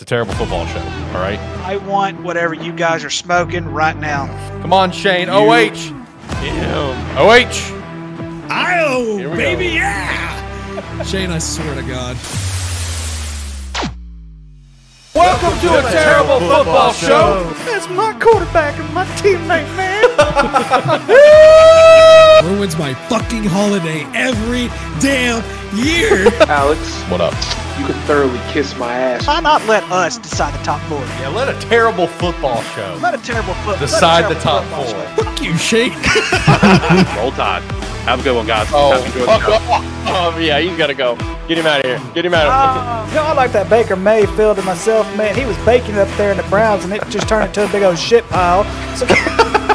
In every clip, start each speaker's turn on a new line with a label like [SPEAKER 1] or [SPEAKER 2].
[SPEAKER 1] It's a terrible football show. All right.
[SPEAKER 2] I want whatever you guys are smoking right now.
[SPEAKER 1] Come on, Shane. OH. OH.
[SPEAKER 3] Oh, baby,
[SPEAKER 1] go.
[SPEAKER 3] yeah! Shane, I swear to God.
[SPEAKER 1] Welcome to a terrible football show.
[SPEAKER 2] That's my quarterback and my teammate, man.
[SPEAKER 3] Ruins my fucking holiday every damn year.
[SPEAKER 4] Alex,
[SPEAKER 1] What up?
[SPEAKER 4] You can thoroughly kiss my ass.
[SPEAKER 2] Why not let us decide the top four?
[SPEAKER 1] Yeah, let a terrible football show
[SPEAKER 2] Let a terrible foot
[SPEAKER 1] decide
[SPEAKER 2] let
[SPEAKER 1] the top four.
[SPEAKER 2] show.
[SPEAKER 3] Fuck you, Shane.
[SPEAKER 5] Roll Tide. Have a good one, guys.
[SPEAKER 1] Oh,
[SPEAKER 5] Happy Enjoy the
[SPEAKER 1] fuck
[SPEAKER 5] show.
[SPEAKER 1] off.
[SPEAKER 5] Oh, yeah, he's got to go. Get him out of here. Get him out of here.
[SPEAKER 2] Uh, you know, I like that Baker Mayfield and myself, man. He was baking up there in the Browns, and it just turned into a big old shit pile. So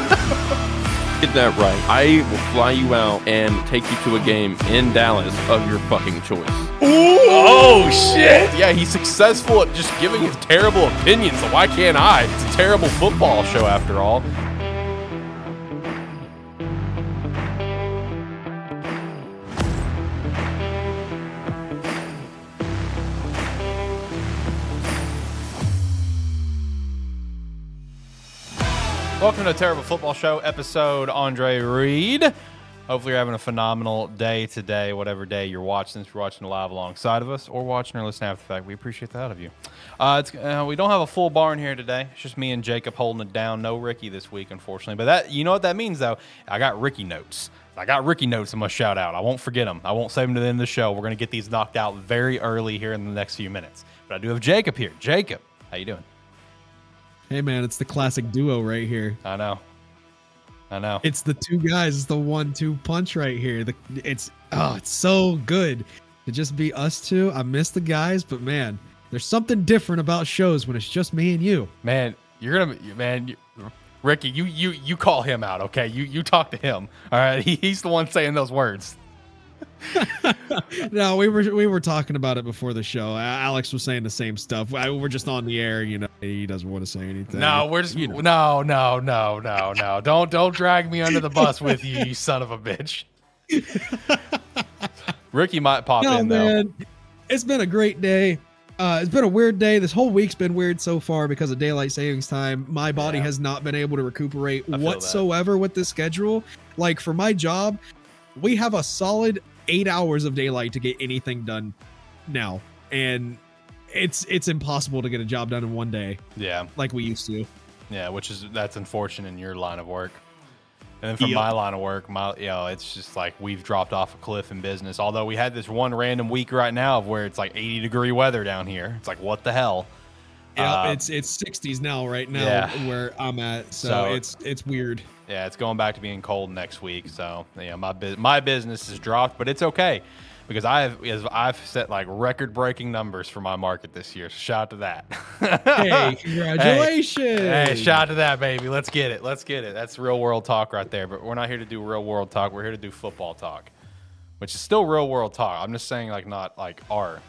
[SPEAKER 6] Get that right. I will fly you out and take you to a game in Dallas of your fucking choice.
[SPEAKER 1] Oh shit! Yeah, he's successful at just giving his terrible opinions. So why can't I? It's a terrible football show after all. Welcome to Terrible Football Show episode. Andre Reed. Hopefully, you're having a phenomenal day today, whatever day you're watching this. You're watching live alongside of us or watching or listening after the fact. We appreciate that of you. Uh, it's, uh, we don't have a full barn here today. It's just me and Jacob holding it down. No Ricky this week, unfortunately. But that, you know what that means, though? I got Ricky notes. I got Ricky notes I'm going to shout out. I won't forget them. I won't save them to the end of the show. We're going to get these knocked out very early here in the next few minutes. But I do have Jacob here. Jacob, how you doing?
[SPEAKER 3] Hey, man, it's the classic duo right here.
[SPEAKER 1] I know. I know.
[SPEAKER 3] It's the two guys. It's the one-two punch right here. The it's oh, it's so good to just be us two. I miss the guys, but man, there's something different about shows when it's just me and you.
[SPEAKER 1] Man, you're gonna man, you, Ricky. You you you call him out, okay? You you talk to him. All right, he, he's the one saying those words.
[SPEAKER 3] No, we were we were talking about it before the show. Alex was saying the same stuff. We're just on the air, you know. He doesn't want to say anything.
[SPEAKER 1] No, we're just
[SPEAKER 3] You know.
[SPEAKER 1] no no no no no. Don't don't drag me under the bus with you, you son of a bitch. Ricky might pop
[SPEAKER 3] no,
[SPEAKER 1] in though.
[SPEAKER 3] man. It's been a great day. Uh, it's been a weird day. This whole week's been weird so far because of daylight savings time. My body
[SPEAKER 1] Yeah.
[SPEAKER 3] has not been able to recuperate
[SPEAKER 1] feel that.
[SPEAKER 3] whatsoever with this schedule. Like for my job, we have a solid eight hours of daylight to get anything done now, and it's it's impossible to get a job done in one day
[SPEAKER 1] Yeah,
[SPEAKER 3] like we used to.
[SPEAKER 1] yeah, which is that's unfortunate in your line of work. And then from
[SPEAKER 3] Yep.
[SPEAKER 1] my line of work, my you know, it's just like we've dropped off a cliff in business. Although we had this one random week right now of where it's like 80 degree weather down here. It's like what the hell?
[SPEAKER 3] Yeah,
[SPEAKER 1] Uh,
[SPEAKER 3] it's it's 60s now right now
[SPEAKER 1] yeah.
[SPEAKER 3] where I'm at, so,
[SPEAKER 1] So-
[SPEAKER 3] it's it's weird.
[SPEAKER 1] Yeah, it's going back to being cold next week. So yeah, my my business is dropped, but it's okay because I've I've set like record breaking numbers for my market this year. So shout out to that.
[SPEAKER 3] Hey, congratulations!
[SPEAKER 1] Hey, shout out to that, baby. Let's get it. Let's get it. That's real world talk right there. But we're not here to do real world talk. We're here to do football talk, which is still real world talk. I'm just saying, like, not like our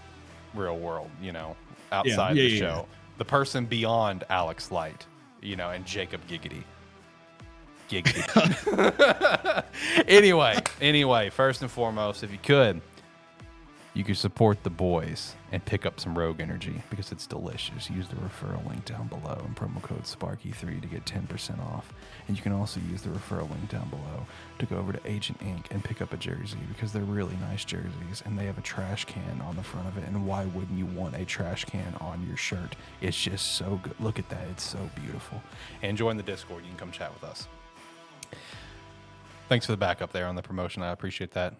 [SPEAKER 1] real world, you know, outside
[SPEAKER 3] yeah,
[SPEAKER 1] the
[SPEAKER 3] yeah,
[SPEAKER 1] show. The person beyond Alex Light, you know, and Jacob Giggity. Giggity. anyway, anyway, first and foremost, if you could, you could support the boys and pick up some Rogue Energy because it's delicious. Use the referral link down below and promo code SparkE3 to get 10% off. And you can also use the referral link down below to go over to Agent Ink and pick up a jersey because they're really nice jerseys and they have a trash can on the front of it. And why wouldn't you want a trash can on your shirt? It's just so good. Look at that. It's so beautiful. And join the Discord. You can come chat with us. Thanks for the backup there on the promotion. I appreciate that.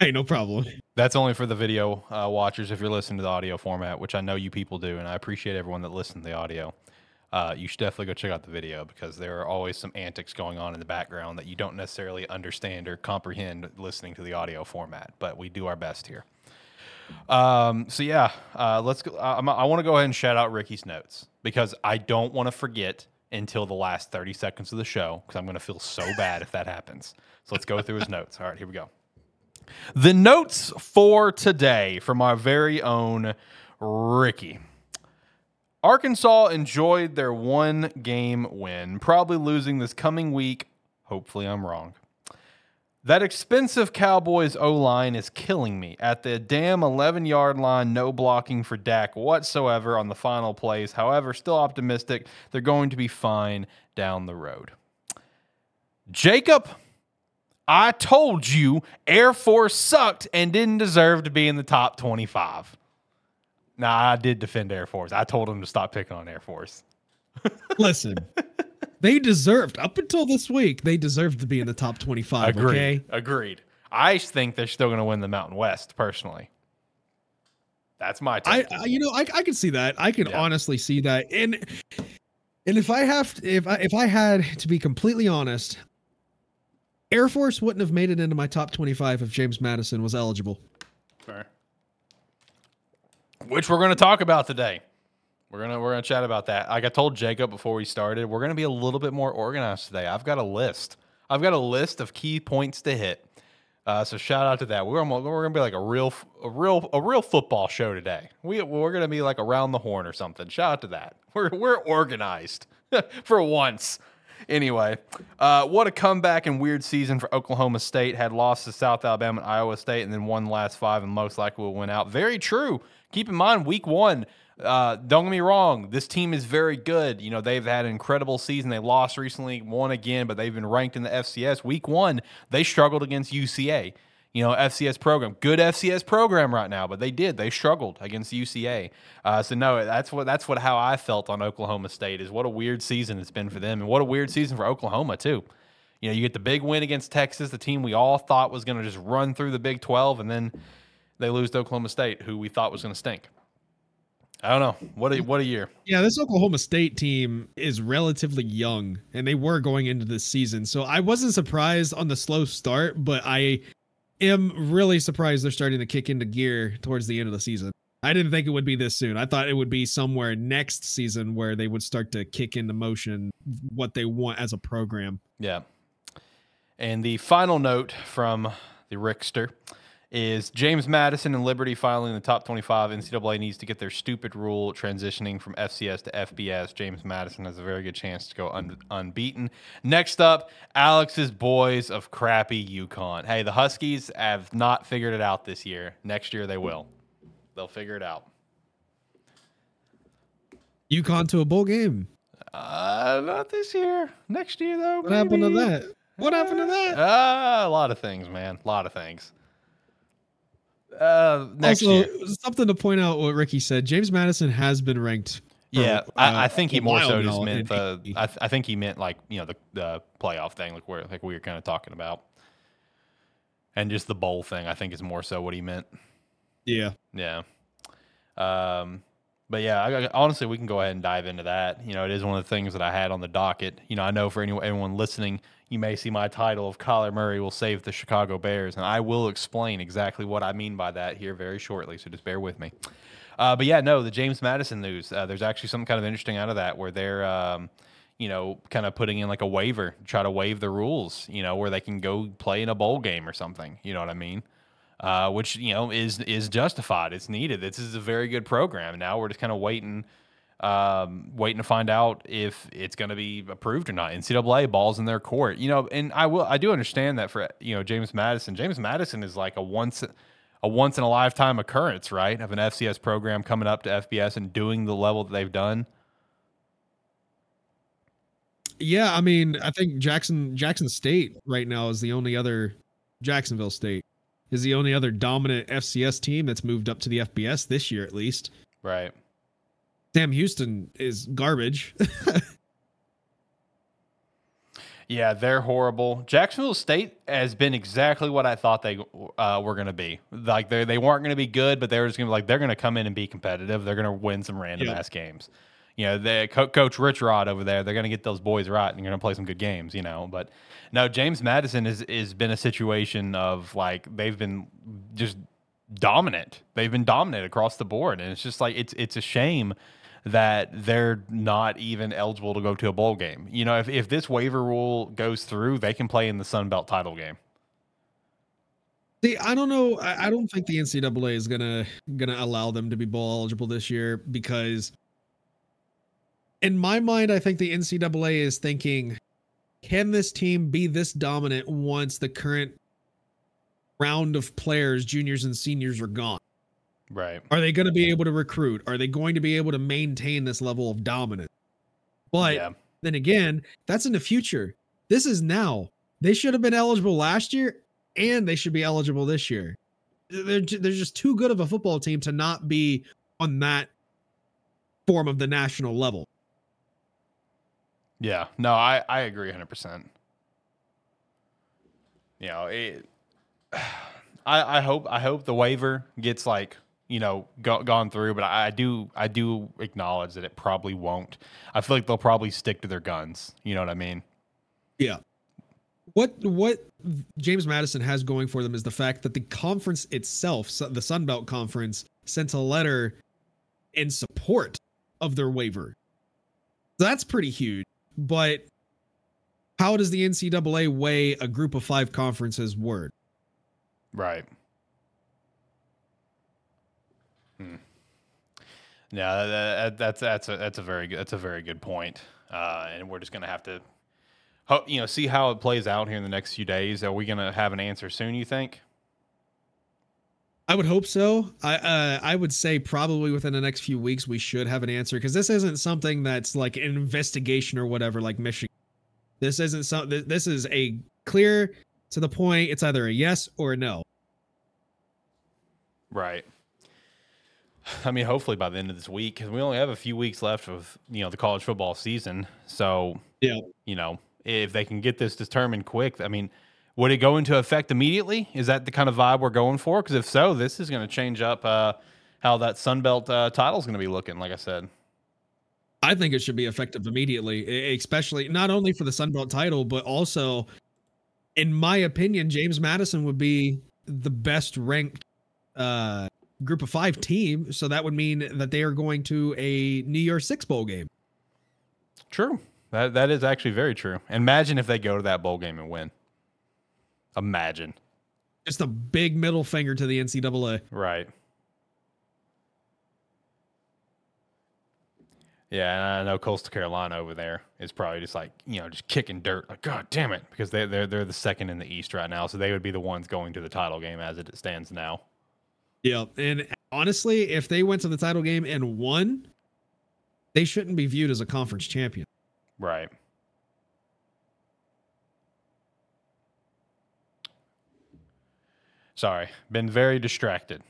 [SPEAKER 3] Hey, no problem.
[SPEAKER 1] That's only for the video uh, watchers if you're listening to the audio format, which I know you people do, and I appreciate everyone that listens to the audio. Uh, you should definitely go check out the video because there are always some antics going on in the background that you don't necessarily understand or comprehend listening to the audio format. But we do our best here. Um, so yeah, uh, let's go. I, I want to go ahead and shout out Ricky's notes because I don't want to forget until the last 30 seconds of the show because I'm going to feel so bad if that happens. So let's go through his notes. All right, here we go. The notes for today from our very own Ricky. Arkansas enjoyed their one game win, probably losing this coming week. Hopefully, I'm wrong. That expensive Cowboys O line is killing me. At the damn 11 yard line, no blocking for Dak whatsoever on the final plays. However, still optimistic they're going to be fine down the road. Jacob, I told you Air Force sucked and didn't deserve to be in the top 25. Nah, I did defend Air Force. I told him to stop picking on Air Force.
[SPEAKER 3] Listen, they deserved up until this week. They deserved to be in the top twenty-five.
[SPEAKER 1] Agreed.
[SPEAKER 3] Okay,
[SPEAKER 1] Agreed. I think they're still going to win the Mountain West, personally. That's my
[SPEAKER 3] I. I you know I, I can see that. I can
[SPEAKER 1] Yeah.
[SPEAKER 3] honestly see that. And and if I have to, if I if I had to be completely honest, Air Force wouldn't have made it into my top twenty-five if James Madison was eligible.
[SPEAKER 1] Fair. Which we're going to talk about today. We're gonna we're gonna chat about that. Like I told Jacob before we started, we're gonna be a little bit more organized today. I've got a list. I've got a list of key points to hit. Uh, so shout out to that. We're we're gonna be like a real a real a real football show today. We we're gonna be like around the horn or something. Shout out to that. We're we're organized for once. Anyway, uh, what a comeback and weird season for Oklahoma State. Had lost to South Alabama and Iowa State, and then won the last five, and most likely will win out. Very true. Keep in mind, week one. Uh, don't get me wrong. This team is very good. You know they've had an incredible season. They lost recently, won again, but they've been ranked in the FCS. Week one, they struggled against UCA. You know FCS program, good FCS program right now, but they did. They struggled against UCA. Uh, so no, that's what that's what how I felt on Oklahoma State is what a weird season it's been for them, and what a weird season for Oklahoma too. You know, you get the big win against Texas, the team we all thought was going to just run through the Big 12, and then they lose to Oklahoma State, who we thought was going to stink. I don't know. What a what a year.
[SPEAKER 3] Yeah, this Oklahoma State team is relatively young, and they were going into this season. So I wasn't surprised on the slow start, but I am really surprised they're starting to kick into gear towards the end of the season. I didn't think it would be this soon. I thought it would be somewhere next season where they would start to kick into motion what they want as a program.
[SPEAKER 1] Yeah. And the final note from the Rickster is James Madison and Liberty filing in the top 25. NCAA needs to get their stupid rule transitioning from FCS to FBS. James Madison has a very good chance to go un- unbeaten. Next up, Alex's boys of crappy UConn. Hey, the Huskies have not figured it out this year. Next year they will. They'll figure it out.
[SPEAKER 3] UConn to a bowl game.
[SPEAKER 1] Uh, not this year. Next year though.
[SPEAKER 3] What happened to that? What happened to that?
[SPEAKER 1] Ah, a lot of things, man. A lot of things. Uh, next
[SPEAKER 3] also,
[SPEAKER 1] year.
[SPEAKER 3] something to point out what Ricky said. James Madison has been ranked. for,
[SPEAKER 1] Yeah,
[SPEAKER 3] uh,
[SPEAKER 1] I, I think he more so just meant the. I, th- I think he meant like you know the the playoff thing, like where like we were kind of talking about, and just the bowl thing. I think is more so what he meant.
[SPEAKER 3] yeah.
[SPEAKER 1] Yeah. Um, but yeah, I, I- honestly, we can go ahead and dive into that. You know, it is one of the things that I had on the docket. You know, I know for anyone, anyone listening, you may see my title of Kyler Murray will save the Chicago Bears, and I will explain exactly what I mean by that here very shortly. So just bear with me. Uh, but yeah, no, the James Madison news. Uh, there's actually something kind of interesting out of that where they're, um, you know, kind of putting in like a waiver, try to waive the rules. You know, where they can go play in a bowl game or something. You know what I mean? Uh, which you know is is justified. It's needed. This is a very good program. Now we're just kind of waiting, um, waiting to find out if it's going to be approved or not. NCAA balls in their court, you know. And I will, I do understand that for you know James Madison. James Madison is like a once a once in a lifetime occurrence, right? Of an FCS program coming up to FBS and doing the level that they've done.
[SPEAKER 3] Yeah, I mean, I think Jackson Jackson State right now is the only other Jacksonville State is the only other dominant FCS team that's moved up to the FBS this year at least.
[SPEAKER 1] Right.
[SPEAKER 3] Sam Houston is garbage.
[SPEAKER 1] Yeah, they're horrible. Jacksonville State has been exactly what I thought they uh, were going to be. Like they they weren't going to be good, but they were just going to be like they're going to come in and be competitive. They're going to win some random ass games. You know, the co- coach Rich Rod over there, they're going to get those boys right and they're going to play some good games. You know, but no, James Madison has is been a situation of like they've been just dominant. They've been dominant across the board, and it's just like it's it's a shame that they're not even eligible to go to a bowl game. You know, if, if this waiver rule goes through, they can play in the Sun Belt title game.
[SPEAKER 3] See, I don't know. I, I don't think the NCAA is gonna gonna allow them to be bowl eligible this year because, in my mind, I think the NCAA is thinking, can this team be this dominant once the current round of players, juniors and seniors, are gone.
[SPEAKER 1] Right.
[SPEAKER 3] Are they going to be able to recruit? Are they going to be able to maintain this level of dominance? But
[SPEAKER 1] yeah.
[SPEAKER 3] then again, that's in the future. This is now. They should have been eligible last year, and they should be eligible this year. They're, they're just too good of a football team to not be on that form of the national level.
[SPEAKER 1] Yeah. No, I, I agree 100%. You know, it, I, I hope I hope the waiver gets like you know go, gone through, but I, do I do acknowledge that it probably won't. I feel like they'll probably stick to their guns. You know what I mean?
[SPEAKER 3] Yeah. What what James Madison has going for them is the fact that the conference itself, the Sun Belt Conference, sent a letter in support of their waiver. So That's pretty huge. But how does the NCAA weigh a group of five conferences word?
[SPEAKER 1] Right. Hmm. That, that, that's that's a that's a very good that's a very good point. Uh, and we're just gonna have to, you know, see how it plays out here in the next few days. Are we gonna have an answer soon? You think?
[SPEAKER 3] I would hope so. I uh, I would say probably within the next few weeks we should have an answer because this isn't something that's like an investigation or whatever like Michigan. This isn't so. th- This is a clear to the point. It's either a yes or a no.
[SPEAKER 1] Right. I mean, hopefully by the end of this week, because we only have a few weeks left of you know the college football season. So
[SPEAKER 3] Yeah.
[SPEAKER 1] you know, if they can get this determined quick, I mean, would it go into effect immediately? Is that the kind of vibe we're going for? Because if so, this is going to change up uh, how that Sunbelt uh, title is going to be looking. Like I said,
[SPEAKER 3] I think it should be effective immediately, especially not only for the Sun Belt title, but also, in my opinion, James Madison would be the best ranked uh, group of five team. So that would mean that they are going to a New Year's Six bowl game.
[SPEAKER 1] true. That that is actually very true. Imagine if they go to that bowl game and win. Imagine.
[SPEAKER 3] Just a big middle finger to the NCAA.
[SPEAKER 1] Right. Yeah, and I know Coastal Carolina over there is probably just like you know just kicking dirt, like God damn it, because they they're they're the second in the East right now, so they would be the ones going to the title game as it stands now.
[SPEAKER 3] Yeah. And honestly, if they went to the title game and won, they shouldn't be viewed as a conference champion.
[SPEAKER 1] Right. Sorry, been very distracted.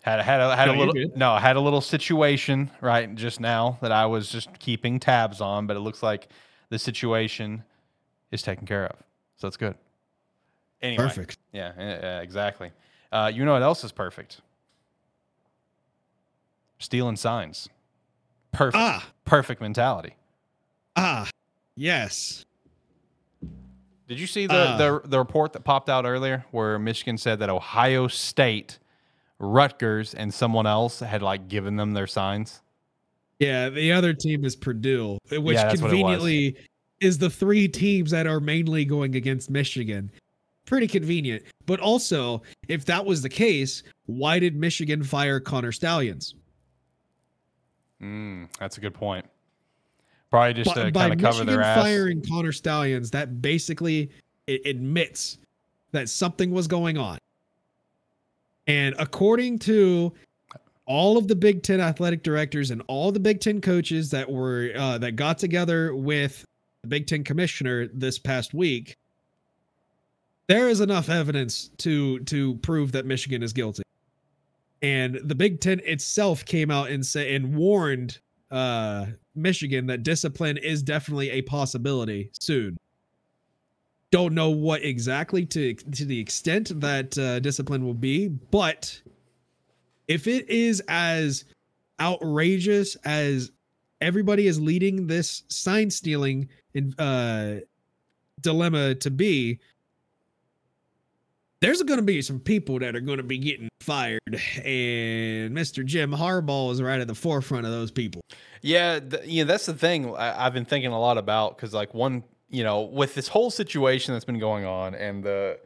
[SPEAKER 1] Had had a, had
[SPEAKER 3] No,
[SPEAKER 1] a little no, I had a little situation right just now that I was just keeping tabs on, but it looks like the situation is taken care of, so that's good. Anyway,
[SPEAKER 3] Perfect.
[SPEAKER 1] Yeah, yeah, yeah, exactly. Uh, you know what else is perfect? Stealing signs. Perfect.
[SPEAKER 3] Ah,
[SPEAKER 1] Perfect mentality.
[SPEAKER 3] ah, yes.
[SPEAKER 1] Did you see the,
[SPEAKER 3] Uh.
[SPEAKER 1] the the report that popped out earlier where Michigan said that Ohio State, Rutgers, and someone else had like given them their signs?
[SPEAKER 3] Yeah, the other team is Purdue, which
[SPEAKER 1] Yeah, that's what it was.
[SPEAKER 3] conveniently is the three teams that are mainly going against Michigan. Pretty convenient. But also, if that was the case, why did Michigan fire Connor Stalions?
[SPEAKER 1] Mm, that's a good point. Probably just
[SPEAKER 3] By-
[SPEAKER 1] to kind of cover
[SPEAKER 3] Michigan
[SPEAKER 1] their ass.
[SPEAKER 3] firing Connor Stalions, that basically it admits that something was going on. And according to all of the Big Ten athletic directors and all the Big Ten coaches that were uh, that got together with the Big Ten commissioner this past week, there is enough evidence to to prove that Michigan is guilty. And the Big Ten itself came out and say and warned uh, Michigan that discipline is definitely a possibility soon. Don't know what exactly to to the extent that uh, discipline will be, but if it is as outrageous as everybody is leading this sign stealing in, uh, dilemma to be, there's going to be some people that are going to be getting fired, and Mr. Jim Harbaugh is right at the forefront of those people.
[SPEAKER 1] Yeah, th- yeah, that's the thing I, I've been thinking a lot about because, like, one, you know, with this whole situation that's been going on and the,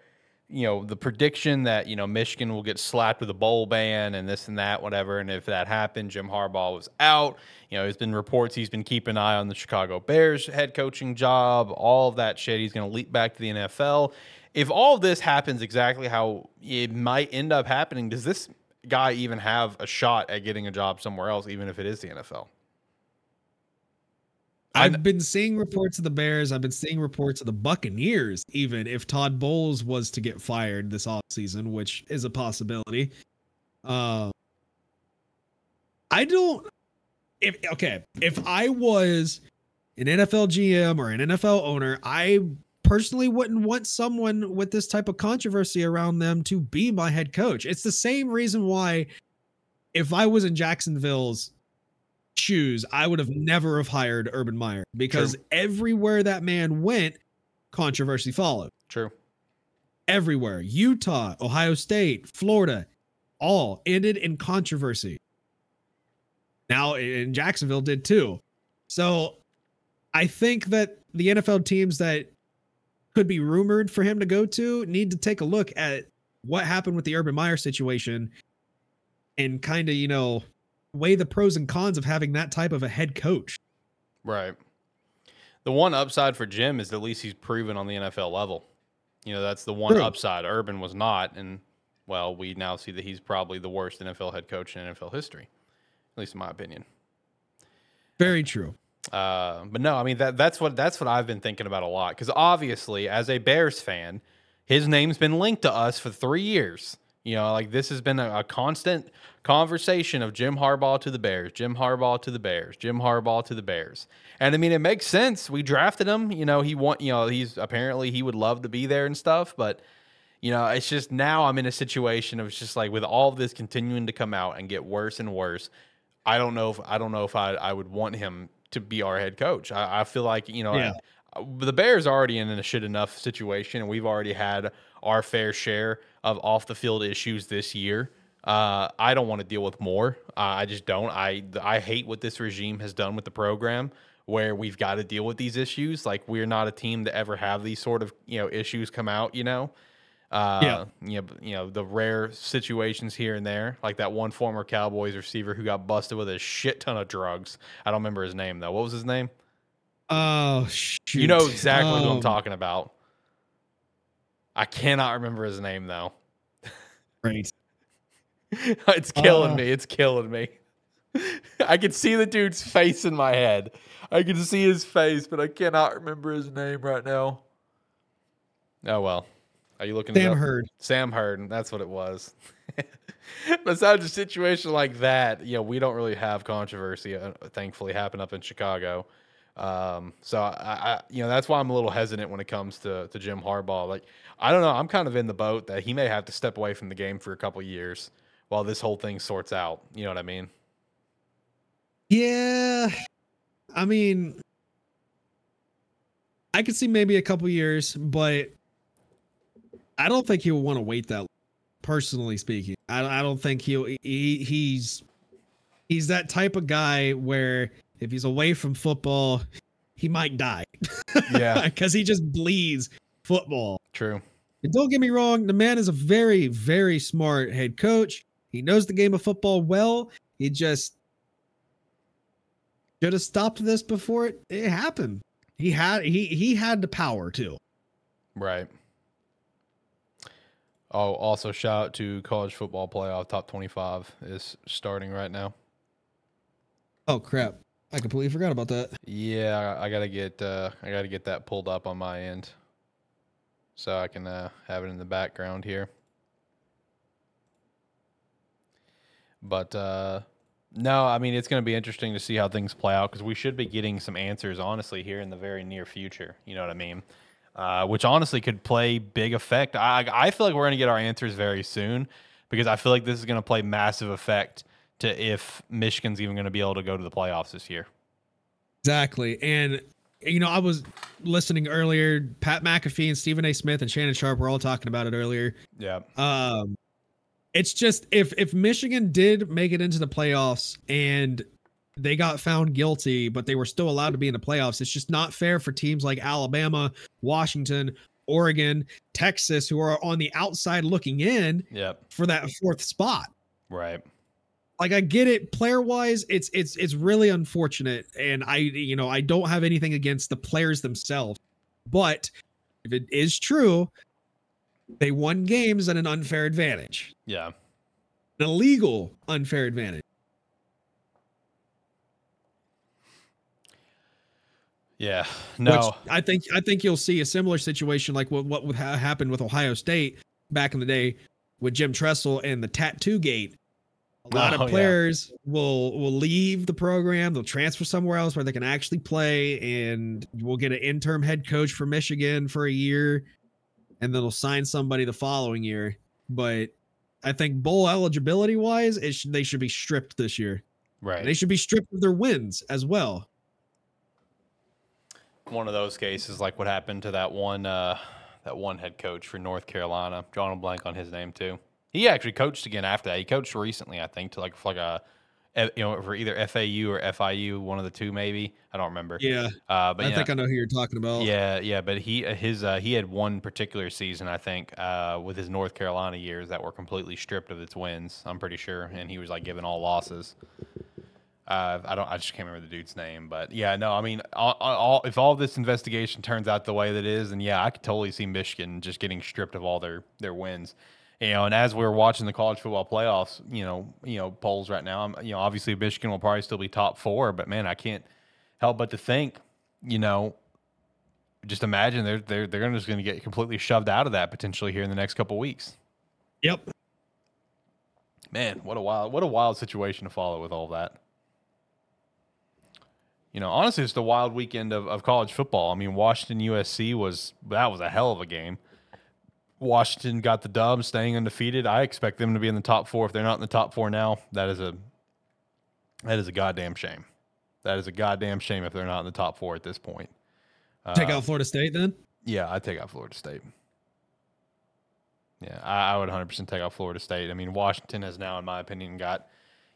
[SPEAKER 1] you know, the prediction that, you know, Michigan will get slapped with a bowl ban and this and that, whatever. And if that happened, Jim Harbaugh was out. You know, there's been reports he's been keeping an eye on the Chicago Bears head coaching job, all of that shit. He's going to leap back to the NFL. If all of this happens exactly how it might end up happening, does this guy even have a shot at getting a job somewhere else, even if it is the NFL?
[SPEAKER 3] I've been seeing reports of the Bears. I've been seeing reports of the Buccaneers, even if Todd Bowles was to get fired this offseason, which is a possibility. Uh, I don't. If okay, if I was an NFL GM or an NFL owner, I personally wouldn't want someone with this type of controversy around them to be my head coach. It's the same reason why, if I was in Jacksonville's shoes, I would have never have hired Urban Meyer because
[SPEAKER 1] True.
[SPEAKER 3] everywhere that man went, controversy followed.
[SPEAKER 1] True.
[SPEAKER 3] Everywhere, Utah, Ohio State, Florida, all ended in controversy. Now, in Jacksonville did too. So, I think that the NFL teams that could be rumored for him to go to need to take a look at what happened with the Urban Meyer situation and kind of, you know, weigh the pros and cons of having that type of a head coach.
[SPEAKER 1] Right. The one upside for Jim is at least he's proven on the NFL level. You know, that's the one
[SPEAKER 3] True.
[SPEAKER 1] upside. Urban was not. And, well, we now see that he's probably the worst NFL head coach in NFL history, at least in my opinion.
[SPEAKER 3] Very true.
[SPEAKER 1] Uh, but no, I mean that that's what that's what I've been thinking about a lot because obviously, as a Bears fan, his name's been linked to us for three years. You know, like this has been a, a constant conversation of Jim Harbaugh to the Bears, Jim Harbaugh to the Bears, Jim Harbaugh to the Bears. And I mean, it makes sense. We drafted him. You know, he want. You know, he's apparently he would love to be there and stuff, but. You know, it's just now I'm in a situation of it's just like with all this continuing to come out and get worse and worse. I don't know if I don't know if I, I would want him to be our head coach. I, I feel like you know
[SPEAKER 3] Yeah.
[SPEAKER 1] I- the Bears are already in a shit enough situation, and we've already had our fair share of off the field issues this year. Uh, I don't want to deal with more. Uh, I just don't. I I hate what this regime has done with the program, where we've got to deal with these issues. Like we're not a team to ever have these sort of you know issues come out. You know. Uh,
[SPEAKER 3] Yeah.
[SPEAKER 1] you know, you know the rare situations here and there, like that one former Cowboys receiver who got busted with a shit ton of drugs. I don't remember his name though. What was his name?
[SPEAKER 3] Oh, shoot.
[SPEAKER 1] You know exactly who I'm
[SPEAKER 3] Um,
[SPEAKER 1] talking about. I cannot remember his name though.
[SPEAKER 3] Right.
[SPEAKER 1] it's killing
[SPEAKER 3] Uh.
[SPEAKER 1] me. It's killing me. I can see the dude's face in my head. I can see his face, but I cannot remember his name right now. Oh well. Are you looking?
[SPEAKER 3] Sam? Hurd.
[SPEAKER 1] Sam Hurd. That's what it was. Besides a situation like that, you know, we don't really have controversy. Uh, thankfully, happen up in Chicago. Um, so I, I, you know, that's why I'm a little hesitant when it comes to to Jim Harbaugh. Like, I don't know. I'm kind of in the boat that he may have to step away from the game for a couple years while this whole thing sorts out. You know what I mean?
[SPEAKER 3] Yeah. I mean, I could see maybe a couple years, but I don't think he'll want to wait that. long, Personally speaking, I, I don't think he'll. He, he's he's that type of guy where if he's away from football, he might die.
[SPEAKER 1] Yeah.
[SPEAKER 3] because he just bleeds football.
[SPEAKER 1] True.
[SPEAKER 3] And don't get me wrong, the man is a very, very smart head coach. He knows the game of football well. He just should have stopped this before it, it happened. He had he he had the power too.
[SPEAKER 1] Right. Oh, also shout out to college football playoff top 25 is starting right now.
[SPEAKER 3] Oh crap. I completely forgot about that.
[SPEAKER 1] Yeah, I, I gotta get uh, I gotta get that pulled up on my end, so I can uh, have it in the background here. But uh, no, I mean it's gonna be interesting to see how things play out because we should be getting some answers, honestly, here in the very near future. You know what I mean? Uh, which honestly could play big effect. I I feel like we're gonna get our answers very soon because I feel like this is gonna play massive effect to if Michigan's even gonna be able to go to the playoffs this year.
[SPEAKER 3] Exactly. And you know, I was listening earlier. Pat McAfee and Stephen A. Smith and Shannon Sharpe were all talking about it earlier.
[SPEAKER 1] Yeah.
[SPEAKER 3] Um, it's just if if Michigan did make it into the playoffs and they got found guilty, but they were still allowed to be in the playoffs, it's just not fair for teams like Alabama, Washington, Oregon, Texas, who are on the outside looking in
[SPEAKER 1] Yep.
[SPEAKER 3] for that fourth spot.
[SPEAKER 1] Right.
[SPEAKER 3] Like I get it, player wise, it's it's it's really unfortunate, and I you know I don't have anything against the players themselves, but if it is true, they won games at an unfair advantage,
[SPEAKER 1] Yeah.
[SPEAKER 3] an illegal unfair advantage.
[SPEAKER 1] Yeah. No.
[SPEAKER 3] Which I think I think you'll see a similar situation like what what would ha- happened with Ohio State back in the day with Jim Tressel and the tattoo gate. A lot
[SPEAKER 1] Oh,
[SPEAKER 3] of
[SPEAKER 1] yeah.
[SPEAKER 3] players will will leave the program, they'll transfer somewhere else where they can actually play, and we'll get an interim head coach for Michigan for a year, and then they'll sign somebody the following year. But I think bowl eligibility wise, it should, they should be stripped this year.
[SPEAKER 1] right.
[SPEAKER 3] They should be stripped of their wins as well.
[SPEAKER 1] One of those cases like what happened to that one uh, that one head coach for North Carolina. John blank on his name too. He actually coached again after that. He coached recently, I think, to like for like a you know for either FAU or FIU, one of the two maybe. I don't remember.
[SPEAKER 3] Yeah,
[SPEAKER 1] Uh, but
[SPEAKER 3] I think I know who you're talking about.
[SPEAKER 1] yeah, yeah. But he uh, his uh, he had one particular season, I think, uh, with his North Carolina years that were completely stripped of its wins. I'm pretty sure, and he was like given all losses. Uh, I don't. I just can't remember the dude's name, but yeah, no. I mean, all, all, if all this investigation turns out the way that it is, then yeah, I could totally see Michigan just getting stripped of all their their wins. You know, and as we're watching the college football playoffs, you know, you know polls right now, I'm, you know, obviously Michigan will probably still be top four, but man, I can't help but to think, you know, just imagine they're they're they're just going to get completely shoved out of that potentially here in the next couple weeks.
[SPEAKER 3] Yep.
[SPEAKER 1] Man, what a wild what a wild situation to follow with all that. You know, honestly, it's the wild weekend of, of college football. I mean, Washington USC was that was a hell of a game. Washington got the dub, staying undefeated. I expect them to be in the top four. If they're not in the top four now, that is a that is a goddamn shame. That is a goddamn shame if they're not in the top four at this point.
[SPEAKER 3] Take
[SPEAKER 1] Uh,
[SPEAKER 3] out Florida State then.
[SPEAKER 1] yeah, I'd take out Florida State. Yeah, I, I would 100% take out Florida State. I mean, Washington has now, in my opinion, got,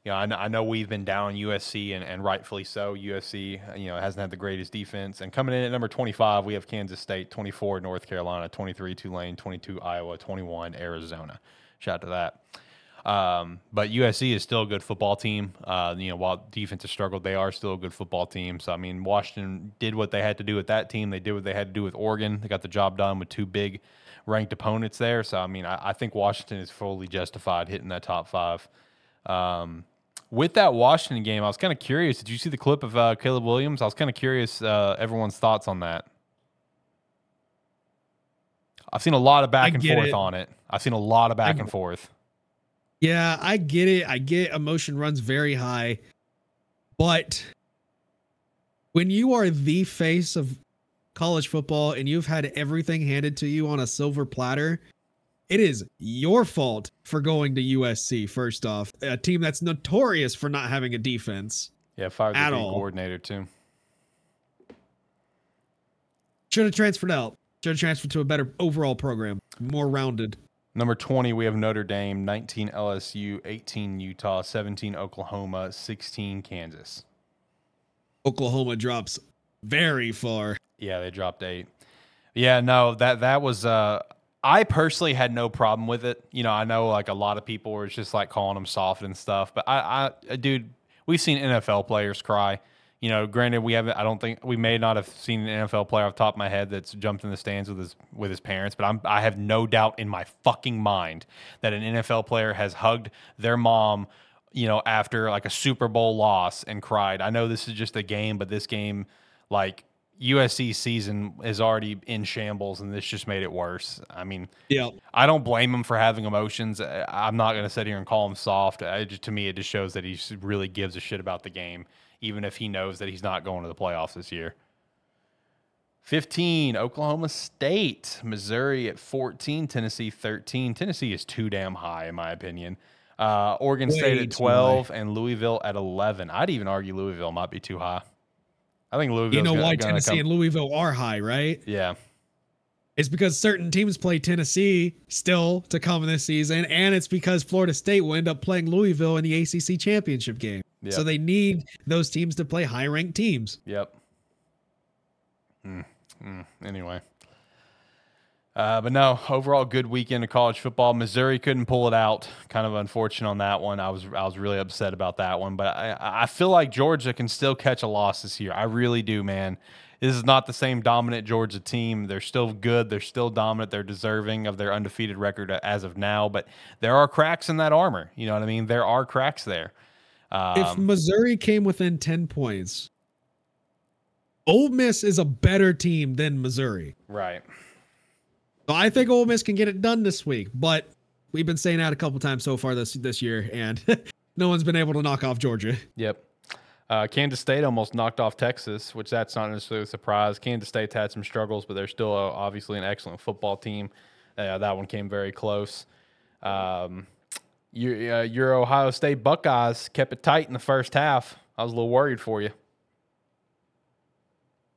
[SPEAKER 1] you know, I know, I know we've been down USC and, and rightfully so. USC, you know, hasn't had the greatest defense. And coming in at number 25, we have Kansas State, 24, North Carolina, 23, Tulane, 22, Iowa, 21, Arizona. Shout out to that. Um, but USC is still a good football team. Uh, you know, while defense has struggled, they are still a good football team. So I mean, Washington did what they had to do with that team. They did what they had to do with Oregon. They got the job done with two big ranked opponents there. So I mean, I, I think Washington is fully justified hitting that top five. Um, with that Washington game, I was kind of curious. Did you see the clip of uh, Caleb Williams? I was kind of curious uh, everyone's thoughts on that. I've seen a lot of back and forth
[SPEAKER 3] it.
[SPEAKER 1] on it. I've seen a lot of back and forth.
[SPEAKER 3] Yeah, I get it. I get emotion runs very high. But when you are the face of college football and you've had everything handed to you on a silver platter, it is your fault for going to USC, first off, a team that's notorious for not having a defense.
[SPEAKER 1] Yeah, fired the coordinator too.
[SPEAKER 3] Should have transferred out. Should have transferred to a better overall program, more rounded.
[SPEAKER 1] Number 20, we have Notre Dame, 19 LSU, 18 Utah, 17 Oklahoma, 16 Kansas.
[SPEAKER 3] Oklahoma drops very far.
[SPEAKER 1] Yeah, they dropped eight. Yeah, no, that that was uh I personally had no problem with it. You know, I know like a lot of people were just like calling them soft and stuff, but I, I uh, dude, we've seen NFL players cry. You know, granted, we haven't. I don't think we may not have seen an NFL player off top of my head that's jumped in the stands with his with his parents, but I'm I have no doubt in my fucking mind that an NFL player has hugged their mom, you know, after like a Super Bowl loss and cried. I know this is just a game, but this game, like USC season, is already in shambles, and this just made it worse. I mean,
[SPEAKER 3] Yeah.
[SPEAKER 1] I don't blame him for having emotions. I'm not going to sit here and call him soft. I just, to me, it just shows that he really gives a shit about the game, even if he knows that he's not going to the playoffs this year. 15, Oklahoma State, Missouri at 14, Tennessee 13. Tennessee is too damn high, in my opinion. Uh, Oregon State at
[SPEAKER 3] too
[SPEAKER 1] 12 and Louisville at 11. I'd even argue Louisville might be too high. I think Louisville.
[SPEAKER 3] You know why Tennessee and Louisville are high, right?
[SPEAKER 1] yeah,
[SPEAKER 3] It's because certain teams play Tennessee still to come this season, and it's because Florida State will end up playing Louisville in the ACC championship game. So they need those teams to play high ranked teams.
[SPEAKER 1] Yep. Mm, mm, anyway. Uh, but no, overall good weekend of college football. Missouri couldn't pull it out. Kind of unfortunate on that one. I was I was really upset about that one. But I I feel like Georgia can still catch a loss this year. I really do, man. This is not the same dominant Georgia team. They're still good. They're still dominant. They're deserving of their undefeated record as of now. But there are cracks in that armor. You know what I mean? There are cracks there.
[SPEAKER 3] if
[SPEAKER 1] Um,
[SPEAKER 3] Missouri came within 10 points, Ole Miss is a better team than Missouri.
[SPEAKER 1] right.
[SPEAKER 3] So I think Ole Miss can get it done this week, but we've been saying that a couple times so far this this year, and no one's been able to knock off Georgia.
[SPEAKER 1] Yep. Uh, Kansas State almost knocked off Texas, which that's not necessarily a surprise. Kansas State's had some struggles, but they're still uh, obviously an excellent football team. Uh, that one came very close. Um, your, uh, your Ohio State Buckeyes kept it tight in the first half. I was a little worried for you.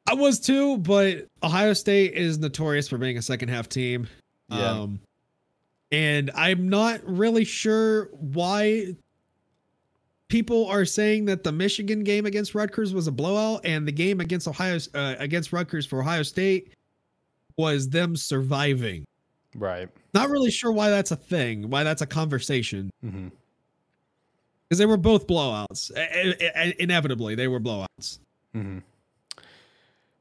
[SPEAKER 3] I was too, but Ohio State is notorious for being a second half team.
[SPEAKER 1] Yeah.
[SPEAKER 3] Um, and I'm not really sure why people are saying that the Michigan game against Rutgers was a blowout and the game against Ohio uh, against Rutgers for Ohio State was them surviving.
[SPEAKER 1] Right.
[SPEAKER 3] Not really sure why that's a thing, why that's a conversation.
[SPEAKER 1] hmm
[SPEAKER 3] Because they were both blowouts. I- I- I- inevitably, they were blowouts.
[SPEAKER 1] hmm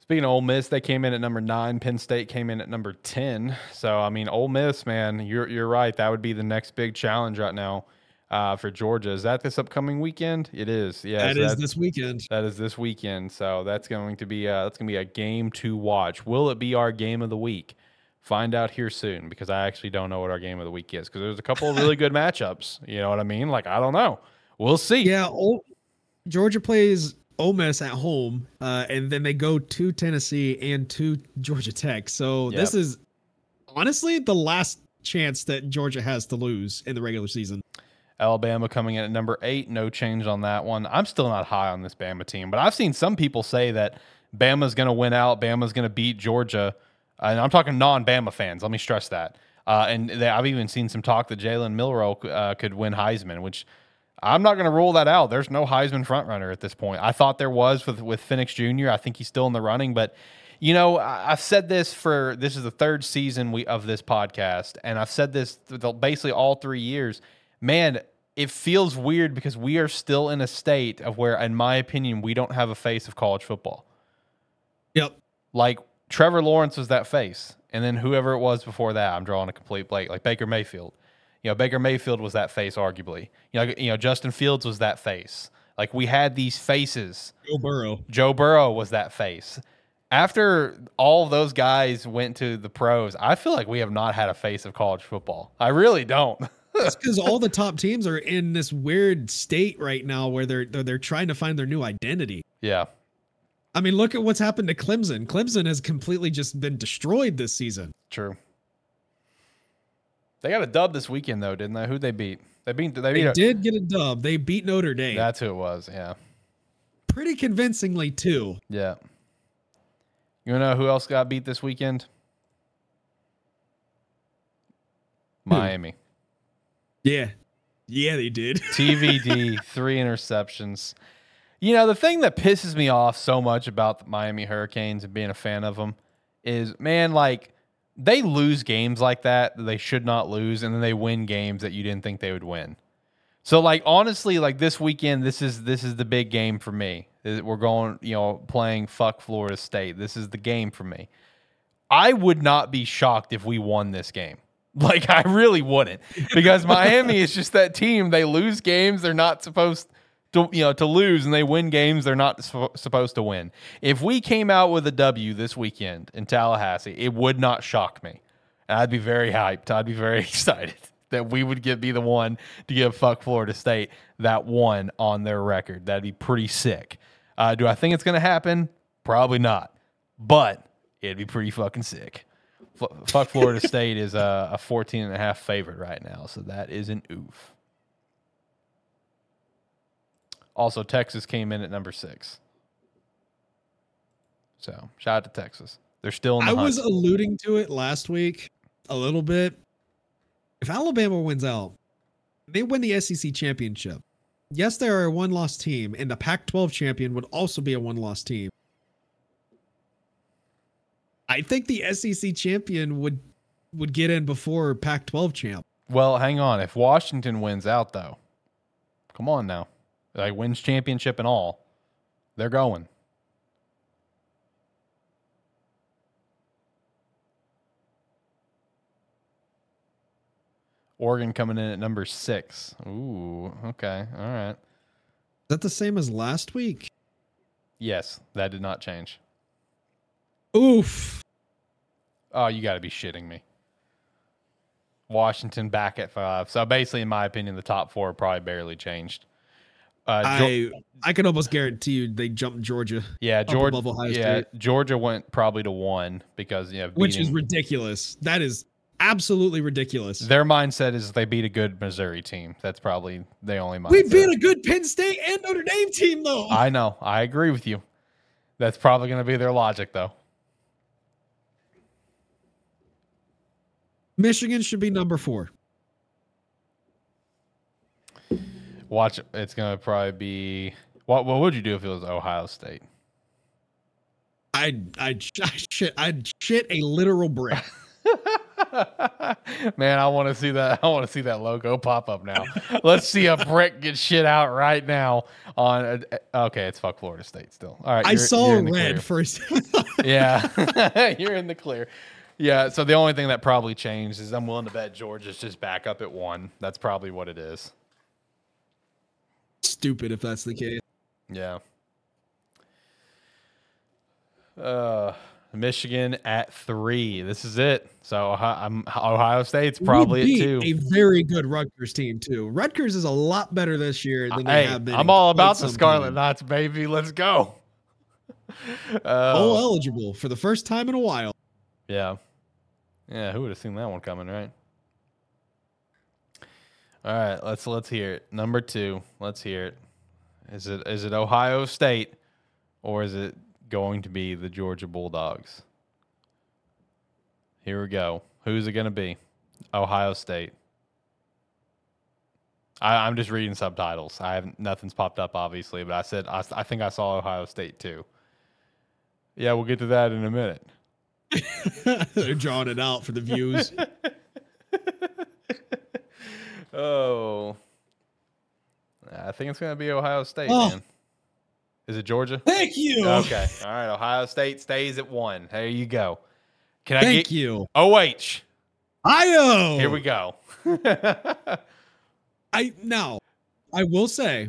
[SPEAKER 1] Speaking of Ole Miss, they came in at number nine. Penn State came in at number ten. So I mean, Ole Miss, man, you're you're right. That would be the next big challenge right now uh, for Georgia. Is that this upcoming weekend? It is. Yeah,
[SPEAKER 3] that
[SPEAKER 1] so
[SPEAKER 3] is this weekend.
[SPEAKER 1] That is this weekend. So that's going to be uh, that's going to be a game to watch. Will it be our game of the week? Find out here soon because I actually don't know what our game of the week is because there's a couple of really good matchups. You know what I mean? Like I don't know. We'll see.
[SPEAKER 3] Yeah, Ole, Georgia plays Ole Miss at home, uh, and then they go to Tennessee and to Georgia Tech. So this is honestly the last chance that Georgia has to lose in the regular season.
[SPEAKER 1] Alabama coming in at number eight. No change on that one. I'm still not high on this Bama team, but I've seen some people say that Bama's going to win out. Bama's going to beat Georgia. And I'm talking non-Bama fans. Let me stress that. Uh, and they, I've even seen some talk that Jalen Milroe uh, could win Heisman, which I'm not going to rule that out. There's no Heisman frontrunner at this point. I thought there was with with Penix Jr. I think he's still in the running, but you know, I've said this for this is the third season we of this podcast, and I've said this basically all three years. Man, it feels weird because we are still in a state of where, in my opinion, we don't have a face of college football.
[SPEAKER 3] Yep.
[SPEAKER 1] Like Trevor Lawrence was that face, and then whoever it was before that, I'm drawing a complete blank. Like Baker Mayfield, you know, Baker Mayfield was that face, arguably. You know, you know, Justin Fields was that face. Like we had these faces.
[SPEAKER 3] Joe Burrow.
[SPEAKER 1] Joe Burrow was that face. After all of those guys went to the pros, I feel like we have not had a face of college football. I really don't.
[SPEAKER 3] That's because all the top teams are in this weird state right now where they're, they're they're trying to find their new identity.
[SPEAKER 1] yeah.
[SPEAKER 3] I mean, look at what's happened to Clemson. Clemson has completely just been destroyed this season.
[SPEAKER 1] True. They got a dub this weekend though, didn't they? Who'd they beat? They beat they
[SPEAKER 3] They
[SPEAKER 1] a-
[SPEAKER 3] did get a dub. They beat Notre Dame
[SPEAKER 1] That's who it was. Yeah.
[SPEAKER 3] pretty convincingly too.
[SPEAKER 1] Yeah. You know who else got beat this weekend? Miami.
[SPEAKER 3] Yeah, yeah, they did.
[SPEAKER 1] TVD, three interceptions. You know, the thing that pisses me off so much about the Miami Hurricanes and being a fan of them is, man, like they lose games like that that they should not lose, and then they win games that you didn't think they would win. So, like, honestly, like this weekend, this is this is the big game for me. We're going, you know, playing fuck Florida State. This is the game for me. I would not be shocked if we won this game. Like I really wouldn't, because Miami is just that team. They lose games they're not supposed to, you know, to lose, and they win games they're not sup- supposed to win. If we came out with a W this weekend in Tallahassee, it would not shock me. I'd be very hyped. I'd be very excited that we would get be the one to give fuck Florida State that one on their record. That'd be pretty sick. Uh, do I think it's going to happen? Probably not, but it'd be pretty fucking sick. F- fuck Florida State is a, a 14 and a half favorite right now, so that is an oof. Also, Texas came in at number six. So shout out to Texas. They're still in the
[SPEAKER 3] I was alluding to it last week a little bit. If Alabama wins out, they win the SEC championship. Yes, they are a one loss team, and the Pac 12 champion would also be a one loss team. I think the SEC champion would would get in before Pac-12 champ.
[SPEAKER 1] Well, hang on. If Washington wins out, though, come on now, like wins championship and all, they're going. Oregon coming in at number six. Ooh, okay, all right.
[SPEAKER 3] Is that the same as last week?
[SPEAKER 1] Yes, that did not change.
[SPEAKER 3] Oof.
[SPEAKER 1] Oh, you got to be shitting me. Washington back at five. So basically, in my opinion, the top four probably barely changed. Uh,
[SPEAKER 3] I I can almost guarantee you they jumped Georgia,
[SPEAKER 1] yeah, Georgia. Yeah,
[SPEAKER 3] State.
[SPEAKER 1] Georgia went probably to one because you know,
[SPEAKER 3] which is ridiculous. That is absolutely ridiculous.
[SPEAKER 1] their mindset is they beat a good Missouri team. That's probably the only mindset.
[SPEAKER 3] we beat a good Penn State and Notre Dame team though.
[SPEAKER 1] I know. I agree with you. That's probably going to be their logic, though.
[SPEAKER 3] Michigan should be number four.
[SPEAKER 1] Watch. It's to probably be. What What would you do if it was Ohio State?
[SPEAKER 3] I'd I'd, I'd shit I'd shit a literal brick.
[SPEAKER 1] Man, I want to see that. I want to see that logo pop up now. Let's see a brick get shit out right now. On uh, okay, it's fuck Florida State still. All right,
[SPEAKER 3] I saw
[SPEAKER 1] you're in the
[SPEAKER 3] red
[SPEAKER 1] clear.
[SPEAKER 3] first.
[SPEAKER 1] Yeah, you're in the clear. Yeah, so the only thing that probably changed is I'm willing to bet Georgia's just back up at one. That's probably what it is.
[SPEAKER 3] Stupid if that's the case.
[SPEAKER 1] Yeah. Uh, Michigan at three. This is it. So Ohio, I'm, Ohio State's probably at two.
[SPEAKER 3] A very good Rutgers team too. Rutgers is a lot better this year than they
[SPEAKER 1] Hey,
[SPEAKER 3] have been.
[SPEAKER 1] I'm all about the Scarlet. Knights, baby. Let's go.
[SPEAKER 3] Bowl
[SPEAKER 1] Uh,
[SPEAKER 3] eligible for the first time in a while.
[SPEAKER 1] yeah. Yeah, who would have seen that one coming, right? All right, let's let's hear it. Number two, let's hear it. Is it is it Ohio State or is it going to be the Georgia Bulldogs? Here we go. Who's it going to be? Ohio State. I, I'm just reading subtitles. I haven't nothing's popped up obviously, but I said I, I think I saw Ohio State too. Yeah, we'll get to that in a minute.
[SPEAKER 3] They're drawing it out for the views.
[SPEAKER 1] Oh, I think it's going to be Ohio State,
[SPEAKER 3] Oh.
[SPEAKER 1] man. Is it Georgia?
[SPEAKER 3] Thank you.
[SPEAKER 1] Okay. All right. Ohio State stays at one. There you go. Can I
[SPEAKER 3] Thank
[SPEAKER 1] get
[SPEAKER 3] you.
[SPEAKER 1] OH?
[SPEAKER 3] Io.
[SPEAKER 1] Here we go.
[SPEAKER 3] I now, I will say,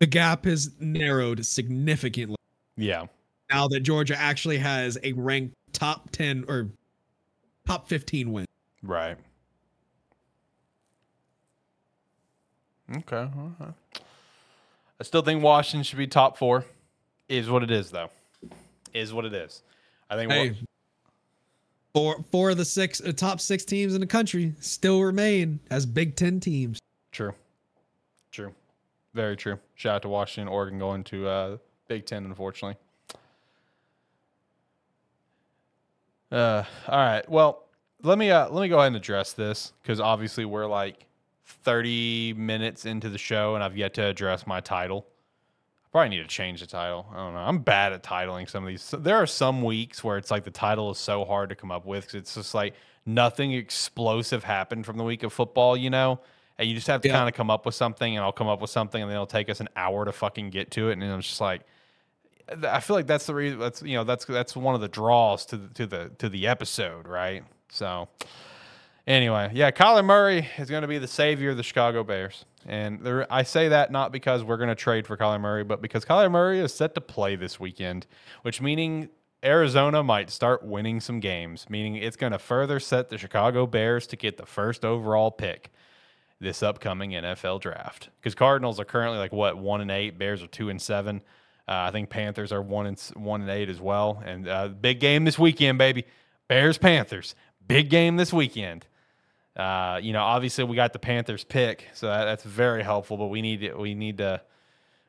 [SPEAKER 3] the gap has narrowed significantly
[SPEAKER 1] yeah.
[SPEAKER 3] now that Georgia actually has a ranked top ten or top fifteen win.
[SPEAKER 1] Right. Okay. right. I still think Washington should be top four. Is what it is, though. Is what it is. I think.
[SPEAKER 3] Hey, four four of the six uh, top six teams in the country still remain as Big Ten teams.
[SPEAKER 1] True. True. Very true. Shout out to Washington, Oregon going to uh, Big Ten, unfortunately. Uh, all right. Well, let me uh, let me go ahead and address this because obviously we're like 30 minutes into the show and I've yet to address my title. I probably need to change the title. I don't know. I'm bad at titling some of these. So there are some weeks where it's like the title is so hard to come up with because it's just like nothing explosive happened from the week of football, you know? And you just have to
[SPEAKER 3] Yeah.
[SPEAKER 1] kind of come up with something, and I'll come up with something, and then it'll take us an hour to fucking get to it. And I'm just like, I feel like that's the reason. That's you know that's that's one of the draws to the to the to the episode, right? So anyway, yeah, Kyler Murray is going to be the savior of the Chicago Bears, and there, I say that not because we're going to trade for Kyler Murray, but because Kyler Murray is set to play this weekend, which meaning Arizona might start winning some games, meaning it's going to further set the Chicago Bears to get the first overall pick this upcoming NFL draft. Because Cardinals are currently like what one and eight, Bears are two and seven. Uh, I think Panthers are one and one and eight as well. And uh, big game this weekend, baby. Bears Panthers, big game this weekend. Uh, you know, obviously we got the Panthers pick, so that, that's very helpful. But we need to, we need to.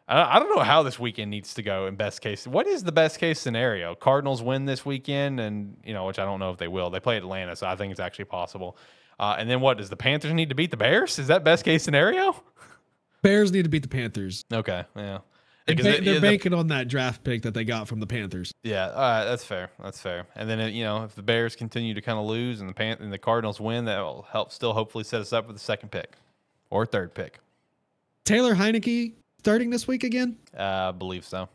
[SPEAKER 1] I don't, I don't know how this weekend needs to go in best case. What is the best case scenario? Cardinals win this weekend, and you know, which I don't know if they will. They play Atlanta, so I think it's actually possible. Uh, and then what does the Panthers need to beat the Bears? Is that best case scenario?
[SPEAKER 3] Bears need to beat the Panthers.
[SPEAKER 1] Okay, yeah.
[SPEAKER 3] They
[SPEAKER 1] Because
[SPEAKER 3] ba-
[SPEAKER 1] it-
[SPEAKER 3] they're
[SPEAKER 1] the-
[SPEAKER 3] banking on that draft pick that they got from the Panthers.
[SPEAKER 1] Yeah, all right, that's fair. That's fair. And then you know, if the Bears continue to kind of lose and the Pan- and the Cardinals win, that will help still hopefully set us up for the second pick or third pick.
[SPEAKER 3] Taylor Heinicke starting this week again.
[SPEAKER 1] Uh, I believe so.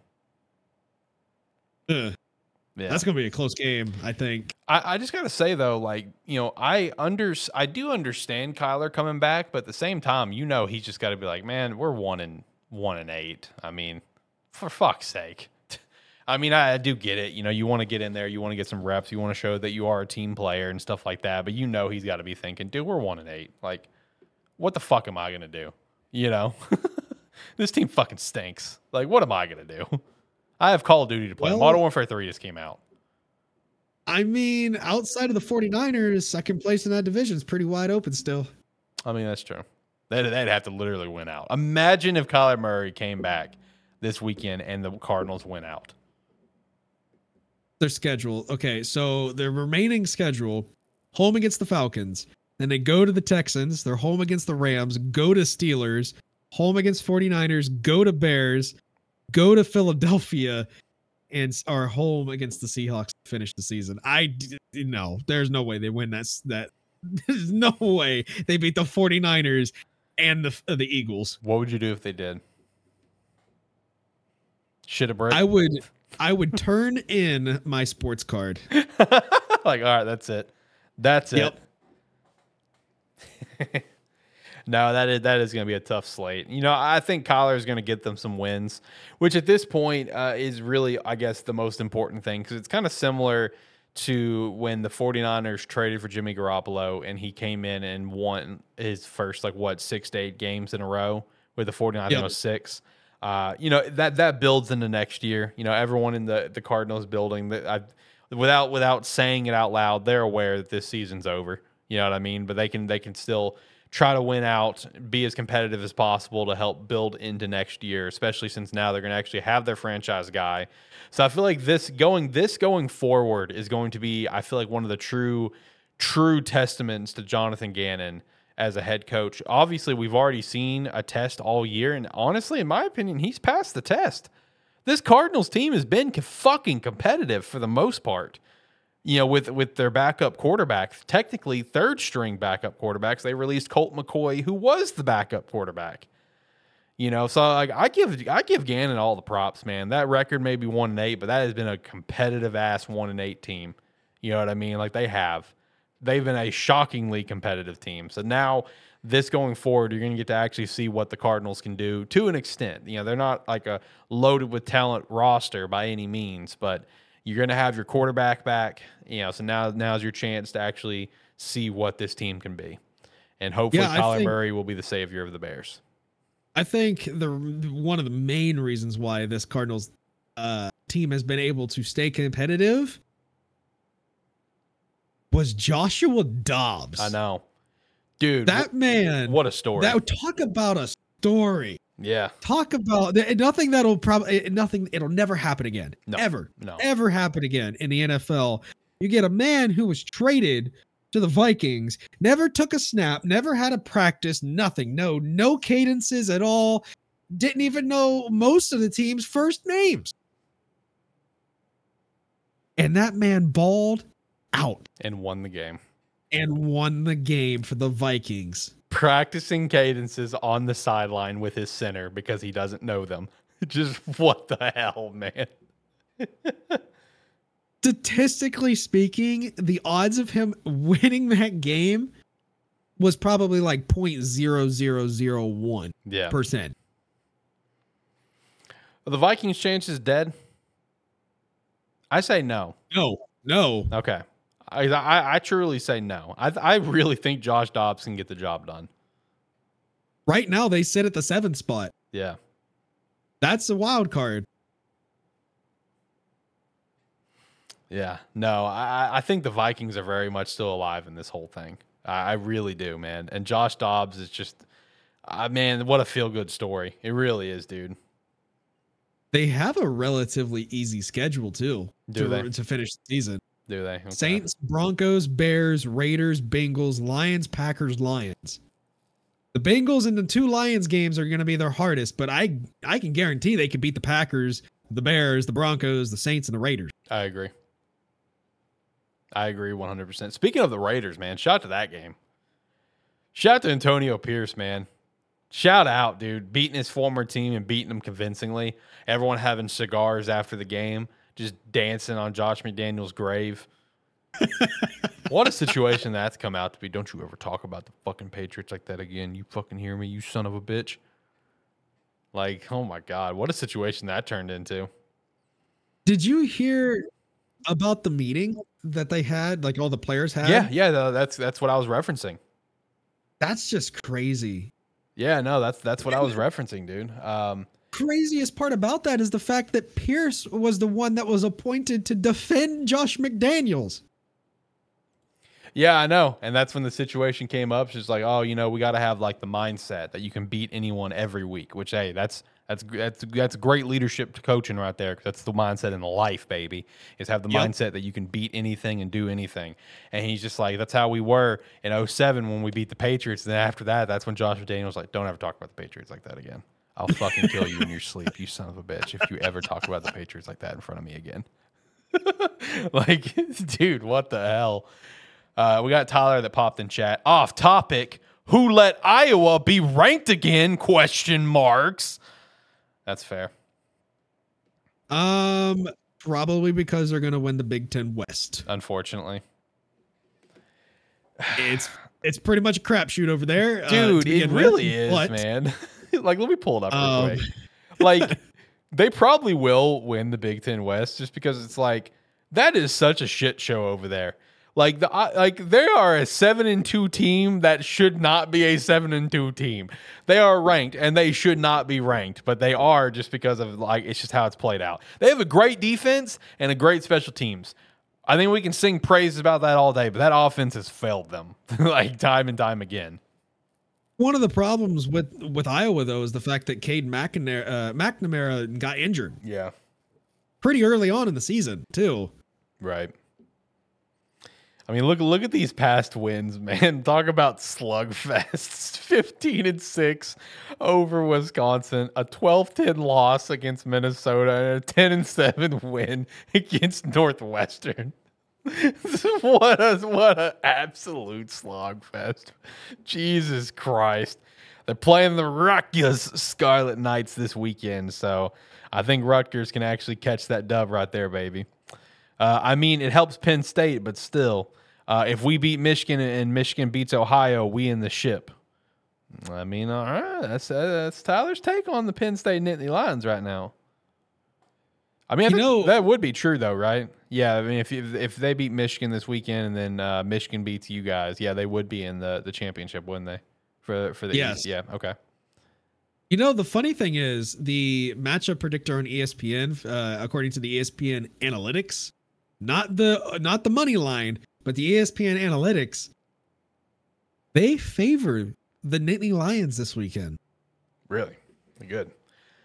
[SPEAKER 3] Ugh,
[SPEAKER 1] Yeah,
[SPEAKER 3] That's gonna be a close game, I think.
[SPEAKER 1] I, I just gotta say though, like you know, I under I do understand Kyler coming back, but at the same time, you know, he's just got to be like, man, we're one and one and eight. I mean, for fuck's sake. I mean, I, I do get it. You know, you want to get in there, you want to get some reps, you want to show that you are a team player and stuff like that. But you know, he's got to be thinking, dude, we're one and eight. Like, what the fuck am I gonna do? You know, this team fucking stinks. Like, what am I gonna do? I have Call of Duty to play.
[SPEAKER 3] Well-
[SPEAKER 1] Modern Warfare Three just came out.
[SPEAKER 3] I mean, outside of the 49ers, second place in that division is pretty wide open still.
[SPEAKER 1] I mean, that's true. They'd, they'd have to literally win out. Imagine if Kyler Murray came back this weekend and the Cardinals went out.
[SPEAKER 3] Their schedule. Okay, so their remaining schedule home against the Falcons, then they go to the Texans, they're home against the Rams, go to Steelers, home against 49ers, go to Bears, go to Philadelphia, and are home against the Seahawks to finish the season. I no, there's no way they win that. s- That there's no way they beat the 49ers and the uh, the Eagles.
[SPEAKER 1] What would you do if they did? Shit a brick?
[SPEAKER 3] I would I would turn in my sports card.
[SPEAKER 1] like, all right, that's it. That's it. no, that is that is going to be a tough slate. You know, I think Kyler is going to get them some wins, which at this point uh, is really, I guess, the most important thing because it's kind of similar to when the 49ers traded for Jimmy Garoppolo and he came in and won his first, like, what, six to eight games in a row with the 49ers
[SPEAKER 3] Yep.
[SPEAKER 1] six. Uh, you know that that builds into next year. You know, everyone in the the Cardinals building that I, without without saying it out loud, they're aware that this season's over. You know what I mean? But they can they can still try to win out, be as competitive as possible to help build into next year, especially since now they're going to actually have their franchise guy. So I feel like this going this going forward is going to be I feel like one of the true true testaments to Jonathan Gannon as a head coach. Obviously, we've already seen a test all year and honestly in my opinion, he's passed the test. This Cardinals team has been fucking competitive for the most part you know, with with their backup quarterback, technically third string backup quarterbacks, they released Colt McCoy, who was the backup quarterback. You know, so like I give I give Gannon all the props, man. That record may be one and eight, but that has been a competitive ass one and eight team. You know what I mean? Like they have. They've been a shockingly competitive team. So now this going forward, you're going to get to actually see what the Cardinals can do to an extent. You know, they're not like a loaded with talent roster by any means, but you're going to have your quarterback back. You know, so now now's your chance to actually see what this team can be, and hopefully
[SPEAKER 3] Yeah,
[SPEAKER 1] Kyler
[SPEAKER 3] think-
[SPEAKER 1] Murray will be the savior of the Bears.
[SPEAKER 3] I think the one of the main reasons why this Cardinals uh, team has been able to stay competitive was Joshua Dobbs.
[SPEAKER 1] I know, dude.
[SPEAKER 3] that man.
[SPEAKER 1] what a story!
[SPEAKER 3] That talk about a story.
[SPEAKER 1] Yeah,
[SPEAKER 3] Talk about nothing that'll probably eh, nothing. It'll never happen again.
[SPEAKER 1] No.
[SPEAKER 3] Ever.
[SPEAKER 1] no,
[SPEAKER 3] Ever happen again in the NFL. You get a man who was traded to the Vikings, never took a snap, never had a practice, nothing. No, no cadences at all. Didn't even know most of the team's first names. And that man balled out
[SPEAKER 1] and won the game.
[SPEAKER 3] and won the game for the Vikings.
[SPEAKER 1] Practicing cadences on the sideline with his center because he doesn't know them. Just what the hell, man?
[SPEAKER 3] Statistically speaking, the odds of him winning that game was probably like 0.0001%.
[SPEAKER 1] Yeah. Are the Vikings' chances dead? I say no.
[SPEAKER 3] No, no.
[SPEAKER 1] Okay. I I, I truly say no. I I really think Josh Dobbs can get the job done.
[SPEAKER 3] Right now, they sit at the seventh spot.
[SPEAKER 1] Yeah.
[SPEAKER 3] That's a wild card.
[SPEAKER 1] Yeah. No, I I think the Vikings are very much still alive in this whole thing. I, I really do, man. And Josh Dobbs is just, uh, man, what a feel good story. It really is, dude.
[SPEAKER 3] They have a relatively easy schedule too
[SPEAKER 1] Do
[SPEAKER 3] to,
[SPEAKER 1] they?
[SPEAKER 3] to finish the season.
[SPEAKER 1] Do they? Okay.
[SPEAKER 3] Saints, Broncos, Bears, Raiders, Bengals, Lions, Packers, Lions. The Bengals and the two Lions games are going to be their hardest, but I I can guarantee they could beat the Packers, the Bears, the Broncos, the Saints, and the Raiders.
[SPEAKER 1] I agree. I agree 100%. Speaking of the Raiders, man, shout out to that game. Shout out to Antonio Pierce, man. Shout out, dude. Beating his former team and beating them convincingly. Everyone having cigars after the game, just dancing on Josh McDaniels' grave. what a situation that's come out to be. Don't you ever talk about the fucking Patriots like that again. You fucking hear me, you son of a bitch. Like, oh my God, what a situation that turned into.
[SPEAKER 3] Did you hear about the meeting that they had, like all the players had?
[SPEAKER 1] Yeah, yeah, that's that's what I was referencing.
[SPEAKER 3] That's just crazy.
[SPEAKER 1] Yeah, no, that's that's what I was referencing, dude. Um,
[SPEAKER 3] Craziest part about that is the fact that Pierce was the one that was appointed to defend Josh McDaniels.
[SPEAKER 1] yeah, I know, and that's when the situation came up. She's like, oh, you know, we got to have like the mindset that you can beat anyone every week. Which, hey, that's that's that's that's great leadership to coaching right there. 'cause that's the mindset in life, baby. Is have the
[SPEAKER 3] Yep.
[SPEAKER 1] mindset that you can beat anything and do anything. And he's just like, that's how we were in 07 when we beat the Patriots. And then after that, that's when Josh McDaniels was like, don't ever talk about the Patriots like that again. I'll fucking kill you in your sleep, you son of a bitch, if you ever talk about the Patriots like that in front of me again. like, dude, what the hell? Uh, we got Tyler that popped in chat. Off topic. Who let Iowa be ranked again? Question marks. That's fair.
[SPEAKER 3] Um, probably because they're gonna win the Big Ten West.
[SPEAKER 1] Unfortunately,
[SPEAKER 3] It's it's pretty much a crapshoot over there, uh,
[SPEAKER 1] dude, it
[SPEAKER 3] begin with,
[SPEAKER 1] really is, man. like, let me pull it up real
[SPEAKER 3] Um,
[SPEAKER 1] quick. Like, they probably will win the Big Ten West just because it's like that is such a shit show over there. Like the I- like they are a seven and two team that should not be a seven and two team. They are ranked and they should not be ranked, but they are just because of like it's just how it's played out. They have a great defense and a great special teams. I think we can sing praises about that all day, but that offense has failed them like time and time again.
[SPEAKER 3] One of the problems with with Iowa though is the fact that Cade McNamara, uh, McNamara got injured
[SPEAKER 1] Yeah.
[SPEAKER 3] pretty early on in the season too.
[SPEAKER 1] Right. I mean, look look at these past wins, man. Talk about slugfests. 15 and 6 over Wisconsin, a 12-10 loss against Minnesota, and a 10 and 7 win against Northwestern. what a what a absolute slogfest. Jesus Christ. They're playing the Rutgers Scarlet Knights this weekend, so I think Rutgers can actually catch that dub right there, baby. Uh, I mean, it helps Penn State, but still, uh, if we beat Michigan and Michigan beats Ohio, we in the ship. I mean, all right, that's uh, that's Tyler's take on the Penn State Nittany Lions right now. I mean, I
[SPEAKER 3] You know-
[SPEAKER 1] that would be true though, right? Yeah, I mean, if if, if they beat Michigan this weekend and then uh, Michigan beats you guys, yeah, they would be in the, the championship, wouldn't they? For for the
[SPEAKER 3] Yes.
[SPEAKER 1] East, yeah, okay,
[SPEAKER 3] You know, the funny thing is the matchup predictor on ESPN, uh, according to the ESPN analytics, not the not the money line, but the ESPN analytics, they favor the Nittany Lions this weekend.
[SPEAKER 1] really good.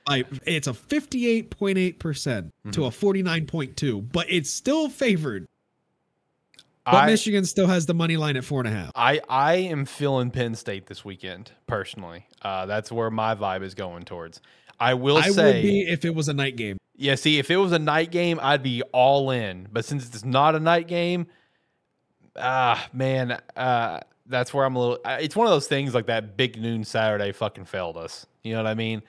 [SPEAKER 3] Like it's a 58.8% to a 49.2, but it's still favored. But
[SPEAKER 1] I,
[SPEAKER 3] Michigan still has the money line at four and a half.
[SPEAKER 1] I I am feeling Penn State this weekend personally. Uh, that's where my vibe is going towards. I will
[SPEAKER 3] I
[SPEAKER 1] say,
[SPEAKER 3] would be if it was a night game.
[SPEAKER 1] yeah. See, if it was a night game, I'd be all in. But since it's not a night game, ah man, uh, that's where I'm a little. uh, It's one of those things like that big noon Saturday fucking failed us. You know what I mean?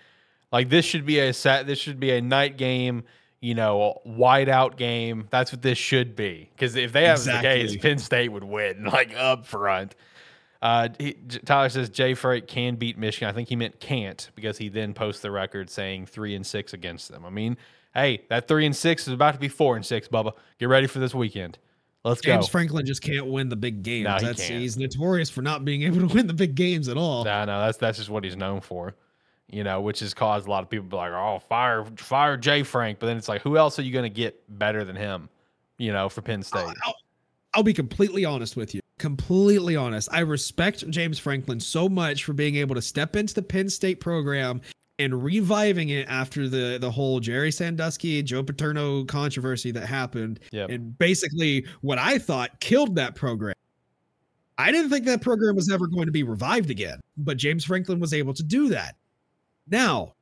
[SPEAKER 1] Like this should be a set. This should be a night game. You know, wide out game. That's what this should be. Because if they have the case, Penn State would win like up front. Uh, he, Tyler says Jay Freight can beat Michigan. I think he meant can't because he then posts the record saying three and six against them. I mean, hey, that three and six is about to be four and six, Bubba. Get ready for this weekend. Let's
[SPEAKER 3] James
[SPEAKER 1] go.
[SPEAKER 3] James Franklin just can't win the big games.
[SPEAKER 1] No, he
[SPEAKER 3] That's
[SPEAKER 1] can't.
[SPEAKER 3] he's notorious for not being able to win the big games at all.
[SPEAKER 1] Nah, no, that's that's just what he's known for. You know, which has caused a lot of people to be like, "Oh, fire, fire Jay Frank," but then it's like, who else are you going to get better than him? You know, for Penn State.
[SPEAKER 3] I'll, I'll be completely honest with you. Completely honest. I respect James Franklin so much for being able to step into the Penn State program and reviving it after the the whole Jerry Sandusky, Joe Paterno controversy that happened,
[SPEAKER 1] Yep.
[SPEAKER 3] and basically what I thought killed that program. I didn't think that program was ever going to be revived again, but James Franklin was able to do that. Now,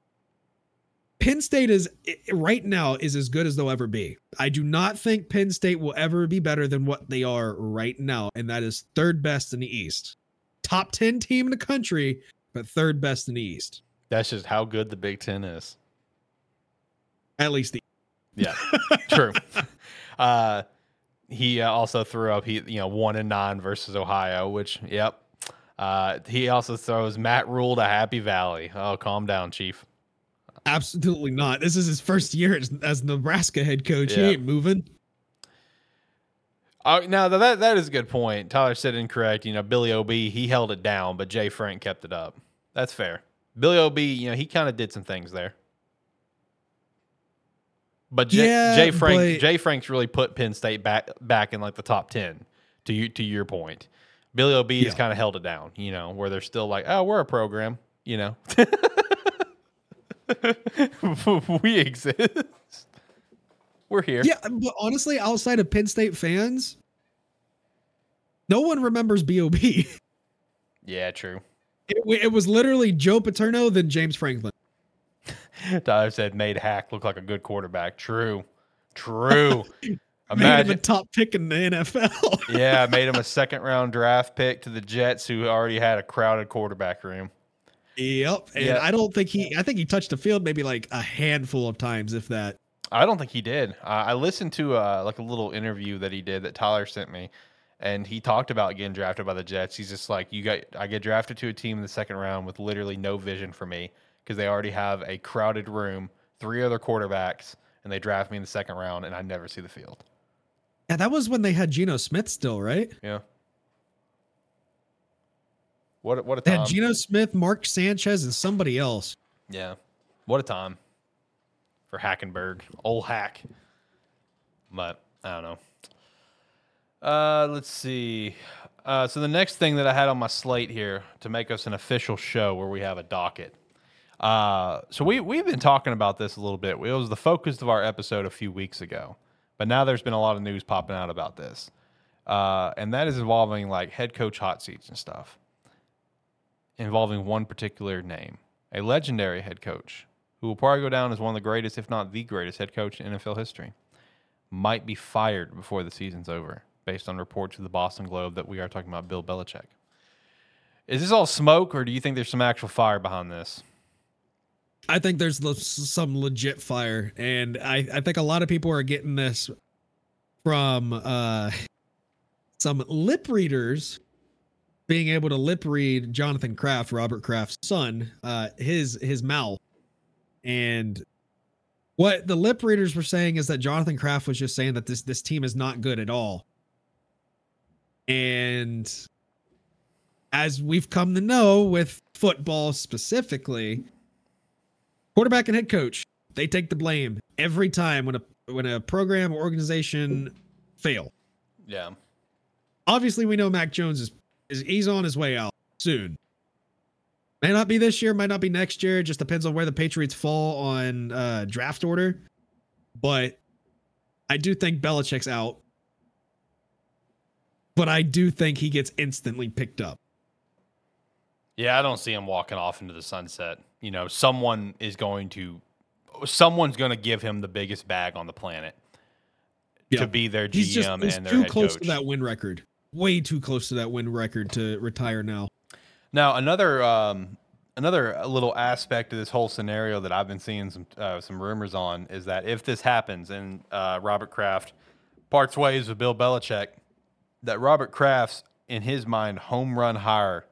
[SPEAKER 3] Penn State is right now is as good as they'll ever be. I do not think Penn State will ever be better than what they are right now, and that is third best in the East. Top 10 team in the country, but third best in the East.
[SPEAKER 1] That's just how good the Big Ten is.
[SPEAKER 3] At least the
[SPEAKER 1] Yeah, true. Uh, he uh, also threw up he you know one and nine versus Ohio, which yep. Uh, he also throws Matt Rhule to Happy Valley. Oh, calm down, Chief.
[SPEAKER 3] absolutely not. This is his first year as, as Nebraska head coach. He ain't moving.
[SPEAKER 1] Oh, now that that is a good point. Tyler said incorrect. You know, Billy Ob he held it down, but Jay Frank kept it up. That's fair. Billy Ob, you know, he kind of did some things there. But Jay,
[SPEAKER 3] Yeah,
[SPEAKER 1] Jay Frank,
[SPEAKER 3] but-
[SPEAKER 1] Jay Frank's really put Penn State back back in like the top ten. To you, to your point, Billy Ob has kind of held it down. You know, where they're still like, oh, we're a program. You know, we exist. We're here.
[SPEAKER 3] Yeah, but honestly, outside of Penn State fans, no one remembers Bob.
[SPEAKER 1] yeah, true.
[SPEAKER 3] wa- it was literally Joe Paterno, then James Franklin.
[SPEAKER 1] Tyler said made Hack look like a good quarterback. True. True.
[SPEAKER 3] Made him a top pick in the NFL.
[SPEAKER 1] yeah, made him a second round draft pick to the Jets who already had a crowded quarterback room.
[SPEAKER 3] yep. And
[SPEAKER 1] Yeah.
[SPEAKER 3] I don't think he. I think he touched the field maybe like a handful of times, if that.
[SPEAKER 1] I don't think he did. Uh, I listened to uh, like a little interview that he did that Tyler sent me, and he talked about getting drafted by the Jets. He's just like, you got, I get drafted to a team in the second round with literally no vision for me because they already have a crowded room, three other quarterbacks, and they draft me in the second round, and I never see the field.
[SPEAKER 3] Yeah, that was when they had Geno Smith still, right?
[SPEAKER 1] Yeah. What a- what a
[SPEAKER 3] They
[SPEAKER 1] time.
[SPEAKER 3] had Geno Smith, Mark Sanchez, and somebody else.
[SPEAKER 1] Yeah. What a time for Hackenberg. Old hack. But I don't know. Uh, let's see. Uh, so the next thing that I had on my slate here to make us an official show where we have a docket. Uh, so we we've been talking about this a little bit. It was the focus of our episode a few weeks ago, but now there's been a lot of news popping out about this, uh, and that is involving like head coach hot seats and stuff, involving one particular name, a legendary head coach who will probably go down as one of the greatest, if not the greatest, head coach in NFL history, might be fired before the season's over, based on reports of the Boston Globe that we are talking about Bill Belichick. Is this all smoke, or do you think there's some actual fire behind this?
[SPEAKER 3] I think there's some legit fire, and I, I think a lot of people are getting this from uh, some lip readers being able to lip read Jonathan Kraft, Robert Kraft's son, uh, his his mouth, and what the lip readers were saying is that Jonathan Kraft was just saying that this this team is not good at all, and as we've come to know with football specifically quarterback and head coach they take the blame every time when a when a program or organization fail.
[SPEAKER 1] Yeah.
[SPEAKER 3] obviously we know mac jones is, is he's on his way out soon. May not be this year might not be next year. It just depends on where the patriots fall on uh draft order. But i do think Belichick's out. But i do think he gets instantly picked up
[SPEAKER 1] Yeah, I don't see him walking off into the sunset. You know, someone is going to, someone's going to give him the biggest bag on the planet
[SPEAKER 3] Yeah.
[SPEAKER 1] to be their GM
[SPEAKER 3] he's just he's
[SPEAKER 1] and their
[SPEAKER 3] too close
[SPEAKER 1] coach.
[SPEAKER 3] to that win record way too close to that win record to retire now
[SPEAKER 1] Now, another um, another little aspect of this whole scenario that I've been seeing some uh, some rumors on is that if this happens and uh, Robert Kraft parts ways with Bill Belichick, that Robert Kraft's in his mind home run hire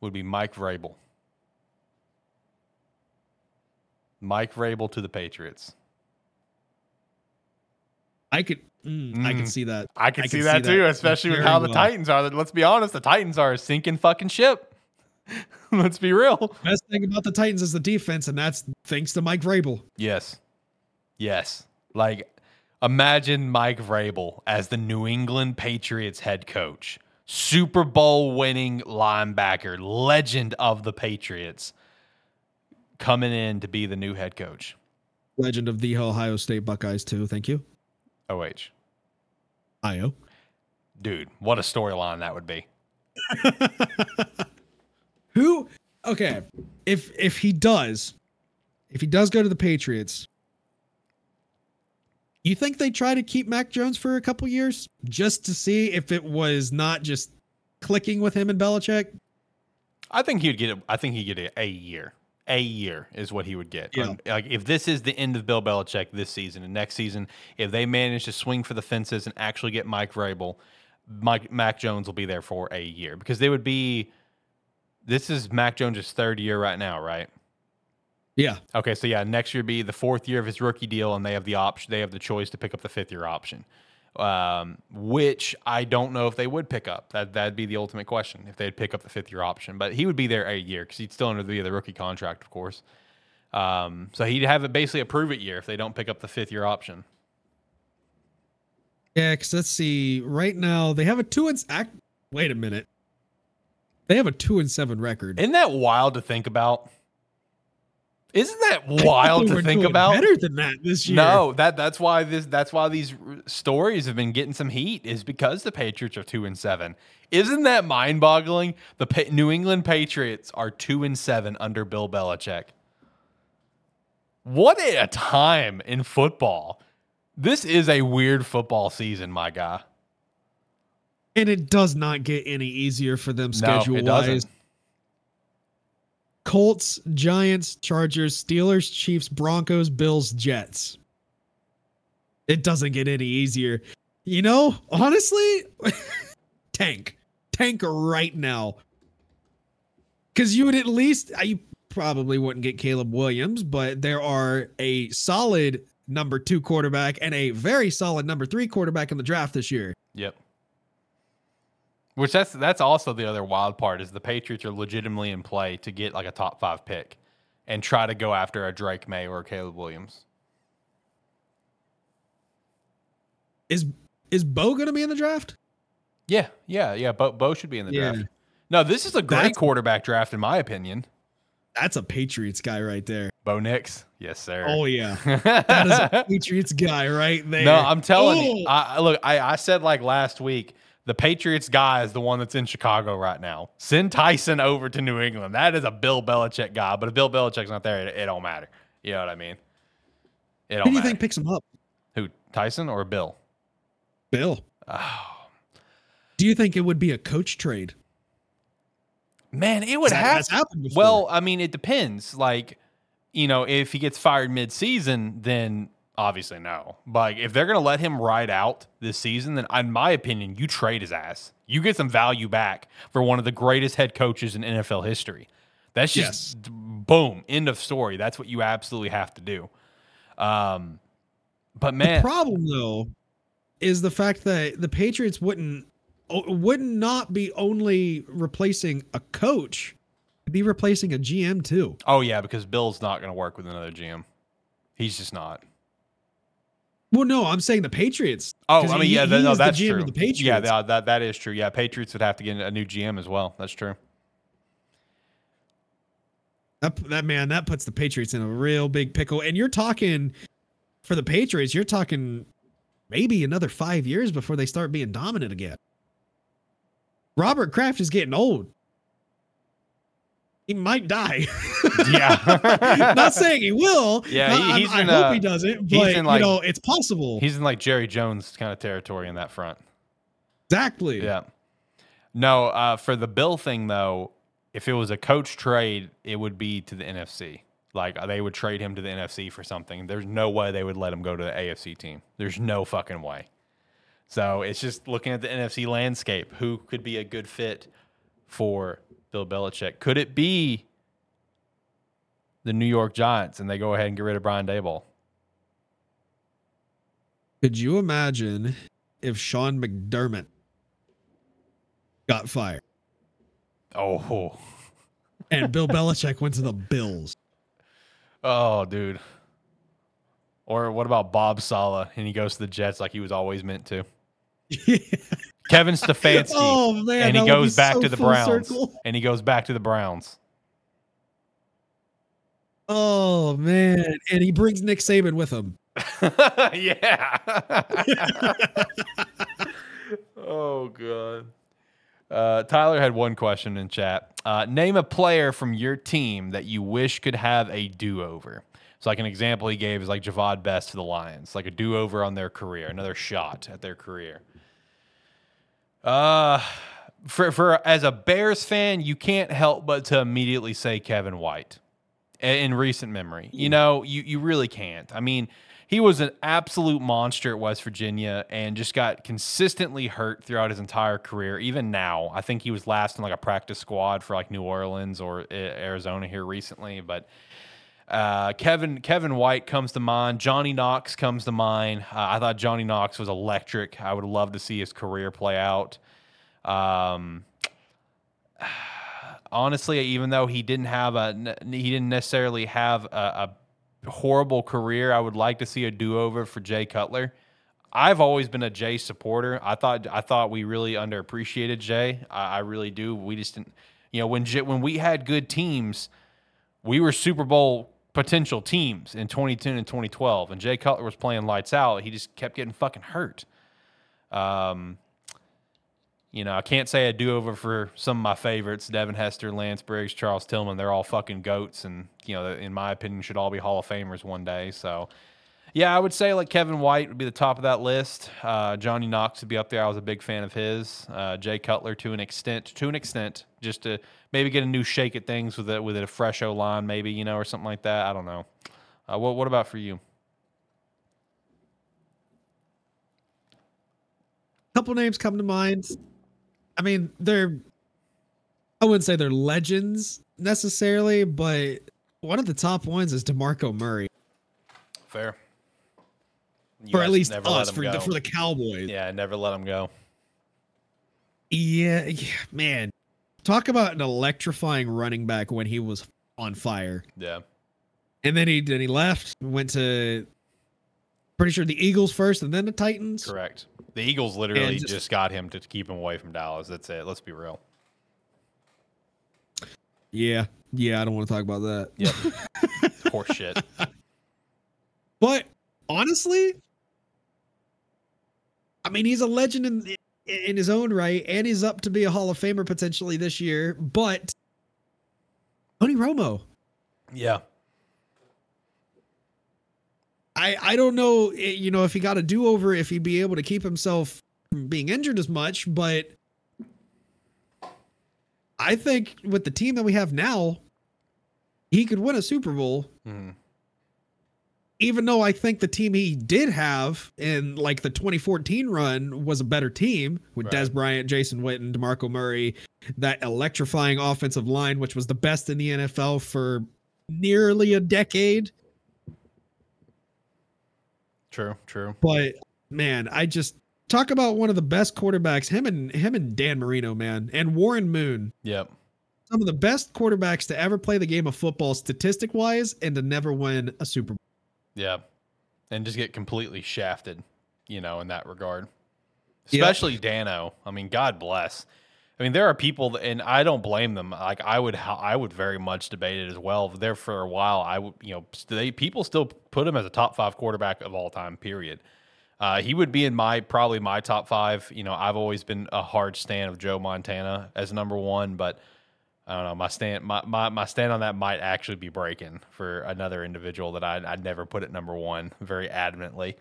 [SPEAKER 1] would be Mike Vrabel. Mike Vrabel to the Patriots.
[SPEAKER 3] I could, mm, I could
[SPEAKER 1] Mm.
[SPEAKER 3] see that.
[SPEAKER 1] I can
[SPEAKER 3] I
[SPEAKER 1] see
[SPEAKER 3] can
[SPEAKER 1] that
[SPEAKER 3] see
[SPEAKER 1] too,
[SPEAKER 3] that
[SPEAKER 1] especially with how the
[SPEAKER 3] well.
[SPEAKER 1] Titans are. Let's be honest, the Titans are a sinking fucking ship. Let's be real.
[SPEAKER 3] Best thing about the Titans is the defense, and that's thanks to Mike Vrabel.
[SPEAKER 1] Yes. Yes. Like imagine Mike Vrabel as the New England Patriots head coach. Super Bowl winning linebacker, legend of the Patriots, coming in to be the new head coach.
[SPEAKER 3] Legend of the Ohio State Buckeyes too. Thank you,
[SPEAKER 1] OH.
[SPEAKER 3] Io.
[SPEAKER 1] Dude, what a storyline that would be.
[SPEAKER 3] Who? Okay, if if he does, if he does go to the Patriots, you think they try to keep Mac Jones for a couple years just to see if it was not just clicking with him and Belichick?
[SPEAKER 1] I think he'd get. A, I think he'd get a, a year. A year is what he would get.
[SPEAKER 3] Yeah.
[SPEAKER 1] And, Like if this is the end of Bill Belichick this season and next season, if they manage to swing for the fences and actually get Mike Vrabel, Mike Mac Jones will be there for a year because they would be. This is Mac Jones' third year right now, right?
[SPEAKER 3] Yeah,
[SPEAKER 1] Okay, so yeah, next year be the fourth year of his rookie deal, and they have the option. They have the choice to pick up the fifth year option, um, which I don't know if they would pick up. That that'd be the ultimate question if they'd pick up the fifth year option. But he would be there a year because he'd still under the, the rookie contract, of course. Um, so he'd have it basically a prove it year if they don't pick up the fifth year option.
[SPEAKER 3] yeah. Because let's see, right now they have a two and act. Wait a minute, they have a two and seven record.
[SPEAKER 1] Isn't that wild to think about? Isn't that wild to think about?
[SPEAKER 3] better than that this year.
[SPEAKER 1] No, that that's why this that's why these r- stories have been getting some heat is because the Patriots are two and seven. Isn't that mind boggling? The pa- New England Patriots are two and seven under Bill Belichick. What a time in football! This is a weird football season, my guy.
[SPEAKER 3] and it does not get any easier for them schedule
[SPEAKER 1] it
[SPEAKER 3] wise. Colts, Giants, Chargers, Steelers, Chiefs, Broncos, Bills, Jets. It doesn't get any easier. You know, honestly, tank. Tank right now. Cuz you would at least I probably wouldn't get Caleb Williams, but there are a solid number 2 quarterback and a very solid number 3 quarterback in the draft this year.
[SPEAKER 1] Yep. Which that's that's also the other wild part is the Patriots are legitimately in play to get like a top five pick and try to go after a Drake Maye or a Caleb Williams.
[SPEAKER 3] Is is Bo going to be in the draft?
[SPEAKER 1] Yeah, yeah, yeah. Bo, Bo should be in the
[SPEAKER 3] Yeah.
[SPEAKER 1] draft. No, this is a great
[SPEAKER 3] That's-
[SPEAKER 1] quarterback draft in my opinion.
[SPEAKER 3] That's a Patriots guy right there.
[SPEAKER 1] Bo Nix, yes sir.
[SPEAKER 3] Oh yeah. That is a Patriots guy right there.
[SPEAKER 1] no, I'm telling you.
[SPEAKER 3] Oh.
[SPEAKER 1] I, I- look, I, I said like last week, the Patriots guy is the one that's in Chicago right now. Send Tyson over to New England. That is a Bill Belichick guy. But if Bill Belichick's not there, it, it don't matter. You know what I mean? It don't
[SPEAKER 3] Who do you
[SPEAKER 1] matter.
[SPEAKER 3] think picks him up?
[SPEAKER 1] Who Tyson or Bill?
[SPEAKER 3] Bill.
[SPEAKER 1] Oh,
[SPEAKER 3] Do you think it would be a coach trade?
[SPEAKER 1] man, it would have.
[SPEAKER 3] happened before.
[SPEAKER 1] Well, I mean, it depends. Like, you know, if he gets fired mid-season, then obviously no. But if they're going to let him ride out this season, then in my opinion, you trade his ass. You get some value back for one of the greatest head coaches in NFL history. That's just boom, end of story. That's what you absolutely have to do. Um, but man, the
[SPEAKER 3] problem though is the fact that the Patriots wouldn't would not be only replacing a coach, be replacing a GM too.
[SPEAKER 1] oh yeah, because Bill's not going to work with another GM. He's just not.
[SPEAKER 3] Well, no, I'm saying the Patriots.
[SPEAKER 1] Oh, I mean,
[SPEAKER 3] he-
[SPEAKER 1] yeah,
[SPEAKER 3] he
[SPEAKER 1] th- no,
[SPEAKER 3] the
[SPEAKER 1] that's
[SPEAKER 3] GM
[SPEAKER 1] true.
[SPEAKER 3] the Patriots.
[SPEAKER 1] Yeah, that, uh, that that is true. Yeah, Patriots would have to get a new GM as well. That's true.
[SPEAKER 3] That, that man, that puts the Patriots in a real big pickle. And you're talking for the Patriots, you're talking maybe another five years before they start being dominant again. Robert Kraft is getting old. He might die.
[SPEAKER 1] Yeah.
[SPEAKER 3] Not saying he will.
[SPEAKER 1] Yeah, he- he's
[SPEAKER 3] I
[SPEAKER 1] in,
[SPEAKER 3] hope
[SPEAKER 1] uh,
[SPEAKER 3] he doesn't. But
[SPEAKER 1] in, like-
[SPEAKER 3] you know, it's possible.
[SPEAKER 1] He's in like Jerry Jones kind of territory in that front.
[SPEAKER 3] exactly.
[SPEAKER 1] Yeah. No, uh, for the Bill thing though, if it was a coach trade, it would be to the NFC. Like they would trade him to the NFC for something. There's no way they would let him go to the AFC team. There's no fucking way. So it's just looking at the NFC landscape. Who could be a good fit for Bill Belichick? Could it be the New York Giants and they go ahead and get rid of Brian Daboll?
[SPEAKER 3] Could you imagine if Sean McDermott got fired
[SPEAKER 1] Oh,
[SPEAKER 3] and Bill Belichick went to the Bills?
[SPEAKER 1] oh, dude. Or what about Bob Sala and he goes to the Jets like he was always meant to? Kevin Stefanski.
[SPEAKER 3] oh man,
[SPEAKER 1] and he goes back
[SPEAKER 3] so
[SPEAKER 1] to the Browns.
[SPEAKER 3] circle.
[SPEAKER 1] And he goes back to the Browns.
[SPEAKER 3] Oh man, and he brings Nick Saban with him.
[SPEAKER 1] yeah. oh god. Uh, Tyler had one question in chat. Uh, name a player from your team that you wish could have a do over. So, like an example he gave is like Jahvid Best to the Lions, like a do over on their career, another shot at their career. Uh, for for as a Bears fan, you can't help but to immediately say Kevin White in recent memory. You know, you you really can't. I mean, he was an absolute monster at West Virginia and just got consistently hurt throughout his entire career. Even now, I think he was last in like a practice squad for like New Orleans or Arizona here recently, but. Uh, Kevin Kevin White comes to mind. Johnny Knox comes to mind. Uh, I thought Johnny Knox was electric. I would love to see his career play out. Um, honestly, even though he didn't have a he didn't necessarily have a, a horrible career, I would like to see a do over for Jay Cutler. I've always been a Jay supporter. I thought I thought we really underappreciated Jay. I, I really do. We just didn't, you know, when when we had good teams, we were Super Bowl potential teams in 2010 and 2012, and Jay Cutler was playing lights out. He just kept getting fucking hurt. Um, you know, I can't say a do over for some of my favorites Devin Hester, Lance Briggs, Charles Tillman. They're all fucking goats, and, you know, in my opinion, should all be Hall of Famers one day. So, yeah, I would say like Kevin White would be the top of that list. Uh, Johnny Knox would be up there. I was a big fan of his. Uh, Jay Cutler to an extent, to an extent, just to maybe get a new shake at things with it with it a fresh O line, maybe you know, or something like that. I don't know. Uh, what what about for you?
[SPEAKER 3] Couple names come to mind. I mean, they're I wouldn't say they're legends necessarily, but one of the top ones is DeMarco Murray.
[SPEAKER 1] Fair. You
[SPEAKER 3] for at least us, for the, for the Cowboys.
[SPEAKER 1] Yeah, never let them go.
[SPEAKER 3] Yeah, yeah, man. Talk about an electrifying running back when he was on fire.
[SPEAKER 1] Yeah.
[SPEAKER 3] And then he then he left, went to pretty sure the Eagles first and then the Titans.
[SPEAKER 1] Correct. The Eagles literally just, just, got him to keep him away from Dallas. That's it. Let's be real.
[SPEAKER 3] Yeah. Yeah, I don't want to talk about that.
[SPEAKER 1] Yep. Horse shit.
[SPEAKER 3] But honestly, I mean, he's a legend in in his own right, and he's up to be a Hall of Famer potentially this year. But Tony Romo,
[SPEAKER 1] yeah,
[SPEAKER 3] I I don't know, eh, you know, if he got a do over, if he'd be able to keep himself from being injured as much, but I think with the team that we have now, he could win a Super Bowl. Mm. Even though I think the team he did have in like the 2014 run was a better team with right. Dez Bryant, Jason Witten, DeMarco Murray, that electrifying offensive line, which was the best in the NFL for nearly a decade.
[SPEAKER 1] True, true.
[SPEAKER 3] But man, I just talk about one of the best quarterbacks. Him and him and Dan Marino, man, and Warren Moon.
[SPEAKER 1] Yep.
[SPEAKER 3] Some of the best quarterbacks to ever play the game of football, statistic wise, and to never win a Super Bowl.
[SPEAKER 1] Yeah, and just get completely shafted, you know, in that regard. Especially yep. Dano. I mean, God bless. I mean, there are people, that, and I don't blame them. Like I would, I would very much debate it as well. There for a while, I would, you know, they people still put him as a top five quarterback of all time. Period. Uh, he would be in my probably my top five. You know, I've always been a hard stand of Joe Montana as number one, but I don't know. My stand, my, my, my stand on that might actually be breaking for another individual that I, I'd never put at number one very adamantly.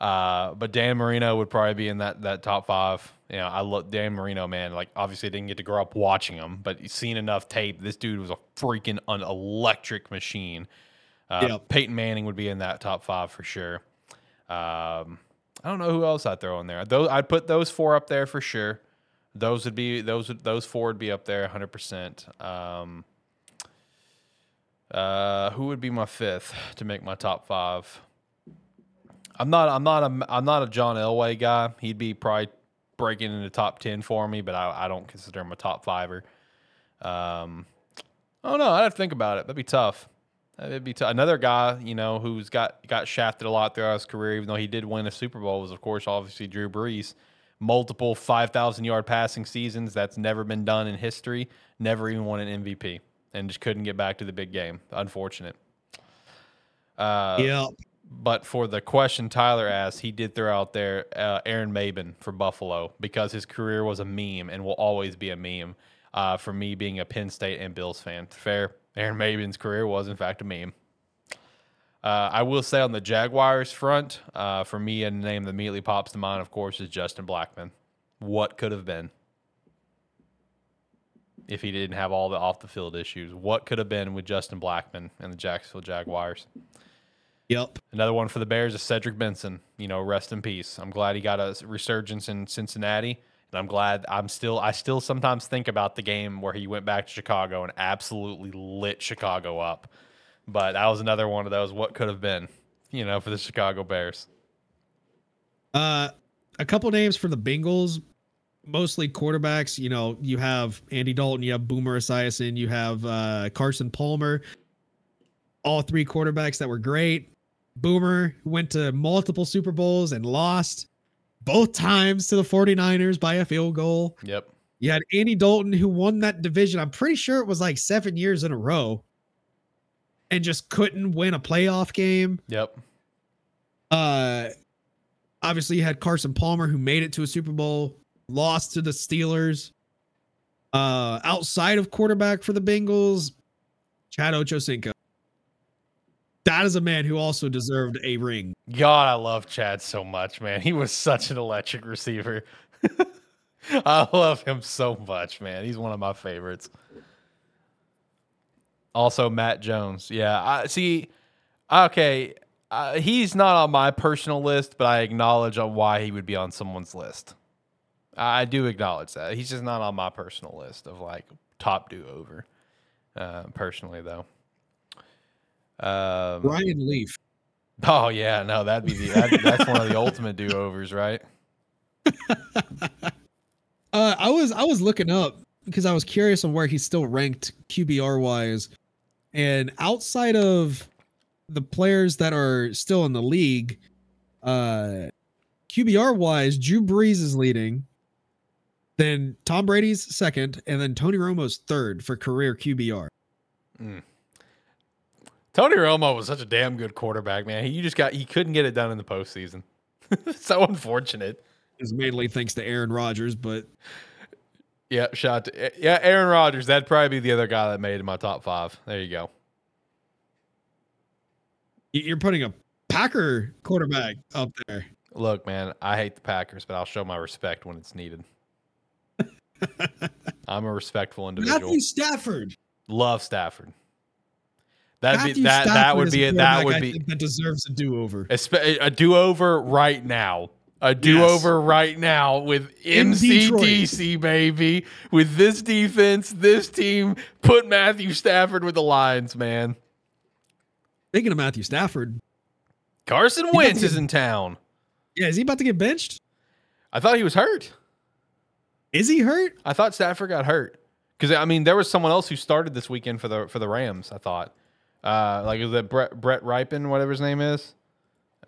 [SPEAKER 1] Uh, but Dan Marino would probably be in that that top five. You know, I love Dan Marino, man. Like, obviously, I didn't get to grow up watching him, but seen enough tape. This dude was a freaking an electric machine. Uh. Peyton Manning would be in that top five for sure. Um, I don't know who else I'd throw in there. Those I'd put those four up there for sure. Those would be those those four would be up there 100. Um, percent uh, who would be my fifth to make my top five? I'm not. I'm not a. I'm not a John Elway guy. He'd be probably breaking into top ten for me, but I, I don't consider him a top fiver. Um, I don't know. I'd have to think about it. That'd be tough. That'd be t- another guy, you know, who's got got shafted a lot throughout his career, even though he did win a Super Bowl. Was of course obviously Drew Brees, multiple five thousand yard passing seasons. That's never been done in history. Never even won an MVP, and just couldn't get back to the big game. Unfortunate.
[SPEAKER 3] Uh, yeah
[SPEAKER 1] But for the question Tyler asked, he did throw out there uh, Aaron Maybin for Buffalo because his career was a meme and will always be a meme. Uh, for me being a Penn State and Bills fan, fair. Aaron Maybin's career was in fact a meme. Uh, I will say on the Jaguars front, uh, for me, a name that immediately pops to mind, of course, is Justin Blackmon. What could have been if he didn't have all the off the field issues? What could have been with Justin Blackmon and the Jacksonville Jaguars?
[SPEAKER 3] Yep.
[SPEAKER 1] Another one for the Bears is Cedric Benson. You know, rest in peace. I'm glad he got a resurgence in Cincinnati, and I'm glad I'm still. I still sometimes think about the game where he went back to Chicago and absolutely lit Chicago up. But that was another one of those. What could have been, you know, for the Chicago Bears.
[SPEAKER 3] Uh, a couple names for the Bengals, mostly quarterbacks. You know, you have Andy Dalton, you have Boomer Esiason, you have uh, Carson Palmer. All three quarterbacks that were great. Boomer went to multiple Super Bowls and lost both times to the 49ers by a field goal.
[SPEAKER 1] Yep.
[SPEAKER 3] You had Andy Dalton who won that division. I'm pretty sure it was like seven years in a row and just couldn't win a playoff game.
[SPEAKER 1] Yep.
[SPEAKER 3] Uh obviously you had Carson Palmer who made it to a Super Bowl, lost to the Steelers. Uh outside of quarterback for the Bengals, Chad Ochocinco. That is a man who also deserved a ring.
[SPEAKER 1] God, I love Chad so much, man. He was such an electric receiver. I love him so much, man. He's one of my favorites. Also, Matt Jones. Yeah, I see. Okay, uh, he's not on my personal list, but I acknowledge on why he would be on someone's list. I do acknowledge that he's just not on my personal list of like top do over. Uh, personally, though. Um,
[SPEAKER 3] Ryan Leaf.
[SPEAKER 1] Oh yeah, no, that'd be the that, that's one of the ultimate do overs, right?
[SPEAKER 3] Uh, I was I was looking up because I was curious on where he's still ranked QBR wise, and outside of the players that are still in the league, uh, QBR wise, Drew Brees is leading. Then Tom Brady's second, and then Tony Romo's third for career QBR.
[SPEAKER 1] Tony Romo was such a damn good quarterback, man. He just got he couldn't get it done in the postseason. so unfortunate.
[SPEAKER 3] Is mainly thanks to Aaron Rodgers, but
[SPEAKER 1] Yeah, shout to eh, yeah, Aaron Rodgers. That'd probably be the other guy that made in my top five. There you go.
[SPEAKER 3] you're putting a Packer quarterback up there.
[SPEAKER 1] Look, man, I hate the Packers, but I'll show my respect when it's needed. I'm a respectful individual.
[SPEAKER 3] Matthew Stafford.
[SPEAKER 1] Love Stafford. That'd be
[SPEAKER 3] Matthew
[SPEAKER 1] that. That
[SPEAKER 3] Stafford
[SPEAKER 1] would be it. That would
[SPEAKER 3] I
[SPEAKER 1] be
[SPEAKER 3] that deserves a do over.
[SPEAKER 1] a, a do over right now. A do over right now with
[SPEAKER 3] In Detroit.
[SPEAKER 1] MCDC baby. With this defense, this team, put Matthew Stafford with the Lions, man.
[SPEAKER 3] Speaking of Matthew Stafford,
[SPEAKER 1] Carson Wentz is
[SPEAKER 3] get-
[SPEAKER 1] in town.
[SPEAKER 3] yeah, is he about to get benched?
[SPEAKER 1] I thought he was hurt.
[SPEAKER 3] Is he hurt?
[SPEAKER 1] I thought Stafford got hurt because I mean there was someone else who started this weekend for the for the Rams. I thought, uh, like is it Brett Brett Ripon, whatever his name is,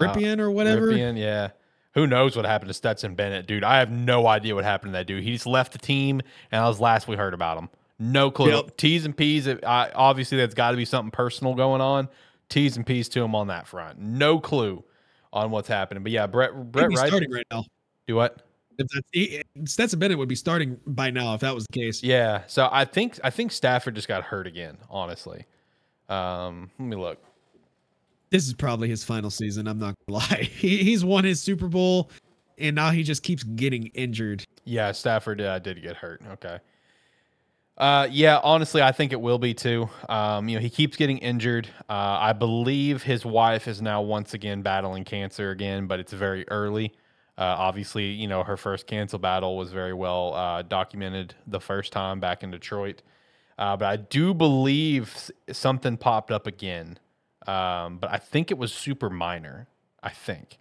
[SPEAKER 3] Rypien or whatever?
[SPEAKER 1] Rypien, yeah. Who knows what happened to Stetson Bennett, dude? I have no idea what happened to that dude. He just left the team, and that was last we heard about him. No clue.
[SPEAKER 3] Yep.
[SPEAKER 1] T's and P's. it- I, obviously, that's got to be something personal going on. T's and P's to him on that front. No clue on what's happening. But yeah, Brett Brett
[SPEAKER 3] be starting right now.
[SPEAKER 1] Do what?
[SPEAKER 3] If that's, he, Stetson Bennett would be starting by now if that was the case.
[SPEAKER 1] Yeah. So I think I think Stafford just got hurt again. Honestly, um, let me look.
[SPEAKER 3] This is probably his final season. I'm not gonna lie. He, he's won his Super Bowl, and now he just keeps getting injured.
[SPEAKER 1] Yeah, Stafford uh, did get hurt. Okay. Uh, yeah, honestly, I think it will be too. Um, you know, he keeps getting injured. Uh, I believe his wife is now once again battling cancer again, but it's very early. Uh, obviously, you know, her first cancer battle was very well uh, documented the first time back in Detroit. Uh, but I do believe something popped up again. Um, but I think it was super minor. I think.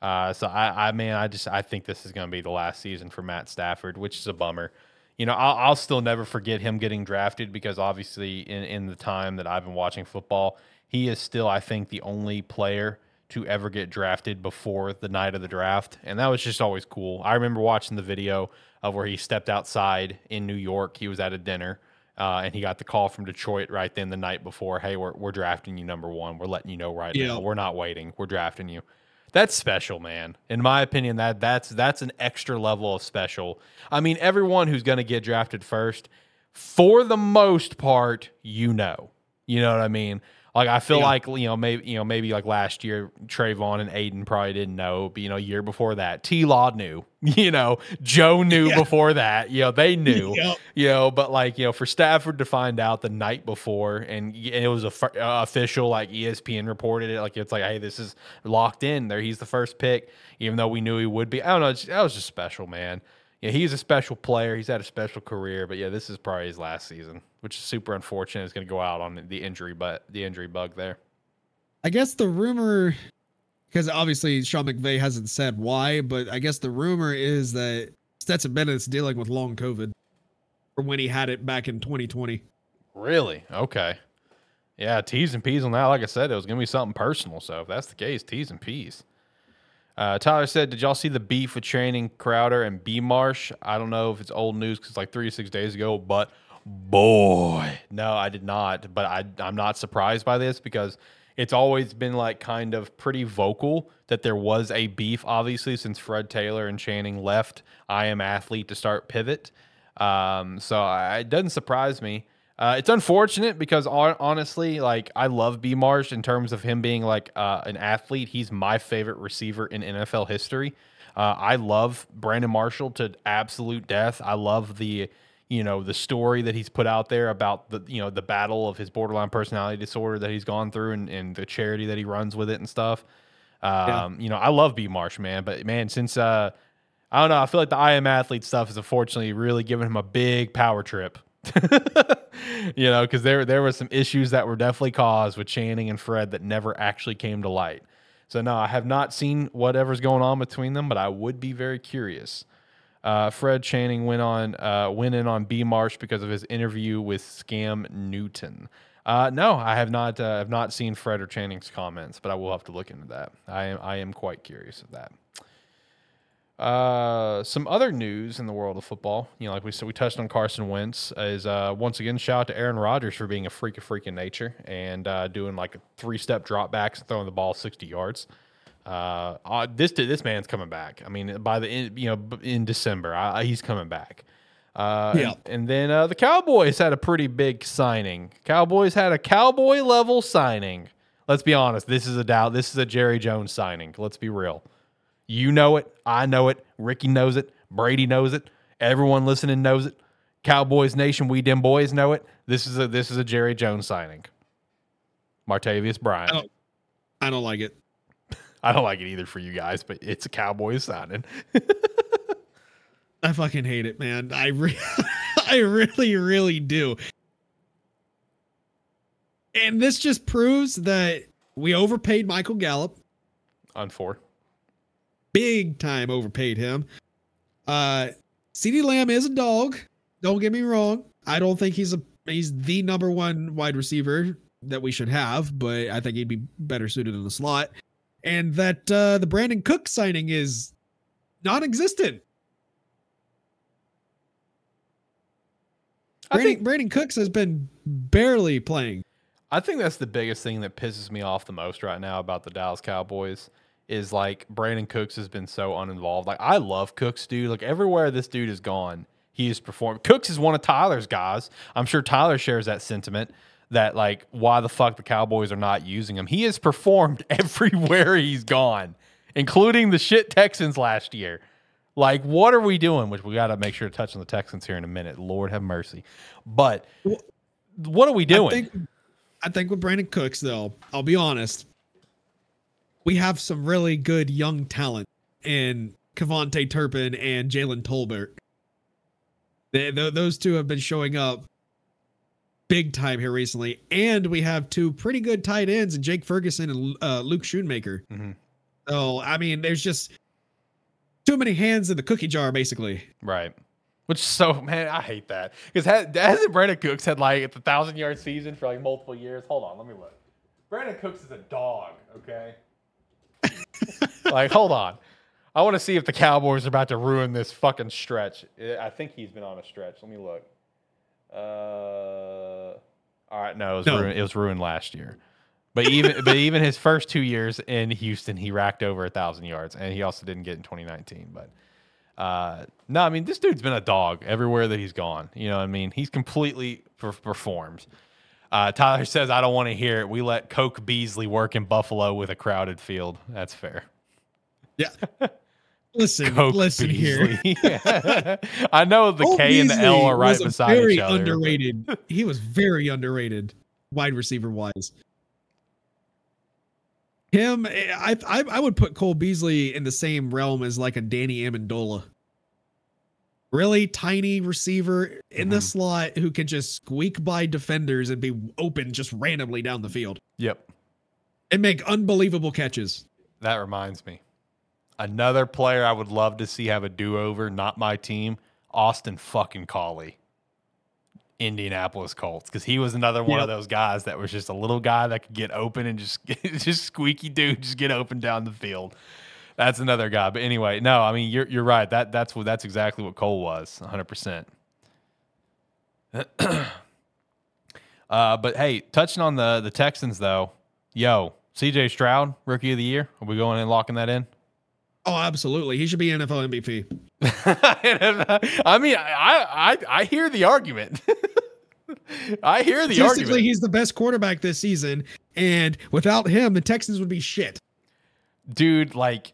[SPEAKER 1] Uh, so I, I mean, I just I think this is going to be the last season for Matt Stafford, which is a bummer. You know, I'll, I'll still never forget him getting drafted because obviously in, in the time that I've been watching football, he is still I think the only player to ever get drafted before the night of the draft, and that was just always cool. I remember watching the video of where he stepped outside in New York. He was at a dinner Uh, and he got the call from Detroit right then the night before. Hey, we're, we're drafting you number one. We're letting you know right
[SPEAKER 3] Yeah.
[SPEAKER 1] now. We're not waiting. We're drafting you. That's special, man. In my opinion, that that's that's an extra level of special. I mean, everyone who's going to get drafted first, for the most part, you know, you know what I mean. Like I feel
[SPEAKER 3] Yeah.
[SPEAKER 1] like you know maybe you know maybe like last year Trayvon and Aiden probably didn't know, but you know year before that T Law knew, you know Joe knew
[SPEAKER 3] Yeah.
[SPEAKER 1] before that, you know they knew,
[SPEAKER 3] Yep.
[SPEAKER 1] you know, but like you know for Stafford to find out the night before and, and it was a uh, official like ESPN reported it like it's like hey this is locked in there he's the first pick even though we knew he would be I don't know it's- that was just special man yeah he's a special player he's had a special career but yeah this is probably his last season which is super unfortunate it's going to go out on the injury but the injury bug there
[SPEAKER 3] I guess the rumor, because obviously Sean McVay hasn't said why, but I guess the rumor is that Stetson Bennett's dealing with long COVID from when he had it back in 2020.
[SPEAKER 1] Really? Okay. Yeah, T's and P's on that. Like I said, it was going to be something personal. So if that's the case, T's and P's. Uh, Tyler said, Did y'all see the beef with Channing Crowder and B Marsh? I don't know if it's old news because it's like three to six days ago, but boy, no, I did not. But I, I'm not surprised by this because it's always been like kind of pretty vocal that there was a beef, obviously, since Fred Taylor and Channing left I Am Athlete to start Pivot. Um, so I, it doesn't surprise me. Uh, it's unfortunate because honestly, like I love B Marsh in terms of him being like uh, an athlete. He's my favorite receiver in NFL history. Uh, I love Brandon Marshall to absolute death. I love the you know the story that he's put out there about the you know the battle of his borderline personality disorder that he's gone through and, and the charity that he runs with it and stuff. Um, You know, I love B Marsh, man, but man, since uh, I don't know, I feel like the I am athlete stuff is unfortunately really giving him a big power trip. you know, because there there were some issues that were definitely caused with Channing and Fred that never actually came to light. So no, I have not seen whatever's going on between them, but I would be very curious. Uh, Fred Channing went on uh, went in on B Marsh because of his interview with Scam Newton. Uh, no, I have not uh, have not seen Fred or Channing's comments, but I will have to look into that. I am I am quite curious of that. Uh, some other news in the world of football, you know, like we said, we touched on Carson Wentz. Is uh, once again shout out to Aaron Rodgers for being a freak of freaking nature and uh, doing like three step drop backs and throwing the ball sixty yards. Uh, uh, this this man's coming back. I mean, by the end, you know, in December, I, I- he's coming back. Uh,
[SPEAKER 3] Yeah.
[SPEAKER 1] and, and then uh, the Cowboys had a pretty big signing. Cowboys had a cowboy level signing. Let's be honest. This is a doubt. This is a Jerry Jones signing. Let's be real. You know it. I know it. Ricky knows it. Brady knows it. Everyone listening knows it. Cowboys Nation, we dem boys know it. This is a this is a Jerry Jones signing. Martavis Bryant.
[SPEAKER 3] I don't- I don't like it.
[SPEAKER 1] I don't like it either for you guys, but it's a Cowboys signing.
[SPEAKER 3] I fucking hate it, man. I re- I really, really do. And this just proves that we overpaid Michael Gallup,
[SPEAKER 1] on four.
[SPEAKER 3] Big time overpaid him. Uh CeeDee Lamb is a dog. Don't get me wrong. I don't think he's a he's the number one wide receiver that we should have, but I think he'd be better suited in the slot. And that uh the Brandin Cook signing is non-existent.
[SPEAKER 1] I
[SPEAKER 3] Brandon,
[SPEAKER 1] think
[SPEAKER 3] Brandin Cooks has been barely playing.
[SPEAKER 1] I think that's the biggest thing that pisses me off the most right now about the Dallas Cowboys is like Brandin Cooks has been so uninvolved. Like I love Cooks, dude. Like everywhere this dude has gone, he has performed. Cooks is one of Tyler's guys. I'm sure Tyler shares that sentiment that like why the fuck the Cowboys are not using him. He has performed everywhere he's gone, including the shit Texans last year. Like, what are we doing? Which we got to make sure to touch on the Texans here in a minute. Lord have mercy. But what are we doing?
[SPEAKER 3] I think, I think with Brandin Cooks, though, I'll be honest, we have some really good young talent in KaVontae Turpin and Jalen Tolbert. They, th- those two have been showing up big time here recently, and we have two pretty good tight ends in Jake Ferguson and uh, Luke Schoonmaker.
[SPEAKER 1] Mhm.
[SPEAKER 3] So I mean, there's just too many hands in the cookie jar, basically.
[SPEAKER 1] Right. Which so man, I hate that because has, hasn't Brandin Cooks had like a thousand yard season for like multiple years? Hold on, let me look. Brandin Cooks is a dog. Okay. like, hold on. I want to see if the Cowboys are about to ruin this fucking stretch. I think he's been on a stretch. Let me look. Uh, all right, no, it was
[SPEAKER 3] No.
[SPEAKER 1] ruined, it was ruined last year. But even but even his first two years in Houston, he racked over a thousand yards, and he also didn't get in 2019. But uh, no, I mean this dude's been a dog everywhere that he's gone. You know, what I mean he's completely per- performed. Uh, Tyler says, "I don't want to hear it." We let Coke Beasley work in Buffalo with a crowded field. That's fair.
[SPEAKER 3] Yeah. Listen,
[SPEAKER 1] Coke
[SPEAKER 3] listen here.
[SPEAKER 1] Beasley. I know the
[SPEAKER 3] Cole
[SPEAKER 1] K and the L are right beside
[SPEAKER 3] very
[SPEAKER 1] each other. but-
[SPEAKER 3] underrated. he was very underrated, wide receiver wise. Him, eh, I, I I would put Cole Beasley in the same realm as like a Danny Amendola. Really tiny receiver in the
[SPEAKER 1] Mhm.
[SPEAKER 3] slot who can just squeak by defenders and be open just randomly down the field
[SPEAKER 1] Yep.
[SPEAKER 3] and make unbelievable catches.
[SPEAKER 1] That reminds me. Another player I would love to see have a do over, not my team, Austin fucking Collie. Indianapolis Colts. Because he was another one of those guys that was just a little guy that could get open and just just squeaky dude, just get open down the field. That's another guy. But anyway, no, I mean you're you're right. That that's what that's exactly what Cole was, 100 percent Uh, but hey, touching on the the Texans though, yo, CJ Stroud, rookie of the year. Are we going and locking that in?
[SPEAKER 3] Oh, absolutely. He should be NFL MVP.
[SPEAKER 1] I mean, I I I hear the argument. I hear the argument.
[SPEAKER 3] he's the best quarterback this season, and without him, the Texans would be shit.
[SPEAKER 1] Dude, like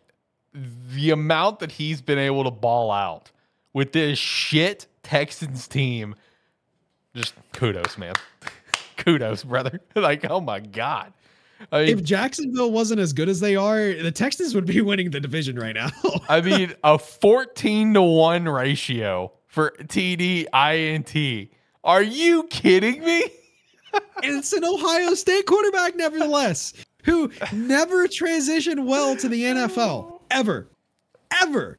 [SPEAKER 1] the amount that he's been able to ball out with this shit Texans team, just kudos, man. kudos, brother. like, oh my god. I mean,
[SPEAKER 3] If Jacksonville wasn't as good as they are, the Texans would be winning the division right now.
[SPEAKER 1] I mean, a 14 to 1 ratio for TD INT. Are you kidding me?
[SPEAKER 3] it's an Ohio State quarterback, nevertheless, who never transitioned well to the NFL ever, ever.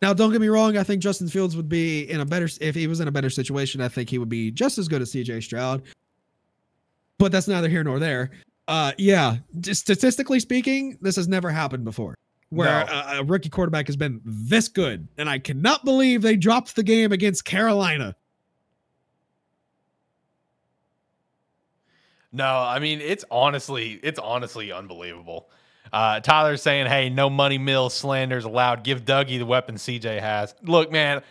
[SPEAKER 3] Now, don't get me wrong. I think Justin Fields would be in a better if he was in a better situation. I think he would be just as good as CJ Stroud. But that's neither here nor there. Uh, yeah, just statistically speaking, this has never happened before, where
[SPEAKER 1] No.
[SPEAKER 3] a, a rookie quarterback has been this good, and I cannot believe they dropped the game against Carolina.
[SPEAKER 1] No, I mean, it's honestly, it's honestly unbelievable. Uh, Tyler's saying, hey, no money mill slanders allowed. Give Dougie the weapon CJ has. Look, man.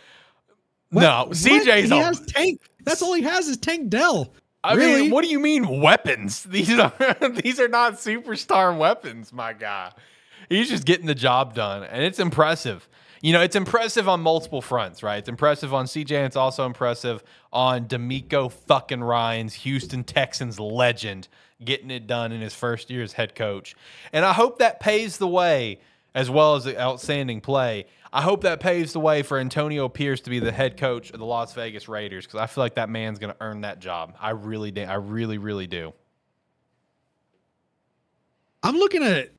[SPEAKER 1] no,
[SPEAKER 3] What?
[SPEAKER 1] CJ's
[SPEAKER 3] he
[SPEAKER 1] a,
[SPEAKER 3] has Tank. That's all he has is Tank Dell.
[SPEAKER 1] I
[SPEAKER 3] really?
[SPEAKER 1] mean, what do you mean weapons? These are these are not superstar weapons, my guy. He's just getting the job done, and it's impressive. You know, it's impressive on multiple fronts, right? It's impressive on CJ, and it's also impressive on DeMeco fucking Ryan's Houston Texans legend getting it done in his first year as head coach. And I hope that paves the way, as well as the outstanding play. I hope that paves the way for Antonio Pierce to be the head coach of the Las Vegas Raiders because I feel like that man's going to earn that job. I really do. I really, really do.
[SPEAKER 3] I'm looking at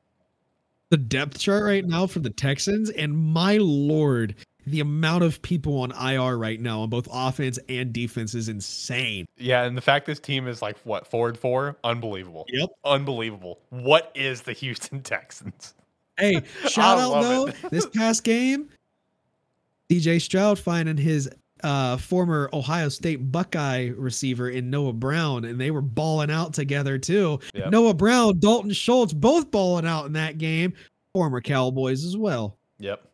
[SPEAKER 3] the depth chart right now for the Texans, and my lord, the amount of people on IR right now on both offense and defense is insane.
[SPEAKER 1] Yeah, and the fact this team is like what forward four, unbelievable.
[SPEAKER 3] Yep.
[SPEAKER 1] Unbelievable. What is the Houston Texans?
[SPEAKER 3] Hey, shout out though,
[SPEAKER 1] it.
[SPEAKER 3] this past game, CJ Stroud finding his uh, former Ohio State Buckeye receiver in Noah Brown, and they were balling out together too.
[SPEAKER 1] Yep.
[SPEAKER 3] Noah Brown, Dalton Schultz, both balling out in that game. Former Cowboys as well.
[SPEAKER 1] Yep.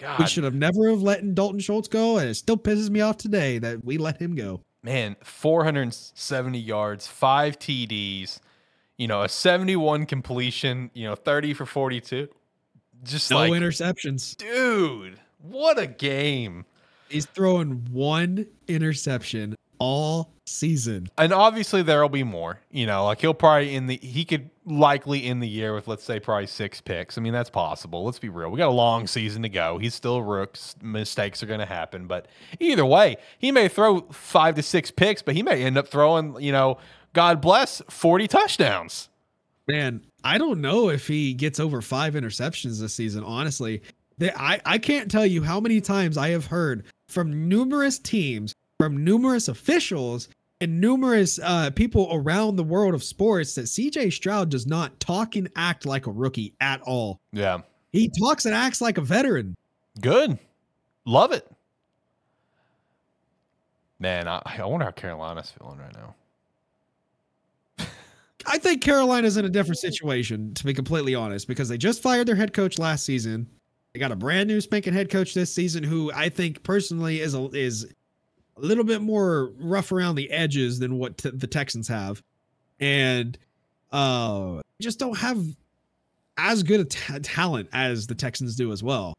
[SPEAKER 1] God,
[SPEAKER 3] We should have never have let Dalton Schultz go, and it still pisses me off today that we let him go.
[SPEAKER 1] man, 470 yards, five TDs, you know, a 71 completion, you know, 30 for 42. Just
[SPEAKER 3] No
[SPEAKER 1] like,
[SPEAKER 3] interceptions.
[SPEAKER 1] dude, what a game.
[SPEAKER 3] He's throwing one interception all season.
[SPEAKER 1] And obviously there'll be more, you know, like he'll probably in the, he could likely end the year with, let's say, probably six picks. I mean, that's possible. Let's be real. We got a long season to go. He's still a rook. Mistakes are going to happen. But either way, he may throw five to six picks, but he may end up throwing, you know, God bless, 40 touchdowns.
[SPEAKER 3] Man, I don't know if he gets over five interceptions this season, honestly. They, I, I can't tell you how many times I have heard from numerous teams, from numerous officials, and numerous uh, people around the world of sports that CJ Stroud does not talk and act like a rookie at all.
[SPEAKER 1] Yeah.
[SPEAKER 3] He talks and acts like a veteran.
[SPEAKER 1] Good. Love it. Man, I, I wonder how Carolina's feeling right now.
[SPEAKER 3] I think Carolina's in a different situation, to be completely honest, because they just fired their head coach last season. They got a brand new spanking head coach this season, who I think personally is a, is a little bit more rough around the edges than what t- the Texans have, and uh, just don't have as good a talent as the Texans do as well.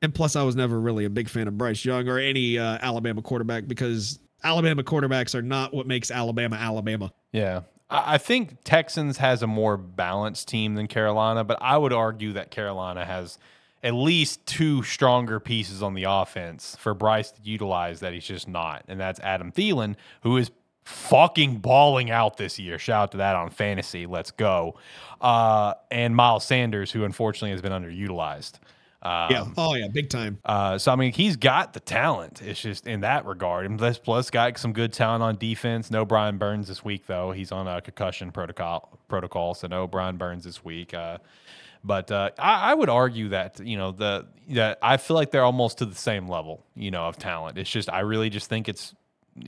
[SPEAKER 3] And plus, I was never really a big fan of Bryce Young or any uh, Alabama quarterback because Alabama quarterbacks are not what makes Alabama Alabama.
[SPEAKER 1] Yeah. I think Texans has a more balanced team than Carolina, but I would argue that Carolina has at least two stronger pieces on the offense for Bryce to utilize that he's just not. And that's Adam Thielen, who is fucking balling out this year. Shout out to that on fantasy. Let's go. Uh, and Miles Sanders, who unfortunately has been underutilized. Um,
[SPEAKER 3] yeah. Oh yeah, big time.
[SPEAKER 1] uh, so I mean, he's got the talent. It's just in that regard, and plus, plus got some good talent on defense. No Brian Burns this week though. He's on a concussion protocol protocol, so no Brian Burns this week. Uh, but uh, I, I would argue that you know the that I feel like they're almost to the same level, you know, of talent. It's just I really just think it's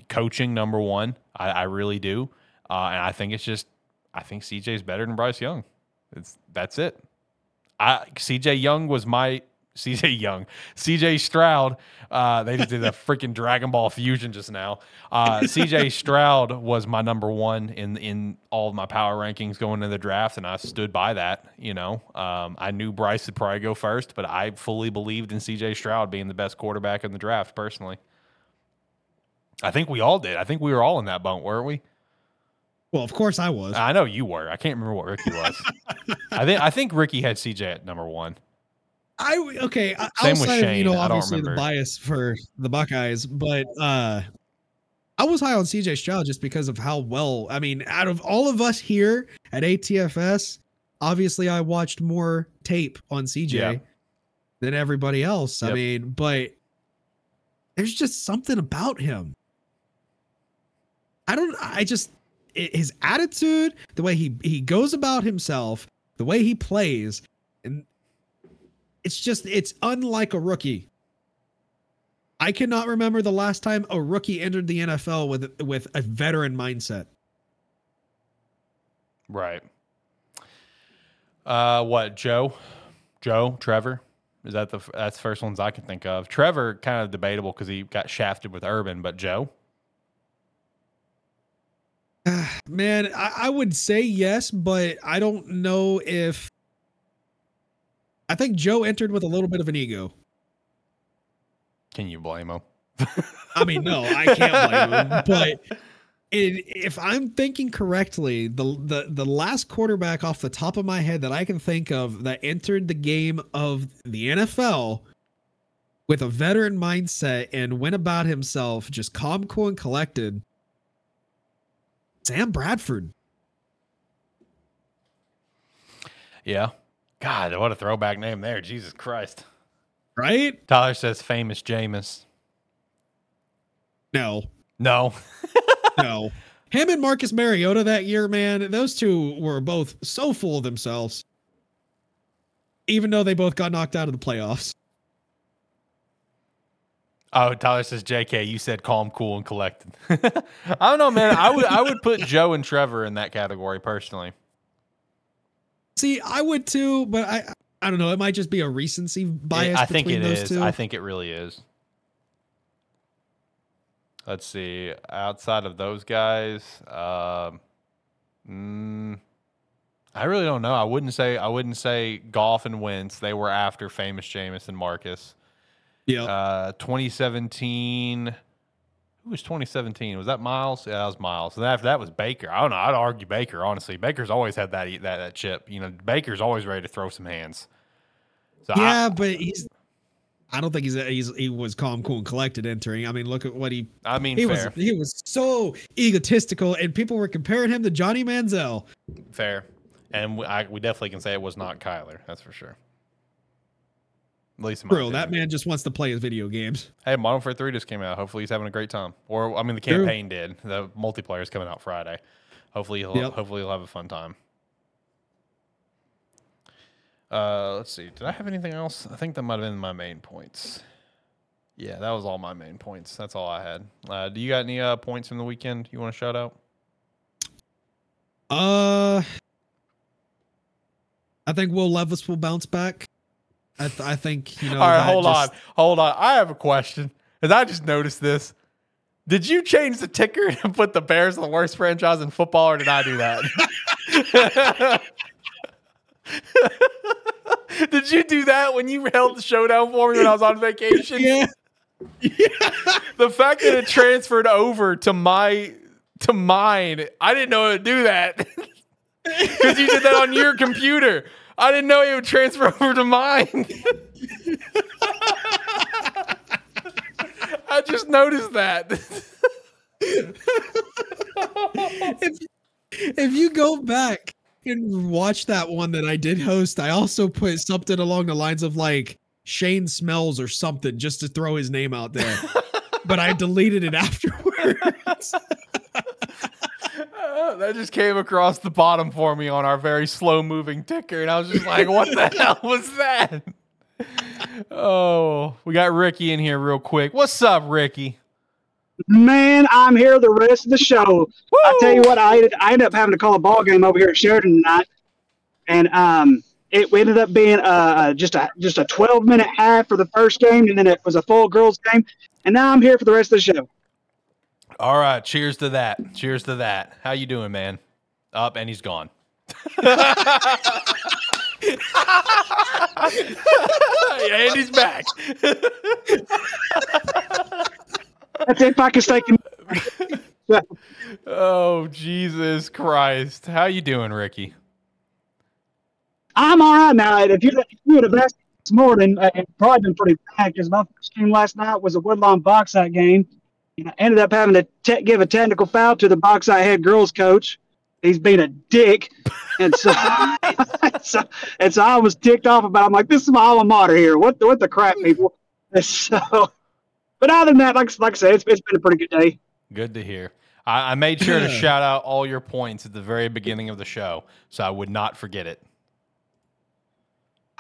[SPEAKER 1] coaching number one. I, I really do, uh, and I think it's just I think CJ's better than Bryce Young. It's that's it. I CJ Young was my CJ Young, CJ Stroud. Uh, they just did a freaking Dragon Ball fusion just now. Uh, CJ Stroud was my number one in in all of my power rankings going into the draft, and I stood by that. You know, um, I knew Bryce would probably go first, but I fully believed in CJ Stroud being the best quarterback in the draft. Personally, I think we all did. I think we were all in that boat, weren't we?
[SPEAKER 3] Well, of course I was.
[SPEAKER 1] I know you were. I can't remember what Ricky was. I think I think Ricky had CJ at number one.
[SPEAKER 3] I okay.
[SPEAKER 1] Same
[SPEAKER 3] outside of you know
[SPEAKER 1] Shane,
[SPEAKER 3] obviously the bias for the Buckeyes, but uh I was high on CJ Stroud just because of how well. I mean, out of all of us here at ATFS, obviously I watched more tape on CJ
[SPEAKER 1] Yeah.
[SPEAKER 3] than everybody else. I mean, but there's just something about him. I don't. I just his attitude, the way he he goes about himself, the way he plays, it's just it's unlike a rookie. I cannot remember the last time a rookie entered the NFL with with a veteran mindset.
[SPEAKER 1] Right. Uh, what Joe, Joe, Trevor? Is that the that's the first ones I can think of? Trevor kind of debatable because he got shafted with Urban, but Joe,
[SPEAKER 3] Man, I, I would say yes, but I don't know if. I think Joe entered with a little bit of an ego.
[SPEAKER 1] can you blame him?
[SPEAKER 3] I mean, no, I can't blame him. But it, if I'm thinking correctly, the, the the last quarterback off the top of my head that I can think of that entered the game of the NFL with a veteran mindset and went about himself just calm, cool, and collected. Sam Bradford.
[SPEAKER 1] Yeah. God, what a throwback name there. Jesus Christ.
[SPEAKER 3] Right?
[SPEAKER 1] Tyler says famous Jameis.
[SPEAKER 3] No,
[SPEAKER 1] No.
[SPEAKER 3] no. Him and Marcus Mariota that year, man, those two were both so full of themselves. Even though they both got knocked out of the playoffs.
[SPEAKER 1] Oh, Tyler says JK, you said calm, cool, and collected. I don't know, man. I would I would put Joe and Trevor in that category personally.
[SPEAKER 3] See, I would too, but I I don't know. It might just be a recency bias
[SPEAKER 1] I think it is.
[SPEAKER 3] two.
[SPEAKER 1] I think it really is. Let's see. Outside of those guys, um, mm, I really don't know. I wouldn't say. I wouldn't say Goff and Wentz. They were after famous Jameis and Marcus.
[SPEAKER 3] yeah.
[SPEAKER 1] Uh, 2017. Who was 2017? Was that Miles? Yeah, that was Miles. And after that was Baker. I don't know. I'd argue Baker. Honestly, Baker's always had that that, that chip. You know, Baker's always ready to throw some hands. So I-
[SPEAKER 3] yeah, but he's. I don't think he's, he's he was calm, cool, and collected entering. I mean, look at what he
[SPEAKER 1] I mean,
[SPEAKER 3] he
[SPEAKER 1] fair.
[SPEAKER 3] was. He was so egotistical, and people were comparing him to Johnny Manziel.
[SPEAKER 1] Fair. And we, I, we definitely can say it was not Kyler. That's for sure. At least
[SPEAKER 3] Bro, that man just wants to play his video games.
[SPEAKER 1] Hey, Modern Warfare 3 just came out. Hopefully he's having a great time. Or, I mean, the
[SPEAKER 3] True.
[SPEAKER 1] campaign did. The multiplayer is coming out Friday. Hopefully he'll,
[SPEAKER 3] Yep.
[SPEAKER 1] hopefully he'll have a fun time. Uh, let's see. Did I have anything else? I think that might have been my main points. Yeah, that was all my main points. That's all I had. Uh, do you got any uh, points from the weekend you want to shout out?
[SPEAKER 3] Uh, I think Will Levis will bounce back. I, th- I think you know.
[SPEAKER 1] all right, hold
[SPEAKER 3] just-
[SPEAKER 1] on, hold on. I have a question because I just noticed this. Did you change the ticker and put the Bears in the worst franchise in football, or did I do that? did you do that when you held the showdown for me when I was on vacation?
[SPEAKER 3] Yeah.
[SPEAKER 1] the fact that it transferred over to my to mine, I didn't know it would do that because you did that on your computer. I didn't know he would transfer over to mine. I just noticed that.
[SPEAKER 3] if if you go back and watch that one that I did host, I also put something along the lines of like Shane Smells or something just to throw his name out there. but I deleted it afterwards.
[SPEAKER 1] Uh, that just came across the bottom for me on our very slow moving ticker, and I was just like, "What the hell was that?" Oh, we got Ricky in here real quick. What's up, Ricky?
[SPEAKER 7] Man, I'm here the rest of the show. I tell you what, I ended, I ended up having to call a ball game over here at Sheridan tonight, and um, it ended up being uh just a just a 12 minute half for the first game, and then it was a full girls game, and now I'm here for the rest of the show.
[SPEAKER 1] All right, cheers to that. Cheers to that. How you doing, man? Up and he's gone. and he's back.
[SPEAKER 7] That's if I can
[SPEAKER 1] oh Jesus Christ! How you doing, Ricky?
[SPEAKER 7] I'm all right now. If you if you would have asked this morning, uh, it'd probably been pretty bad because my first game last night was a Woodlawn Bauxite game. And I ended up having to te- give a technical foul to the Bauxite girls coach. He's being a dick, and so, so and so I was ticked off about. it. I'm like, this is my alma mater here. What the, what the crap, people? And so, but other than that, like like I said, it's, it's been a pretty good day.
[SPEAKER 1] Good to hear. I, I made sure to shout out all your points at the very beginning of the show, so I would not forget it.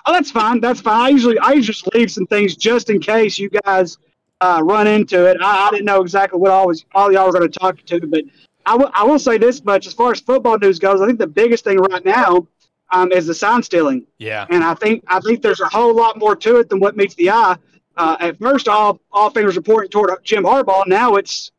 [SPEAKER 7] Oh, that's fine. That's fine. I usually I usually just leave some things just in case you guys uh, run into it. I, I didn't know exactly what all was all y'all were going to talk to, but I will I will say this much: as far as football news goes, I think the biggest thing right now um, is the sign stealing,
[SPEAKER 1] Yeah,
[SPEAKER 7] and I think I think there's a whole lot more to it than what meets the eye. Uh, at first, all all fingers are pointing toward Jim Harbaugh. Now it's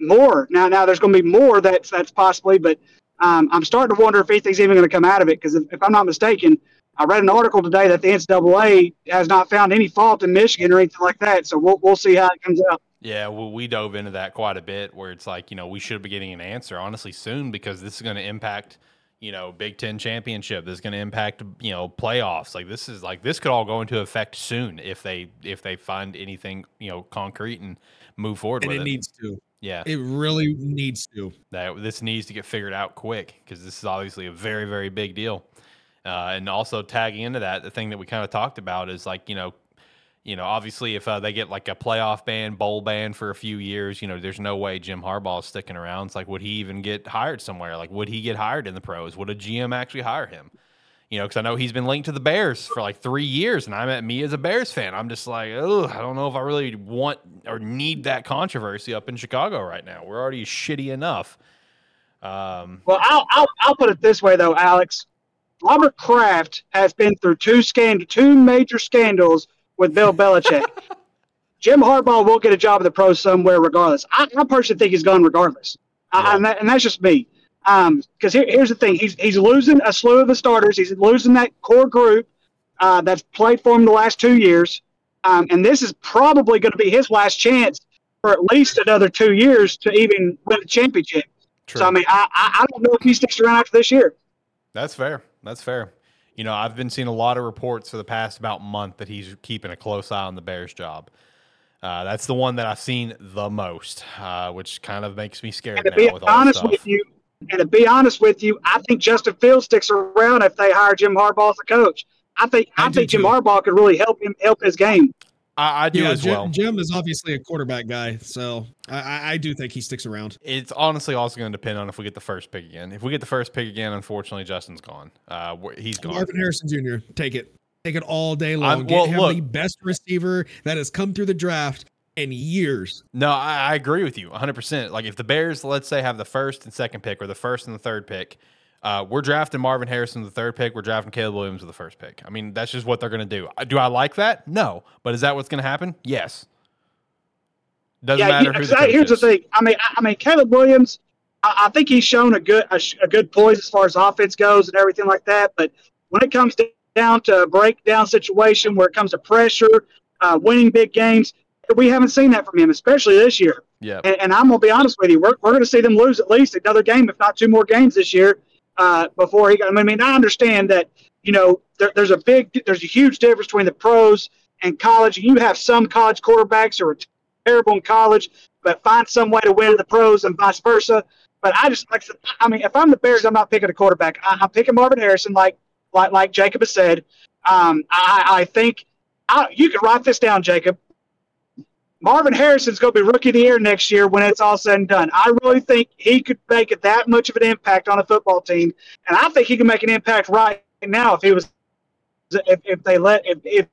[SPEAKER 7] more. Now now there's going to be more that's that's possibly, but um, I'm starting to wonder if anything's even going to come out of it. Because if, if I'm not mistaken, I read an article today that the NCAA has not found any fault in Michigan or anything like that. So we'll we'll see how it comes out.
[SPEAKER 1] yeah. Well, we dove into that quite a bit, where it's like you know we should be getting an answer honestly soon because this is going to impact you know Big Ten championship. This is going to impact you know playoffs. Like this is like this could all go into effect soon if they if they find anything you know concrete and move forward
[SPEAKER 3] and
[SPEAKER 1] with
[SPEAKER 3] it
[SPEAKER 1] it.
[SPEAKER 3] needs to.
[SPEAKER 1] yeah,
[SPEAKER 3] It really needs to.
[SPEAKER 1] that this needs to get figured out quick because this is obviously a very very big deal uh, and also tagging into that the thing that we kind of talked about is like you know you know obviously if uh, they get like a playoff ban bowl ban for a few years you know there's no way jim harbaugh is sticking around it's like would he even get hired somewhere like would he get hired in the pros would a gm actually hire him you know, because I know he's been linked to the Bears for like three years, and I'm at me as a Bears fan. I'm just like, oh, I don't know if I really want or need that controversy up in Chicago right now. We're already shitty enough. Um,
[SPEAKER 7] Well, I'll, I'll, I'll put it this way, though, Alex. Robert Kraft has been through two scand- two major scandals with Bill Belichick. Jim Harbaugh will get a job in the pros somewhere, regardless. I, I personally think he's gone regardless, I- and, that, and that's just me. Because here, here's the thing: he's he's losing a slew of the starters. He's losing that core group uh, that's played for him the last two years, um, and this is probably going to be his last chance for at least another two years to even win a championship.
[SPEAKER 1] true.
[SPEAKER 7] So I mean, I I don't know if he sticks around after this year.
[SPEAKER 1] That's fair. That's fair. You know, I've been seeing a lot of reports for the past about month that he's keeping a close eye on the Bears job. Uh, that's the one that I've seen the most, uh, which kind of makes me scared
[SPEAKER 7] And to
[SPEAKER 1] now
[SPEAKER 7] be
[SPEAKER 1] with all this
[SPEAKER 7] honest with you, and to be honest with you, I think Justin Fields sticks around if they hire Jim Harbaugh as a coach. I think I,
[SPEAKER 3] I
[SPEAKER 7] think Jim
[SPEAKER 3] too.
[SPEAKER 7] Harbaugh could really help him help his game.
[SPEAKER 1] I, I do
[SPEAKER 3] yeah,
[SPEAKER 1] as
[SPEAKER 3] Jim,
[SPEAKER 1] well.
[SPEAKER 3] Jim is obviously a quarterback guy, so I, I, I do think he sticks around.
[SPEAKER 1] It's honestly also going to depend on if we get the first pick again. If we get the first pick again, unfortunately, Justin's gone. Uh, he's gone.
[SPEAKER 3] Marvin Harrison Jr. Take it. Take it all day long.
[SPEAKER 1] I'm-
[SPEAKER 3] Get him
[SPEAKER 1] look-
[SPEAKER 3] the best receiver that has come through the draft. in years.
[SPEAKER 1] No, I, I agree with you 100%. Like if the Bears, let's say, have the first and second pick or the first and the third pick, uh, we're drafting Marvin Harrison the third pick. We're drafting Caleb Williams with the first pick. I mean, that's just what they're going to do. Uh, Do I like that? No. But is that what's going to happen? Yes. Doesn't
[SPEAKER 7] yeah,
[SPEAKER 1] matter
[SPEAKER 7] 'cause
[SPEAKER 1] the
[SPEAKER 7] I- here's the thing. I mean, I, I mean, Caleb Williams. I, I think he's shown a good a, a good poise as far as offense goes and everything like that. But when it comes down to a breakdown situation, where it comes to pressure, uh, winning big games, we haven't seen that from him, especially this year.
[SPEAKER 1] Yeah.
[SPEAKER 7] And, and I'm gonna be honest with you, we're, we're gonna see them lose at least another game, if not two more games this year, uh, before he. got- I mean, I understand that you know there, there's a big, there's a huge difference between the pros and college. You have some college quarterbacks who are terrible in college, but find some way to win in the pros and vice versa. But I just like, I mean, if I'm the Bears, I'm not picking a quarterback. I, I'm picking Marvin Harrison, like like like Jacob has said. Um, I, I think I, you can write this down, Jacob. Marvin Harrison's going to be rookie of the year next year when it's all said and done. I really think he could make it that much of an impact on a football team, and I think he can make an impact right now if he was, if, if they let if if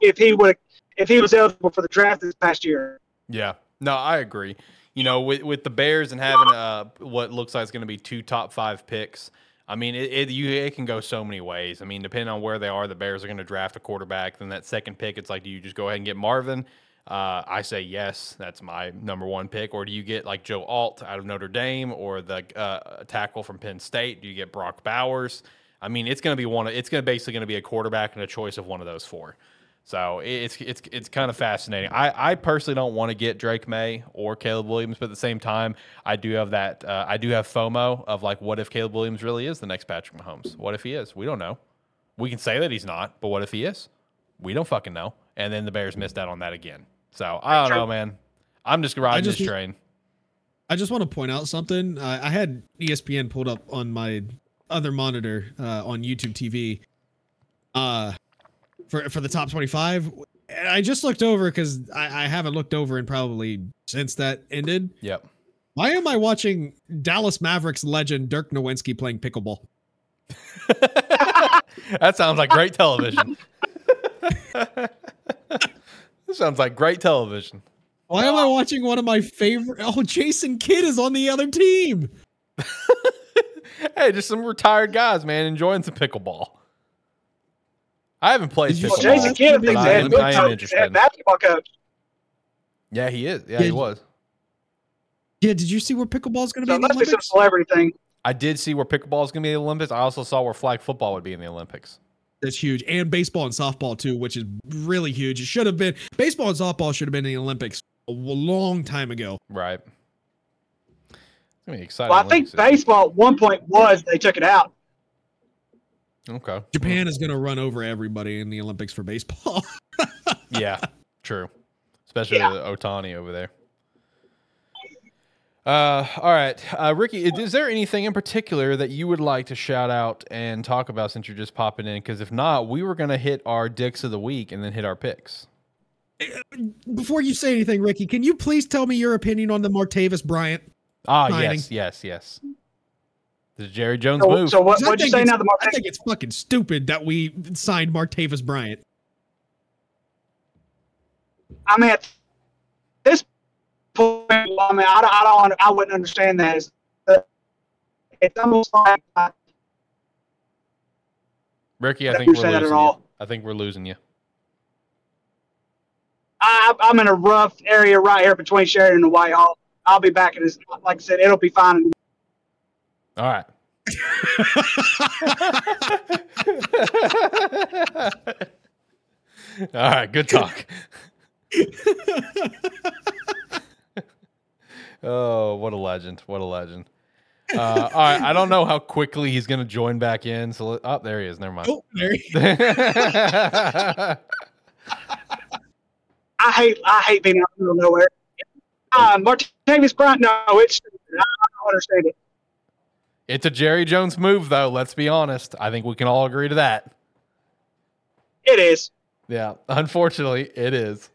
[SPEAKER 7] if he would if he was eligible for the draft this past year.
[SPEAKER 1] Yeah. No, I agree. You know, with with the Bears and having uh what looks like it's going to be two top five picks. I mean, it, it you it can go so many ways. I mean, depending on where they are, the Bears are going to draft a quarterback. Then that second pick, it's like, do you just go ahead and get Marvin? Uh, I say yes, that's my number one pick. Or do you get like Joe Alt out of Notre Dame or the uh, tackle from Penn State? Do you get Brock Bowers? I mean, it's going to be one. It's going to basically going to be a quarterback and a choice of one of those four. So it's it's it's kind of fascinating. I, I personally don't want to get Drake Maye or Caleb Williams, but at the same time, I do have that uh, I do have FOMO of like, what if Caleb Williams really is the next Patrick Mahomes? What if he is? We don't know. We can say that he's not, but what if he is? We don't fucking know. And then the Bears missed out on that again. So I don't know, man. I'm just riding
[SPEAKER 3] just-
[SPEAKER 1] this train.
[SPEAKER 3] I just want to point out something. Uh, I had ESPN pulled up on my other monitor uh, on YouTube TV uh, for for the top 25. And I just looked over because I, I haven't looked over in probably since that ended.
[SPEAKER 1] Yep.
[SPEAKER 3] Why am I watching Dallas Mavericks legend Dirk Nowitzki playing pickleball?
[SPEAKER 1] that sounds like great television. This sounds like great television.
[SPEAKER 3] Why am I watching one of my favorite? Oh, Jason Kidd is on the other team.
[SPEAKER 1] Hey, just some retired guys, man, enjoying some pickleball. I haven't played
[SPEAKER 3] Did
[SPEAKER 7] Well,
[SPEAKER 1] pickleball.
[SPEAKER 7] Jason? Kidd
[SPEAKER 3] But
[SPEAKER 7] thinks
[SPEAKER 1] I am-
[SPEAKER 7] good
[SPEAKER 1] I am
[SPEAKER 7] coach,
[SPEAKER 1] interested.
[SPEAKER 7] basketball coach.
[SPEAKER 1] Yeah, he is. Yeah,
[SPEAKER 3] Yeah,
[SPEAKER 1] he was.
[SPEAKER 3] Yeah, did you see where pickleball is going to
[SPEAKER 7] So
[SPEAKER 3] be in the
[SPEAKER 7] must be some
[SPEAKER 3] Olympics?
[SPEAKER 7] celebrity thing.
[SPEAKER 1] I did see where pickleball is going to be in the Olympics. I also saw where flag football would be in the Olympics.
[SPEAKER 3] That's huge, and baseball and softball too, which is really huge. It should have been baseball and softball should have been in the Olympics a long time ago.
[SPEAKER 1] Right. It's gonna exciting.
[SPEAKER 7] Well, I think
[SPEAKER 1] Olympics
[SPEAKER 7] baseball at one point was they took it out.
[SPEAKER 1] Okay.
[SPEAKER 3] Japan is going to run over everybody in the Olympics for baseball.
[SPEAKER 1] Yeah, true. Especially
[SPEAKER 7] Yeah.
[SPEAKER 1] Ohtani over there. Uh, all right, uh, Ricky. Is, is there anything in particular that you would like to shout out and talk about since you're just popping in? Because if not, we were gonna hit our dicks of the week and then hit our picks.
[SPEAKER 3] Before you say anything, Ricky, can you please tell me your opinion on the Martavis Bryant?
[SPEAKER 1] Ah,
[SPEAKER 3] Signing.
[SPEAKER 1] yes, yes, yes. The Jerry Jones
[SPEAKER 7] So,
[SPEAKER 1] move.
[SPEAKER 7] so what,
[SPEAKER 3] 'Cause I
[SPEAKER 7] what'd you say now? The
[SPEAKER 3] I think it's fucking stupid that we signed Martavis Bryant.
[SPEAKER 7] I mean, at this point, I mean, I don't, I don't, I wouldn't understand that. It's, uh, it's almost like uh,
[SPEAKER 1] Ricky, I
[SPEAKER 7] Don't
[SPEAKER 1] think we're
[SPEAKER 7] understand at
[SPEAKER 1] losing you. I think we're losing you.
[SPEAKER 7] I, I'm in a rough area right here between Sheridan and Whitehall. I'll be back in this. Like I said, it'll be fine.
[SPEAKER 1] All right. All right, good talk. oh, what a legend! What a legend! Uh, all right, I don't know how quickly he's going to join back in. So, let- oh, there he is. Never mind.
[SPEAKER 3] Oh, there he-
[SPEAKER 7] I hate, I hate being out in the middle of nowhere. Uh, Martavis Bryant, no, it's. I don't understand it.
[SPEAKER 1] it's a Jerry Jones move, though. Let's be honest. I think we can all agree to that.
[SPEAKER 7] It is.
[SPEAKER 1] Yeah, unfortunately, it is.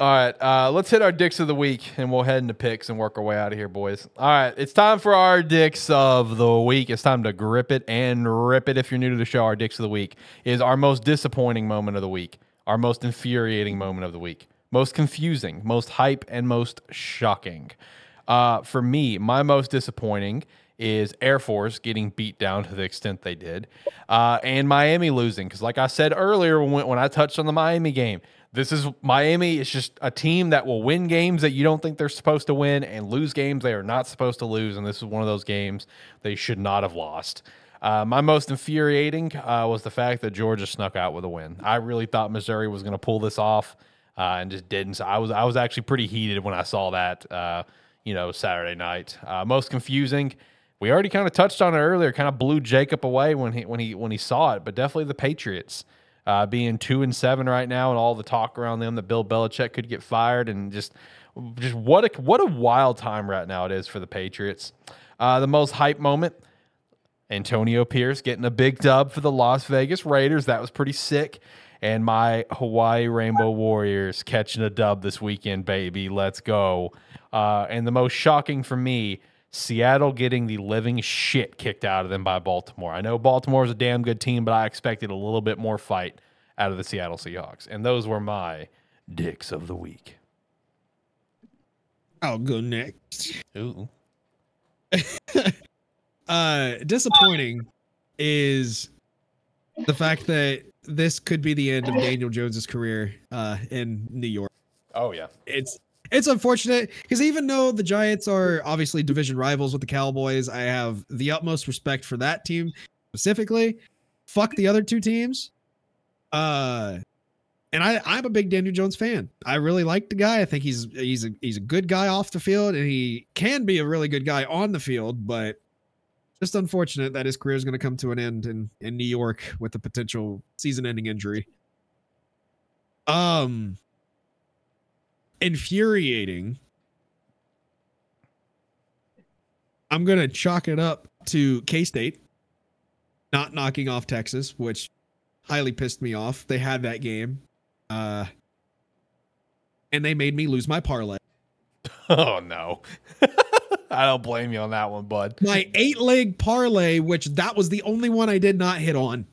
[SPEAKER 1] All right, uh, let's hit our dicks of the week, and we'll head into picks and work our way out of here, boys. All right, it's time for our dicks of the week. It's time to grip it and rip it. If you're new to the show, our dicks of the week is our most disappointing moment of the week, our most infuriating moment of the week. most confusing, most hype, and most shocking. Uh, for me, my most disappointing is Air Force getting beat down to the extent they did, uh, and Miami losing. Because, like I said earlier, when, when I touched on the Miami game, this is Miami is just a team that will win games that you don't think they're supposed to win and lose games they are not supposed to lose. And this is one of those games they should not have lost. Uh, my most infuriating uh, was the fact that Georgia snuck out with a win. I really thought Missouri was going to pull this off uh, and just didn't. So I was I was actually pretty heated when I saw that. Uh, you know, Saturday night. Uh, most confusing. We already kind of touched on it earlier. Kind of blew Jacob away when he when he when he saw it, but definitely the Patriots uh, being two and seven right now, and all the talk around them that Bill Belichick could get fired, and just just what a what a wild time right now it is for the Patriots. Uh, the most hype moment. Antonio Pierce getting a big dub for the Las Vegas Raiders. That was pretty sick. And my Hawaii Rainbow Warriors catching a dub this weekend, baby. Let's go. Uh, and the most shocking for me, Seattle getting the living shit kicked out of them by Baltimore. I know Baltimore is a damn good team, but I expected a little bit more fight out of the Seattle Seahawks. And those were my dicks of the week.
[SPEAKER 3] I'll go next.
[SPEAKER 1] Ooh.
[SPEAKER 3] uh disappointing is the fact that this could be the end of Daniel Jones's career uh in New York.
[SPEAKER 1] Oh, yeah.
[SPEAKER 3] It's it's unfortunate because even though the Giants are obviously division rivals with the Cowboys, I have the utmost respect for that team specifically. Fuck the other two teams. Uh and I, I'm a big Daniel Jones fan. I really like the guy. I think he's he's a he's a good guy off the field, and he can be a really good guy on the field. But just unfortunate that his career is going to come to an end in in New York with a potential season-ending injury. Um, infuriating. I'm gonna chalk it up to K State not knocking off Texas, which highly pissed me off. They had that game. Uh and they made me lose my parlay.
[SPEAKER 1] Oh, no. I don't blame you on that one, bud.
[SPEAKER 3] My eight leg parlay, which that was the only one I did not hit on.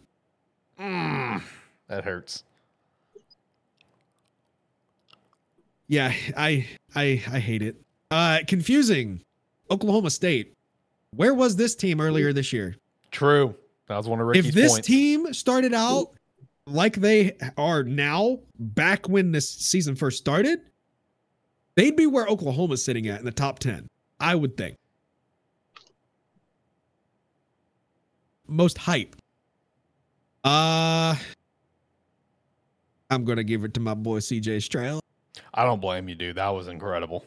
[SPEAKER 1] Mm, that hurts.
[SPEAKER 3] Yeah, I I I hate it. Uh confusing. Oklahoma State. Where was this team earlier this year?
[SPEAKER 1] True. That was one of Ricky's
[SPEAKER 3] if this
[SPEAKER 1] points.
[SPEAKER 3] team started out like they are now, back when this season first started, they'd be where Oklahoma's sitting at in the top 10, I would think. Most hype. Uh I'm gonna give it to my boy CJ Stroud.
[SPEAKER 1] I don't blame you, dude. That was incredible.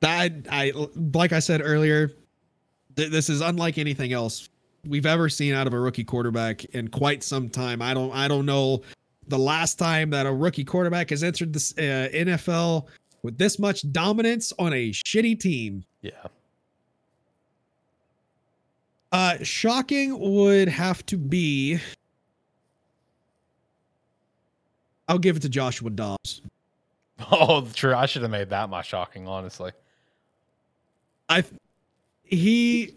[SPEAKER 3] That I like I said earlier, th- this is unlike anything else we've ever seen out of a rookie quarterback in quite some time. I don't I don't know the last time that a rookie quarterback has entered the uh, NFL with this much dominance on a shitty team.
[SPEAKER 1] Yeah.
[SPEAKER 3] Uh shocking would have to be I'll give it to Joshua Dobbs.
[SPEAKER 1] Oh, true. I should have made that my shocking, honestly.
[SPEAKER 3] I he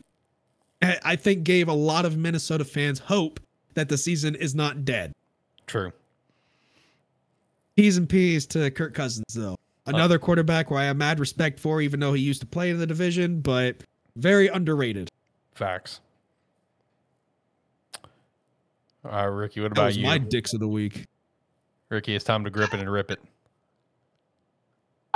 [SPEAKER 3] I think gave a lot of Minnesota fans hope that the season is not dead.
[SPEAKER 1] True.
[SPEAKER 3] P's and P's to Kirk Cousins, though. Uh, Another quarterback where I have mad respect for, even though he used to play in the division, but very underrated.
[SPEAKER 1] Facts. All right, Ricky, what about you?
[SPEAKER 3] my dicks of the week.
[SPEAKER 1] Ricky, it's time to grip it and rip it.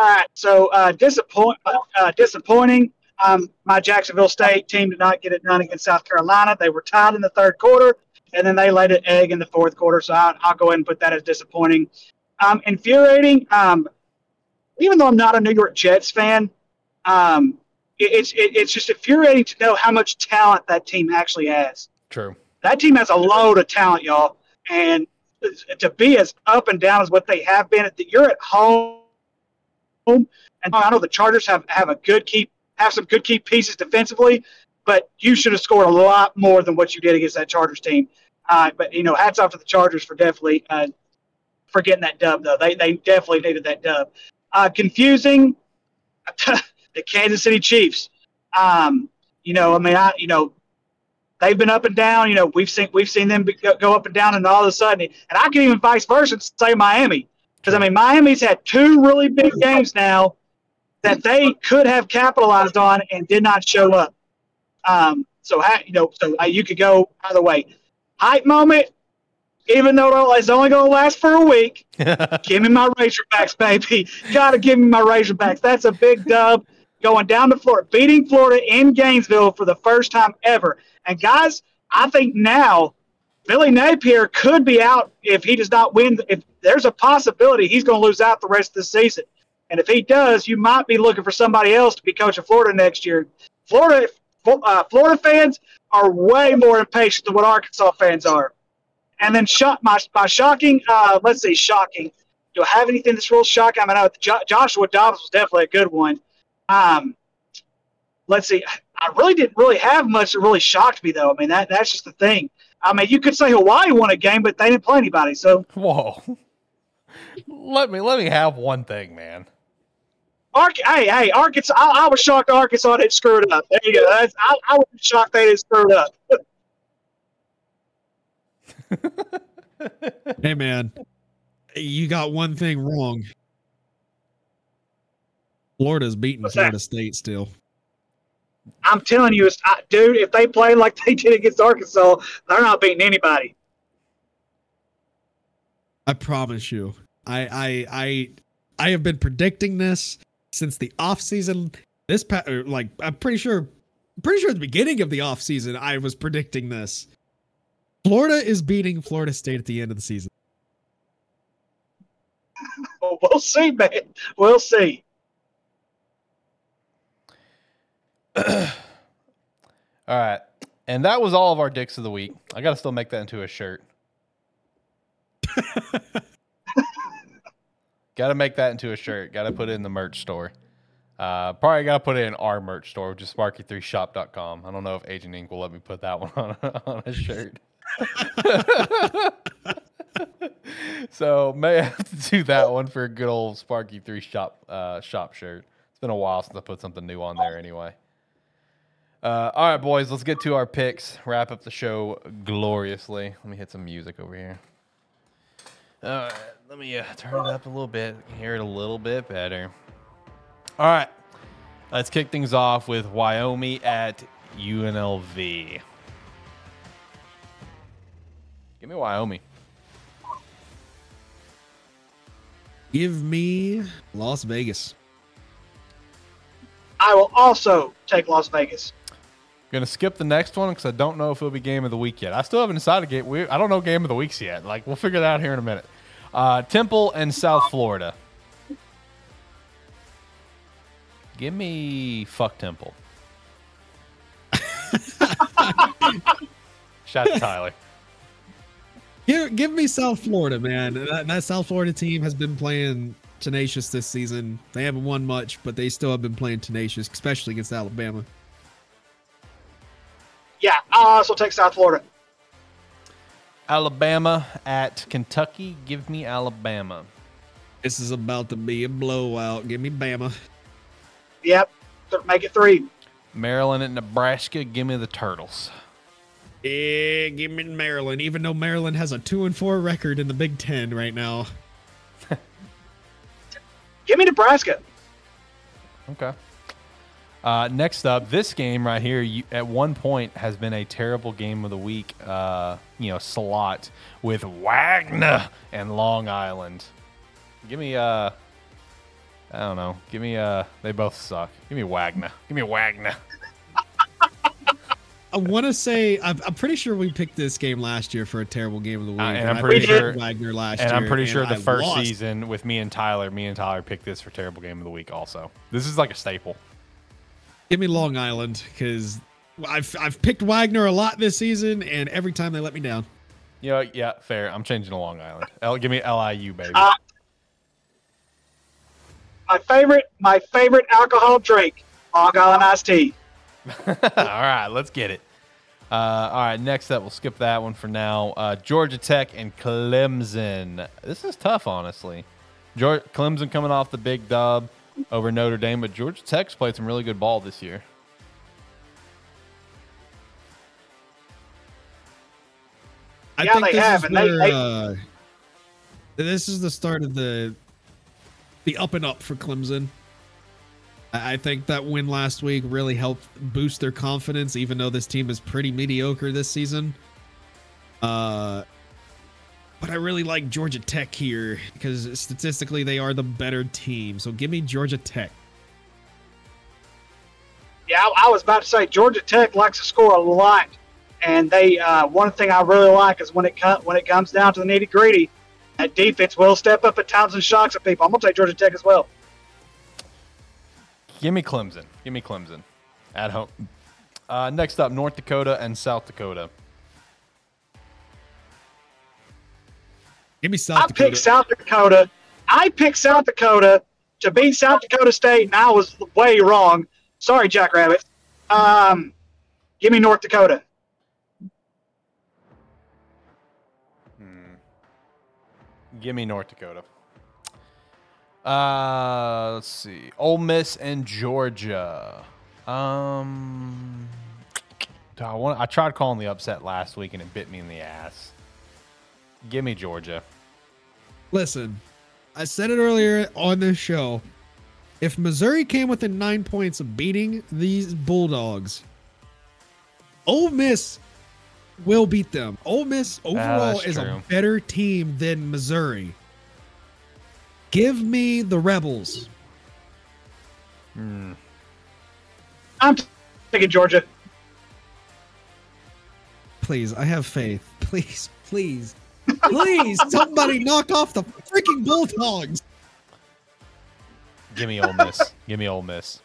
[SPEAKER 7] All right, so uh, disappoint, uh, disappointing. Um, my Jacksonville State team did not get it done against South Carolina. They were tied in the third quarter, and then they laid an egg in the fourth quarter. So I, I'll go ahead and put that as disappointing. Um, infuriating. Um, even though I'm not a New York Jets fan, um, it, it's it, it's just infuriating to know how much talent that team actually has.
[SPEAKER 1] True.
[SPEAKER 7] That team has a load of talent, y'all, and to be as up and down as what they have been, you're at home, and I know the Chargers have have a good key have some good key pieces defensively, but you should have scored a lot more than what you did against that Chargers team. Uh, but you know, hats off to the Chargers for definitely uh, for getting that dub, though. They they definitely needed that dub. Uh, confusing, the Kansas City Chiefs. Um, you know, I mean, I you know, they've been up and down. You know, we've seen we've seen them go, go up and down, and all of a sudden, and I can even vice versa say Miami. Because I mean, Miami's had two really big games now that they could have capitalized on and did not show up. Um, so you know, so uh, you could go either way. Hype moment, even though it's only going to last for a week. give me my Razorbacks, baby. Got to give me my Razorbacks. That's a big dub going down to Florida, beating Florida in Gainesville for the first time ever. And guys, I think now Billy Napier could be out if he does not win. If there's a possibility he's going to lose out the rest of the season, and if he does, you might be looking for somebody else to be coaching Florida next year. Florida, uh, Florida fans are way more impatient than what Arkansas fans are. And then shot my, my shocking, uh, let's see, shocking. Do I have anything that's real shocking? I mean, I Jo- Joshua Dobbs was definitely a good one. Um, let's see. I really didn't really have much that really shocked me, though. I mean, that that's just the thing. I mean, you could say Hawaii won a game, but they didn't play anybody. So,
[SPEAKER 1] Whoa. Let me let me have one thing, man.
[SPEAKER 7] Ark, hey, hey, Arkansas. I, I was shocked Arkansas didn't screw it up. There you go. I, I was shocked they didn't screw it up.
[SPEAKER 3] Hey man, you got one thing wrong. Florida's beating
[SPEAKER 7] What's that?
[SPEAKER 3] Florida State still.
[SPEAKER 7] I'm telling you, it's, I, dude, if they play like they did against Arkansas, they're not beating anybody.
[SPEAKER 3] I promise you. I I I I have been predicting this since the off season. This pa- er, like I'm pretty sure pretty sure at the beginning of the off season I was predicting this. Florida is beating Florida State at the end of the season.
[SPEAKER 7] Well, we'll see, man. We'll see.
[SPEAKER 1] All right. And that was all of our dicks of the week. I got to still make that into a shirt. got to make that into a shirt. Got to put it in the merch store. Uh, probably got to put it in our merch store, which is sparke3shop.com. I don't know if Agent Ink will let me put that one on, on a shirt. so may have to do that one for a good old SparkE3 shop uh, shop shirt. It's been a while since I put something new on there anyway. Uh, all right, boys, let's get to our picks. Wrap up the show gloriously. Let me hit some music over here. All right, let me uh, turn it up a little bit, hear it a little bit better. All right, let's kick things off with Wyoming at UNLV. Give me Wyoming.
[SPEAKER 3] Give me Las Vegas.
[SPEAKER 7] I will also take Las Vegas.
[SPEAKER 1] Gonna skip the next one because I don't know if it'll be game of the week yet. I still haven't decided game. We, I don't know game of the weeks yet. Like we'll figure that out here in a minute. Uh, Temple and South Florida. Give me fuck Temple. Shout out to Tyler.
[SPEAKER 3] Give, give me South Florida, man. That, that South Florida team has been playing tenacious this season. They haven't won much, but they still have been playing tenacious, especially against Alabama.
[SPEAKER 7] Yeah, I'll also take South Florida.
[SPEAKER 1] Alabama at Kentucky. Give me Alabama.
[SPEAKER 3] This is about to be a blowout. Give me Bama.
[SPEAKER 7] Yep, th- make it three.
[SPEAKER 1] Maryland at Nebraska. Give me the Turtles.
[SPEAKER 3] Yeah, give me Maryland. Even though Maryland has a two and four record in the Big Ten right now.
[SPEAKER 7] Give me Nebraska.
[SPEAKER 1] Okay. Uh, next up, this game right here, you, at one point, has been a terrible game of the week. Uh, you know, slot with Wagner and Long Island. Give me, uh, I don't know. Give me, uh, they both suck. Give me Wagner. Give me Wagner.
[SPEAKER 3] I want to say I'm, I'm pretty sure we picked this game last year for a terrible game of the week.
[SPEAKER 1] Uh, and I'm pretty sure-
[SPEAKER 3] Wagner last year.
[SPEAKER 1] And
[SPEAKER 3] year.
[SPEAKER 1] I'm pretty sure the
[SPEAKER 3] I
[SPEAKER 1] first
[SPEAKER 3] lost.
[SPEAKER 1] season with me and Tyler, me and Tyler picked this for terrible game of the week. Also, this is like a staple.
[SPEAKER 3] Give me Long Island because I've I've picked Wagner a lot this season, and every time they let me down.
[SPEAKER 1] You know, yeah, fair. I'm changing to Long Island. L, give me LIU, baby.
[SPEAKER 7] Uh, My favorite, my favorite alcohol drink, Long Island iced tea.
[SPEAKER 1] all right, let's get it. Uh, all right, next up, we'll skip that one for now. Uh, Georgia Tech and Clemson. This is tough, honestly. Georgia, Clemson coming off the big dub over Notre Dame, but Georgia Tech's played some really good ball this year.
[SPEAKER 3] I
[SPEAKER 7] Yeah,
[SPEAKER 3] think
[SPEAKER 7] they
[SPEAKER 3] this
[SPEAKER 7] have,
[SPEAKER 3] is
[SPEAKER 7] and
[SPEAKER 3] where,
[SPEAKER 7] they-
[SPEAKER 3] uh, This is the start of the the up and up for Clemson. I I think that win last week really helped boost their confidence, even though this team is pretty mediocre this season. Uh, but I really like Georgia Tech here because statistically they are the better team. So give me Georgia Tech.
[SPEAKER 7] Yeah, I, I was about to say Georgia Tech likes to score a lot, and they uh, one thing I really like is when it co- when it comes down to the nitty gritty, that defense will step up at times and shocks at people. I'm gonna take Georgia Tech as well.
[SPEAKER 1] Give me Clemson. Give me Clemson at home. Uh, next up, North Dakota and South Dakota.
[SPEAKER 3] Give me South
[SPEAKER 7] I
[SPEAKER 3] Dakota.
[SPEAKER 7] picked South Dakota. I picked South Dakota to beat South Dakota State, and I was way wrong. Sorry, Jackrabbit. Um, give me North Dakota.
[SPEAKER 1] Give me North Dakota. Uh, let's see. Ole Miss and Georgia. Um, I want. I tried calling the upset last week and it bit me in the ass. Give me Georgia.
[SPEAKER 3] Listen, I said it earlier on this show. If Missouri came within nine points of beating these Bulldogs, Ole Miss will beat them. Ole Miss ah, overall
[SPEAKER 1] that's
[SPEAKER 3] is a better team than Missouri. Give me the Rebels. Hmm.
[SPEAKER 7] I'm taking Georgia.
[SPEAKER 3] Please, I have faith. Please, please, please, somebody knock off the freaking Bulldogs.
[SPEAKER 1] Give me Ole Miss. Give me Ole Miss.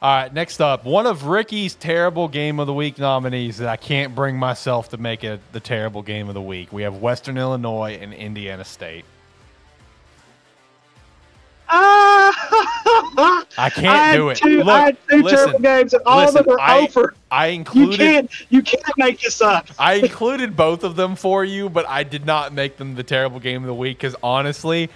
[SPEAKER 1] All right, next up, one of Ricky's terrible game of the week nominees that I can't bring myself to make it the terrible game of the week. We have Western Illinois and Indiana State.
[SPEAKER 7] Ah!
[SPEAKER 1] I can't
[SPEAKER 7] I
[SPEAKER 1] do it.
[SPEAKER 7] Two,
[SPEAKER 1] Look,
[SPEAKER 7] I had two
[SPEAKER 1] listen,
[SPEAKER 7] terrible games, and all
[SPEAKER 1] listen,
[SPEAKER 7] of them are
[SPEAKER 1] I,
[SPEAKER 7] over.
[SPEAKER 1] I included.
[SPEAKER 7] You can't. You can't make this up.
[SPEAKER 1] I included both of them for you, but I did not make them the terrible game of the week because honestly,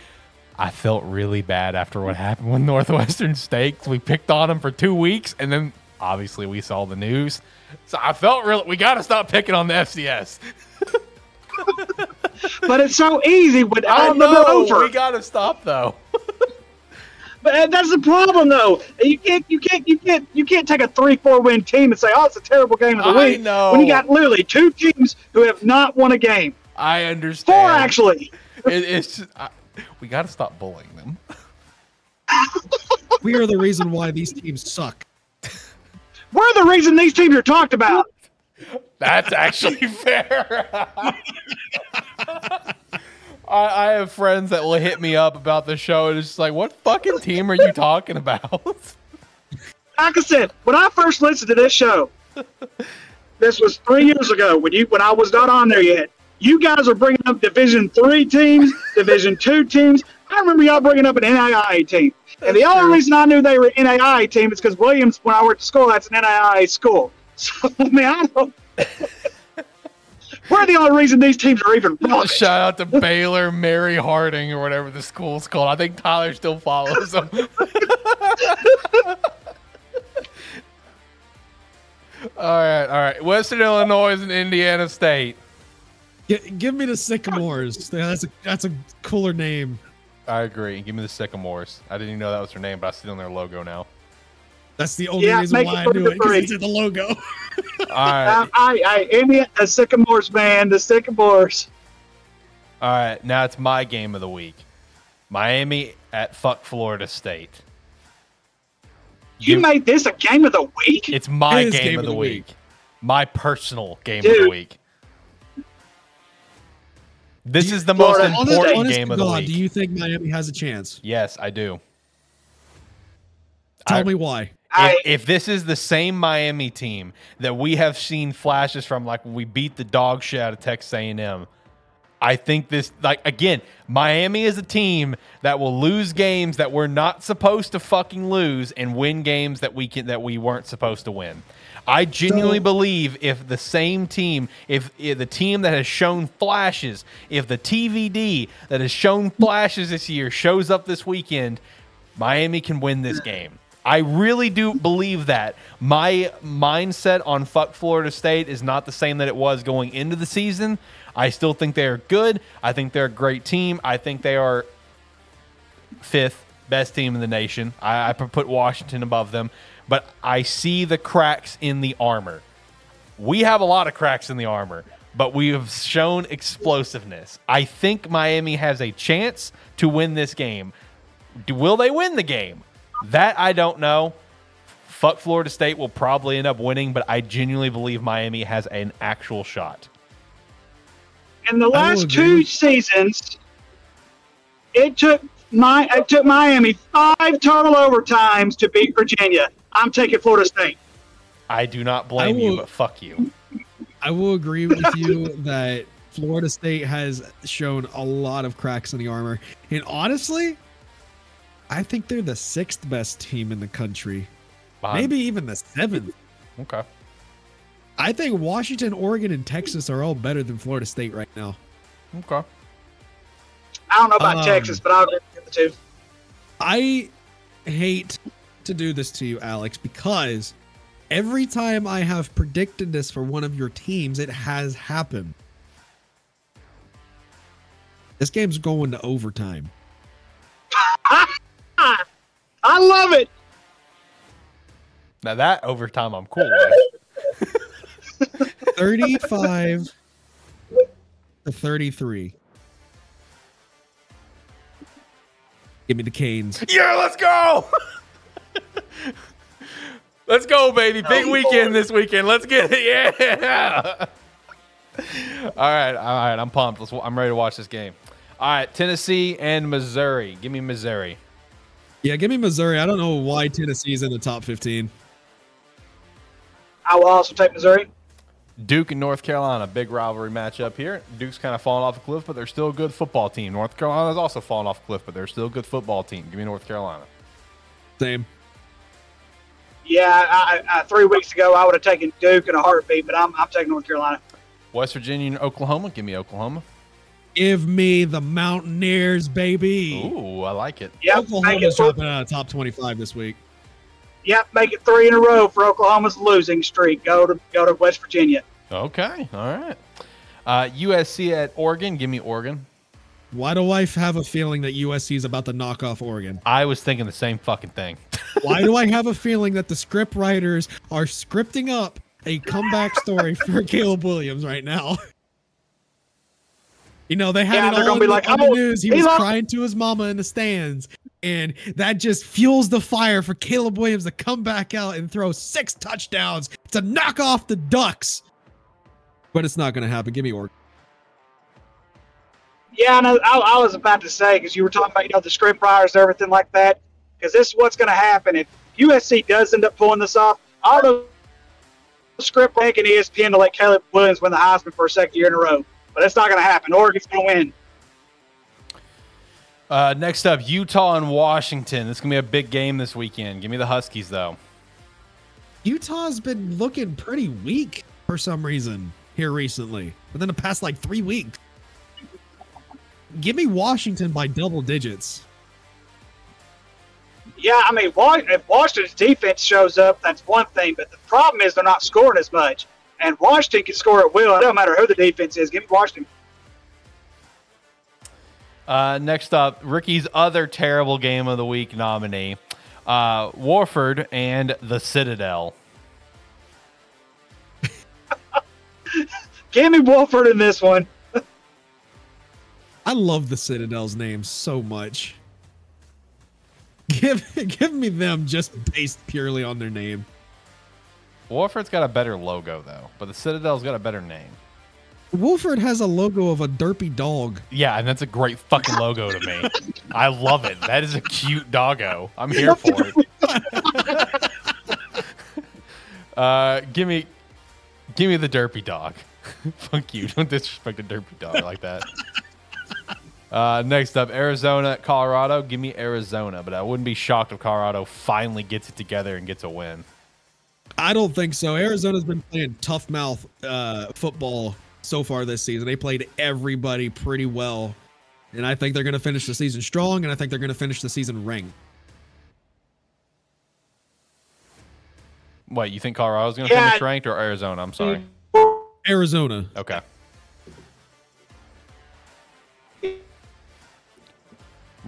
[SPEAKER 1] I felt really bad after what happened with Northwestern State. 'cause We picked on them for two weeks, and then obviously we saw the news. So I felt really we got to stop picking on the FCS.
[SPEAKER 7] But it's so easy when
[SPEAKER 1] I
[SPEAKER 7] all of them are
[SPEAKER 1] know
[SPEAKER 7] over.
[SPEAKER 1] we got to stop though.
[SPEAKER 7] But uh, that's the problem, though. You can't, you can't, you can't, you can't take a three-four win team and say, "Oh, it's a terrible game of the
[SPEAKER 1] I
[SPEAKER 7] week."
[SPEAKER 1] know.
[SPEAKER 7] When you got literally two teams who have not won a game,
[SPEAKER 1] I understand.
[SPEAKER 7] four actually.
[SPEAKER 1] It, it's just, I, we got to stop bullying them.
[SPEAKER 3] We are the reason why these teams suck.
[SPEAKER 7] We're the reason these teams are talked about.
[SPEAKER 1] That's actually fair. I, I have friends that will hit me up about the show, and it's just like, what fucking team are you talking about?
[SPEAKER 7] Like I said, when I first listened to this show, this was three years ago when you when I was not on there yet. You guys are bringing up Division three teams, Division two teams. I remember y'all bringing up an NAIA team, and the only reason I knew they were an NAIA team is because Williams, when I worked at school, that's an NAIA school. So I mean, I don't. We're the only reason these teams are even relevant.
[SPEAKER 1] Shout out to Baylor, Mary Hardin, or whatever the school's called. I think Tyler still follows them. all right, all right. Western Illinois and Indiana State.
[SPEAKER 3] Gi- give me the Sycamores. That's a that's a cooler name.
[SPEAKER 1] I agree. Give me the Sycamores. I didn't even know that was their name, but I see it on their logo now.
[SPEAKER 3] That's the only
[SPEAKER 7] Yeah,
[SPEAKER 3] reason
[SPEAKER 7] make
[SPEAKER 3] why
[SPEAKER 7] it
[SPEAKER 3] I knew it because it's in the logo.
[SPEAKER 1] All right.
[SPEAKER 7] Uh, I, I, I, Indiana, the uh, Sycamores, man, the Sycamores.
[SPEAKER 1] All right, now it's my game of the week. Miami at fuck Florida State.
[SPEAKER 7] You
[SPEAKER 1] Give-
[SPEAKER 7] made this a game of the week.
[SPEAKER 1] It's my
[SPEAKER 3] It is
[SPEAKER 1] game, of the, week.
[SPEAKER 3] week.
[SPEAKER 1] My personal game of the week. This
[SPEAKER 3] Do
[SPEAKER 1] is the
[SPEAKER 3] you-
[SPEAKER 1] most important
[SPEAKER 3] honest
[SPEAKER 1] game
[SPEAKER 3] to
[SPEAKER 1] of the
[SPEAKER 3] God,
[SPEAKER 1] week.
[SPEAKER 3] Do you think Miami has a chance?
[SPEAKER 1] yes, I do.
[SPEAKER 3] Tell
[SPEAKER 1] I-
[SPEAKER 3] me why.
[SPEAKER 7] I,
[SPEAKER 1] if, if this is the same Miami team that we have seen flashes from, like when we beat the dog shit out of Texas A&M, I think this, like again, Miami is a team that will lose games that we're not supposed to fucking lose and win games that we can that we weren't supposed to win. I genuinely
[SPEAKER 3] So-
[SPEAKER 1] believe if the same team, if, if the team that has shown flashes, if the TVD that has shown flashes this year shows up this weekend, Miami can win this game. I really do believe that. My mindset on fuck Florida State is not the same that it was going into the season. I still think they are good. I think they're a great team. I think they are fifth best team in the nation. I, I put Washington above them, but I see the cracks in the armor. We have a lot of cracks in the armor, but we have shown explosiveness. I think Miami has a chance to win this game. Will they win the game? That I don't know. Fuck Florida State will probably end up winning, but I genuinely believe Miami has an actual shot.
[SPEAKER 7] In the last two seasons, it took my it took Miami five total overtimes to beat Virginia. I'm taking Florida State.
[SPEAKER 1] I do not blame you, but fuck you.
[SPEAKER 3] I will agree with you that Florida State has shown a lot of cracks in the armor. And honestly, I think they're the sixth best team in the country.
[SPEAKER 1] Behind-
[SPEAKER 3] Maybe even the seventh.
[SPEAKER 1] Okay.
[SPEAKER 3] I think Washington, Oregon, and Texas are all better than Florida State right now.
[SPEAKER 1] Okay.
[SPEAKER 7] I don't know about
[SPEAKER 3] Um,
[SPEAKER 7] Texas, but I'll get the two.
[SPEAKER 3] I hate to do this to you, Alex, because every time I have predicted this for one of your teams, it has happened. This game's going to overtime.
[SPEAKER 7] I love it.
[SPEAKER 1] Now that overtime I'm cool with.
[SPEAKER 3] 35 to 33. Give me the Canes.
[SPEAKER 1] Yeah, let's go. let's go, baby. Big weekend this weekend. Let's get it. Yeah. all right, all right. I'm pumped. Let's, I'm ready to watch this game. All right, Tennessee and Missouri. Give me Missouri.
[SPEAKER 3] Yeah, give me Missouri. I don't know why Tennessee's in the top 15.
[SPEAKER 7] I will also take Missouri.
[SPEAKER 1] Duke and North Carolina, big rivalry matchup here. Duke's kind of fallen off a cliff, but they're still a good football team. North Carolina's also fallen off a cliff, but they're still a good football team. Give me North Carolina.
[SPEAKER 3] Same.
[SPEAKER 7] Yeah, I, I, three weeks ago I would have taken Duke in a heartbeat, but I'm, I'm taking North Carolina.
[SPEAKER 1] West Virginia and Oklahoma. Give me Oklahoma.
[SPEAKER 3] Give me the Mountaineers, baby.
[SPEAKER 1] Ooh, I like it.
[SPEAKER 7] Yep, make
[SPEAKER 3] Oklahoma's
[SPEAKER 7] it,
[SPEAKER 3] dropping out of top 25 this week.
[SPEAKER 7] yep, make it three in a row for Oklahoma's losing streak. Go to go to West Virginia.
[SPEAKER 1] Okay, all right. Uh, USC at Oregon. Give me Oregon.
[SPEAKER 3] Why do I have a feeling that USC is about to knock off Oregon?
[SPEAKER 1] I was thinking the same fucking thing.
[SPEAKER 3] Why do I have a feeling that the script writers are scripting up a comeback story for Caleb Williams right now? You know, they had
[SPEAKER 7] Yeah,
[SPEAKER 3] it
[SPEAKER 7] they're
[SPEAKER 3] all
[SPEAKER 7] gonna be
[SPEAKER 3] the,
[SPEAKER 7] like,
[SPEAKER 3] on the
[SPEAKER 7] "Oh,
[SPEAKER 3] news. He
[SPEAKER 7] he
[SPEAKER 3] was
[SPEAKER 7] lost."
[SPEAKER 3] crying to his mama in the stands. And that just fuels the fire for Caleb Williams to come back out and throw six touchdowns to knock off the Ducks. But it's not going to happen. Give me Oregon.
[SPEAKER 7] Yeah, I know. I, I was about to say because you were talking about you know the script writers and everything like that. Because this is what's going to happen if USC does end up pulling this off. All the script making ESPN to let Caleb Williams win the Heisman for a second year in a row, but it's not going to happen. Oregon's going to win.
[SPEAKER 1] Uh, next up, Utah and Washington. This is gonna be a big game this weekend. Give me the Huskies though.
[SPEAKER 3] Utah's been looking pretty weak for some reason here recently, within the past like three weeks. Give me Washington by double digits.
[SPEAKER 7] Yeah, I mean, Wa- if Washington's defense shows up, that's one thing. But the problem is they're not scoring as much. And Washington can score at will. It don't matter who the defense is. Give me Washington.
[SPEAKER 1] Uh, next up, Ricky's other terrible game of the week nominee, uh, Wofford and the Citadel.
[SPEAKER 7] Give me Wofford in this one.
[SPEAKER 3] I love the Citadel's name so much. Give give me them just based purely on their name.
[SPEAKER 1] Wofford's got a better logo though, but the Citadel's got a better name.
[SPEAKER 3] Wofford has a logo of a derpy dog.
[SPEAKER 1] Yeah, and that's a great fucking logo to me. I love it. That is a cute doggo. I'm here for it. uh, give me, give me the derpy dog. Fuck you! Don't disrespect a derpy dog like that. Uh, next up, Arizona, Colorado. Give me Arizona, but I wouldn't be shocked if Colorado finally gets it together and gets a win.
[SPEAKER 3] I don't think so. Arizona's been playing tough mouth uh, football so far this season. They played everybody pretty well. And I think they're going to finish the season strong, and I think they're going to finish the season ranked.
[SPEAKER 1] What you think Colorado's going to
[SPEAKER 7] Yeah.
[SPEAKER 1] finish ranked or Arizona? I'm sorry.
[SPEAKER 3] Arizona.
[SPEAKER 1] Okay.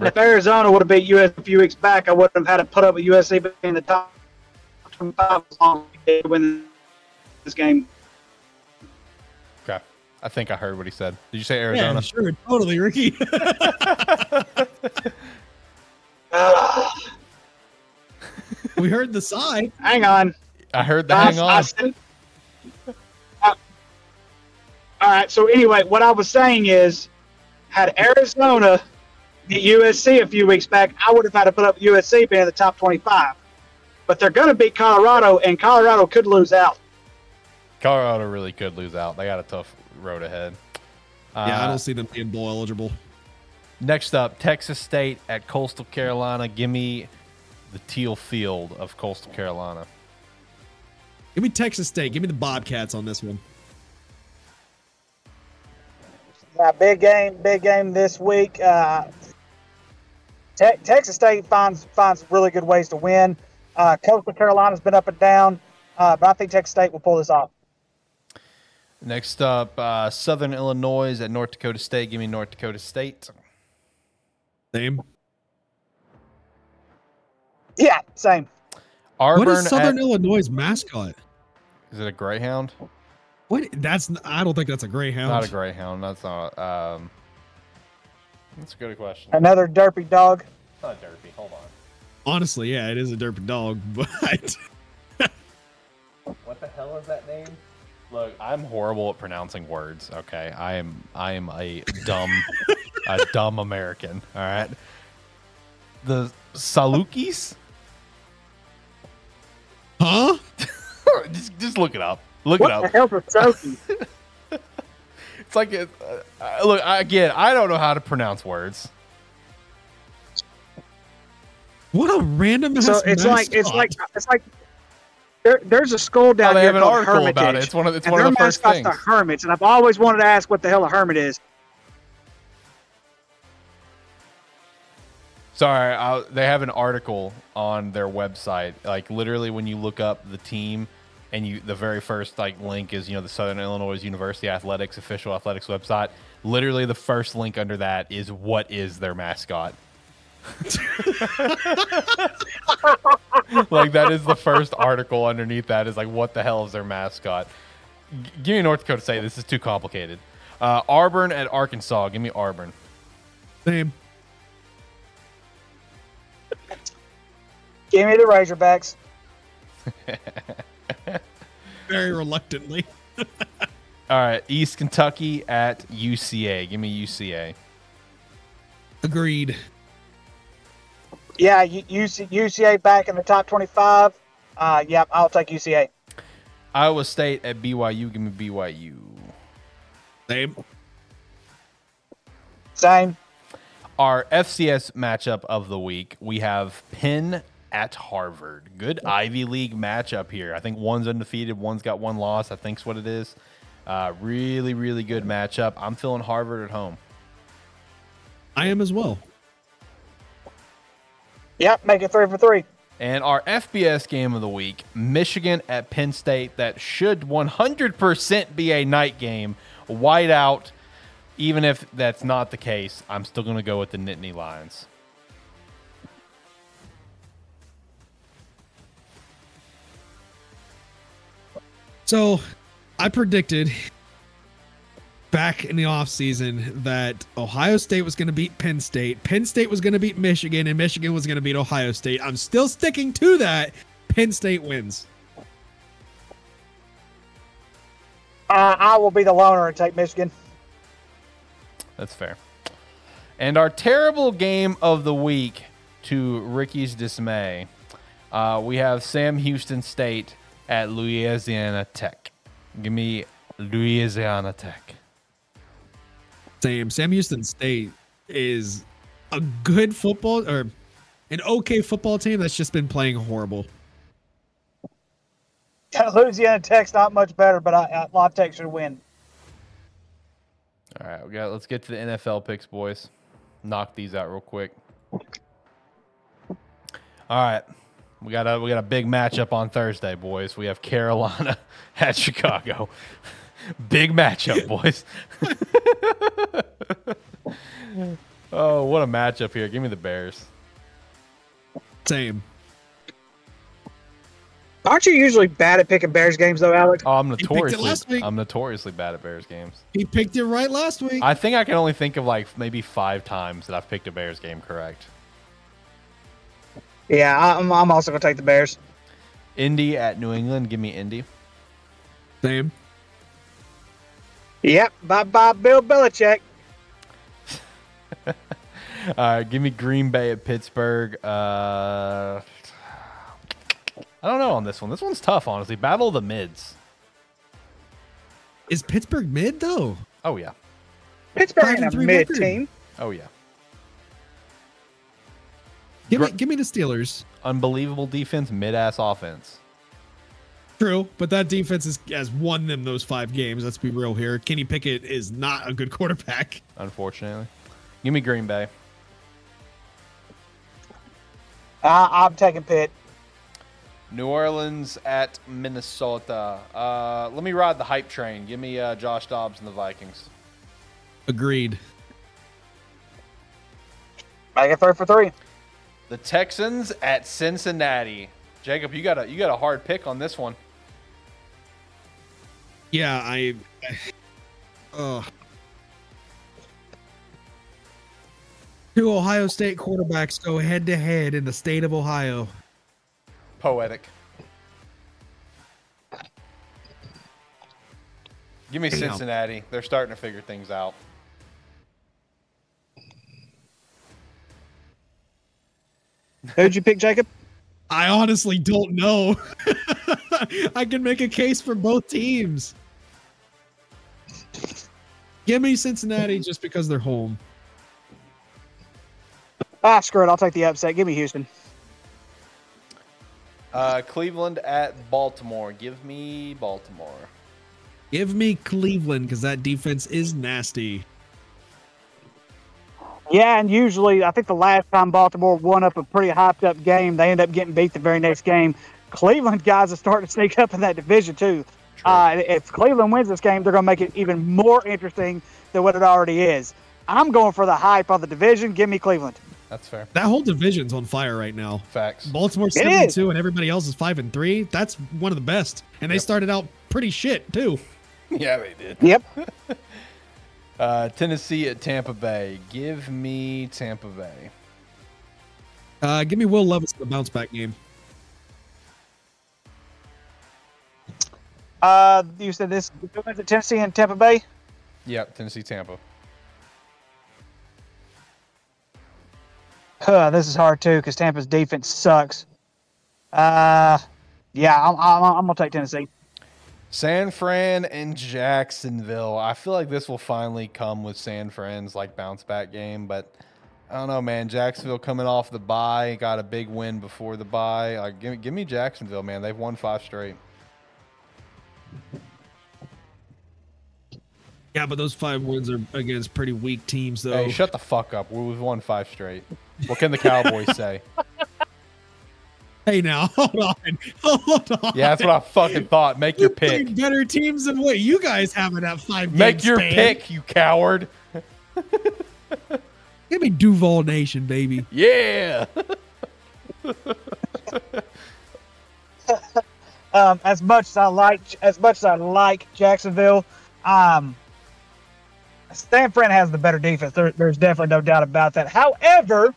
[SPEAKER 7] If Arizona would have beat US a few weeks back, I wouldn't have had to put up with USA being in the top 25 as long as we win this game.
[SPEAKER 1] Okay. I think I heard what he said. Did you say Arizona?
[SPEAKER 3] Yeah,
[SPEAKER 1] Arizona?
[SPEAKER 3] sure, totally, Ricky. We heard the sigh.
[SPEAKER 7] hang on.
[SPEAKER 1] I heard the
[SPEAKER 7] I-
[SPEAKER 1] hang
[SPEAKER 7] I
[SPEAKER 1] on.
[SPEAKER 7] said- Uh, all right. So anyway, what I was saying is, had Arizona beat USC a few weeks back, I would have had to put up USC being in the top 25. But they're going to beat Colorado, and Colorado could lose out.
[SPEAKER 1] Colorado really could lose out. They got a tough road ahead.
[SPEAKER 3] Yeah, I
[SPEAKER 1] Uh,
[SPEAKER 3] don't see them being bowl eligible.
[SPEAKER 1] Next up, Texas State at Coastal Carolina. Give me the teal field of Coastal Carolina.
[SPEAKER 3] Give me Texas State. Give me the Bobcats on this one.
[SPEAKER 2] Yeah, big game, big game this week. Uh, Te- Texas State finds finds really good ways to win. Uh, Coastal Carolina's been up and down, uh, but I think Texas State will pull this off.
[SPEAKER 1] Next up, uh, Southern Illinois at North Dakota State. Give me North Dakota State.
[SPEAKER 3] Same.
[SPEAKER 2] Yeah, same.
[SPEAKER 1] Auburn
[SPEAKER 3] what is Southern
[SPEAKER 1] at-
[SPEAKER 3] Illinois' mascot?
[SPEAKER 1] is it a greyhound?
[SPEAKER 3] What? That's. I don't think that's a greyhound.
[SPEAKER 1] Not a greyhound. That's not. Um, that's a good question.
[SPEAKER 2] Another derpy dog.
[SPEAKER 1] It's not derpy. Hold on.
[SPEAKER 3] Honestly, yeah, it is a derpy dog, but
[SPEAKER 1] What the hell is that name? Look, I'm horrible at pronouncing words. Okay, I am. I am a dumb, a dumb American. All right. The Salukis.
[SPEAKER 3] huh?
[SPEAKER 1] just, just look it up. Look
[SPEAKER 7] What
[SPEAKER 1] it up.
[SPEAKER 7] What the
[SPEAKER 1] up.
[SPEAKER 7] hell's a Sophie?
[SPEAKER 1] It's like, it, uh, uh, look I, again. I don't know how to pronounce words.
[SPEAKER 3] What a random.
[SPEAKER 7] so
[SPEAKER 3] ass
[SPEAKER 7] it's like it's like it's like there, there's a school
[SPEAKER 1] Oh,
[SPEAKER 7] down
[SPEAKER 1] they
[SPEAKER 7] here
[SPEAKER 1] have an
[SPEAKER 7] called
[SPEAKER 1] article
[SPEAKER 7] Hermitage,
[SPEAKER 1] about it. It's one of it's
[SPEAKER 7] and
[SPEAKER 1] one of
[SPEAKER 7] their
[SPEAKER 1] the first
[SPEAKER 7] mascot's
[SPEAKER 1] things.
[SPEAKER 7] the Hermits, and I've always wanted to ask what the hell a hermit is.
[SPEAKER 1] Sorry, I, they have an article on their website. Like literally, when you look up the team, and you the very first like link is you know the Southern Illinois University Athletics official athletics website. Literally, the first link under that is what is their mascot. like that is the first article underneath that is like what the hell is their mascot? G- give me North Dakota State. This is too complicated. Uh, Auburn at Arkansas. Give me Auburn.
[SPEAKER 3] Same.
[SPEAKER 2] Give me the Razorbacks.
[SPEAKER 3] Very reluctantly.
[SPEAKER 1] All right, East Kentucky at UCA. Give me UCA.
[SPEAKER 3] Agreed.
[SPEAKER 2] Yeah, UC, UCA back in the top 25. Uh, yep, I'll take UCA.
[SPEAKER 1] Iowa State at BYU. Give me BYU.
[SPEAKER 3] Same.
[SPEAKER 2] Same.
[SPEAKER 1] Our FCS matchup of the week. We have Penn at Harvard. Good Ivy League matchup here. I think one's undefeated, one's got one loss. I think's what it is. Uh, really, really good matchup. I'm feeling Harvard at home.
[SPEAKER 3] I am as well.
[SPEAKER 2] Yep, make it three for three.
[SPEAKER 1] And our FBS game of the week, Michigan at Penn State. That should 100% be a night game. White out. Even if that's not the case, I'm still going to go with the Nittany Lions.
[SPEAKER 3] So, I predicted back in the offseason that Ohio State was going to beat Penn State, Penn State was going to beat Michigan, and Michigan was going to beat Ohio State. I'm still sticking to that. Penn State wins.
[SPEAKER 2] Uh, I will be the loner and take Michigan.
[SPEAKER 1] That's fair. And our terrible game of the week, to Ricky's dismay, uh, we have Sam Houston State at Louisiana Tech. Give me Louisiana Tech.
[SPEAKER 3] Sam Sam Houston State is a good football or an okay football team that's just been playing horrible.
[SPEAKER 2] Louisiana Tech's not much better, but I, I, La Tech should win.
[SPEAKER 1] All right, we got. Let's get to the NFL picks, boys. Knock these out real quick. All right, we got a we got a big matchup on Thursday, boys. We have Carolina at Chicago. Big matchup, boys. Oh, what a matchup here. Give me the Bears.
[SPEAKER 3] Same.
[SPEAKER 7] Aren't you usually bad at picking Bears games though, Alex?
[SPEAKER 1] Oh, I'm notoriously
[SPEAKER 3] last week.
[SPEAKER 1] I'm notoriously bad at Bears games.
[SPEAKER 3] He picked it right last week.
[SPEAKER 1] I think I can only think of like maybe five times that I've picked a Bears game correct.
[SPEAKER 7] Yeah, I'm, I'm also gonna take the Bears.
[SPEAKER 1] Indy at New England. Give me Indy.
[SPEAKER 3] Same.
[SPEAKER 7] Yep. Bye bye, Bill Belichick.
[SPEAKER 1] All right, give me Green Bay at Pittsburgh. Uh, I don't know on this one. This one's tough, honestly. Battle of the mids.
[SPEAKER 3] Is Pittsburgh mid though?
[SPEAKER 1] Oh yeah.
[SPEAKER 7] Pittsburgh
[SPEAKER 3] Five
[SPEAKER 7] ain't a mid
[SPEAKER 3] record.
[SPEAKER 7] team.
[SPEAKER 1] Oh yeah.
[SPEAKER 3] Give me give me the Steelers.
[SPEAKER 1] Unbelievable defense, mid ass offense.
[SPEAKER 3] True, but that defense is, has won them those five games. Let's be real here. Kenny Pickett is not a good quarterback.
[SPEAKER 1] Unfortunately. Give me Green Bay.
[SPEAKER 7] Uh, I'm taking Pitt.
[SPEAKER 1] New Orleans at Minnesota. Uh, let me ride the hype train. Give me uh, Josh Dobbs and the Vikings.
[SPEAKER 3] Agreed.
[SPEAKER 7] Make it three for three.
[SPEAKER 1] The Texans at Cincinnati. Jacob, you got a you got a hard pick on this one.
[SPEAKER 3] Yeah, I. Uh, two Ohio State quarterbacks go head to head in the state of Ohio.
[SPEAKER 1] Poetic. Give me
[SPEAKER 3] Damn.
[SPEAKER 1] Cincinnati. They're starting to figure things out.
[SPEAKER 7] Who'd you pick, Jacob?
[SPEAKER 3] I honestly don't know. I can make a case for both teams. Give me Cincinnati just because they're home.
[SPEAKER 7] Ah, screw it. I'll take the upset. Give me Houston.
[SPEAKER 1] Uh, Cleveland at Baltimore. Give me Baltimore.
[SPEAKER 3] Give me Cleveland because that defense is nasty.
[SPEAKER 7] Yeah, and usually I think the last time Baltimore won up a pretty hyped up game, they end up getting beat the very next game. Cleveland guys are starting to sneak up in that division too. Uh, if Cleveland wins this game, they're going to make it even more interesting than what it already is. I'm going for the hype on the division. Give me Cleveland.
[SPEAKER 1] That's fair.
[SPEAKER 3] That whole division's on fire right now.
[SPEAKER 1] Facts.
[SPEAKER 3] Baltimore's seven and two, and everybody else is five and three. That's one of the best, and they started out pretty shit too.
[SPEAKER 1] yeah, they did.
[SPEAKER 7] Yep.
[SPEAKER 1] Uh, Tennessee at Tampa Bay. Give me Tampa Bay.
[SPEAKER 3] Uh, give me Will Levis the bounce back game.
[SPEAKER 7] Uh, you said this is Tennessee and Tampa Bay.
[SPEAKER 1] Yep, Tennessee, Tampa.
[SPEAKER 7] Huh, this is hard too because Tampa's defense sucks. Uh, yeah, I'm, I'm, I'm gonna take Tennessee.
[SPEAKER 1] San Fran and Jacksonville. I feel like this will finally come with San Fran's like bounce back game, but I don't know, man. Jacksonville coming off the bye, got a big win before the bye. Like, give, give me Jacksonville, man. They've won five straight.
[SPEAKER 3] Yeah, but those five wins are against pretty weak teams, though.
[SPEAKER 1] Hey, shut the fuck up. We've won five straight. What can the Cowboys say?
[SPEAKER 3] Hey, now hold on, hold on.
[SPEAKER 1] Yeah, that's what I fucking thought. Make your pick.
[SPEAKER 3] Better teams than what you guys have in that five.
[SPEAKER 1] Make your
[SPEAKER 3] span.
[SPEAKER 1] pick, you coward.
[SPEAKER 3] Give me Duval Nation, baby.
[SPEAKER 1] Yeah.
[SPEAKER 7] Um, as much as I like, as much as I like Jacksonville, um, San Fran has the better defense. There, there's definitely no doubt about that. However,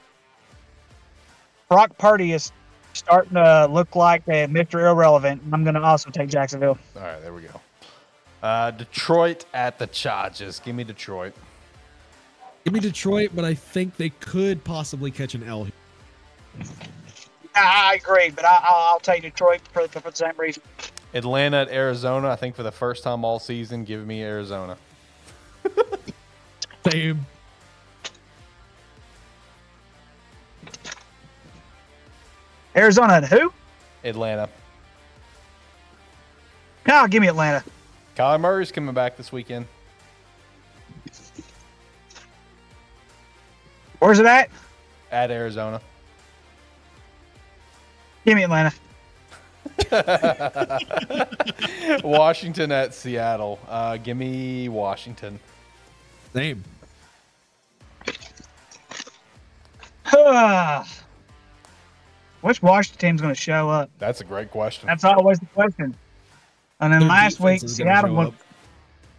[SPEAKER 7] Brock Purdy is starting to look like a Mr. Irrelevant. I'm going to also take Jacksonville.
[SPEAKER 1] All right, there we go. Uh, Detroit at the Chargers. Give me Detroit.
[SPEAKER 3] Give me Detroit, but I think they could possibly catch an L.
[SPEAKER 7] I, I agree, but I, I'll, I'll take Detroit for, for the same reason.
[SPEAKER 1] Atlanta at Arizona. I think for the first time all season, give me Arizona.
[SPEAKER 3] Same.
[SPEAKER 7] Arizona and who?
[SPEAKER 1] Atlanta.
[SPEAKER 7] No, give me Atlanta.
[SPEAKER 1] Kyler Murray's coming back this weekend.
[SPEAKER 7] Where's it at?
[SPEAKER 1] At Arizona.
[SPEAKER 7] Give me Atlanta.
[SPEAKER 1] Washington at Seattle. Uh, give me Washington.
[SPEAKER 3] Same.
[SPEAKER 8] Uh, which Washington team's going to show up?
[SPEAKER 1] That's a great question.
[SPEAKER 8] That's always the question. And then
[SPEAKER 3] Their
[SPEAKER 8] last week,
[SPEAKER 3] defense is gonna
[SPEAKER 8] Seattle looked,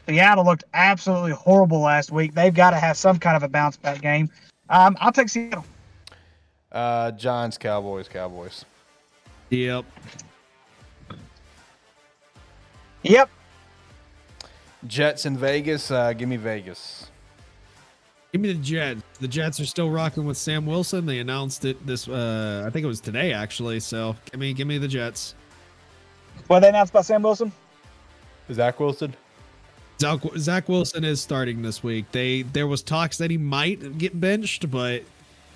[SPEAKER 8] Seattle looked absolutely horrible last week. They've got to have some kind of a bounce back game. Um, I'll take Seattle.
[SPEAKER 1] Uh, Giants, Cowboys, Cowboys.
[SPEAKER 3] Yep.
[SPEAKER 8] Yep.
[SPEAKER 1] Jets in Vegas. Uh, give me Vegas.
[SPEAKER 3] Give me the Jets. The Jets are still rocking with Sam Wilson. They announced it this uh I think it was today actually. So give me give me the Jets.
[SPEAKER 7] What they announced about Sam Wilson?
[SPEAKER 1] Zach Wilson.
[SPEAKER 3] Zach, Zach Wilson is starting this week. They there was talks that he might get benched, but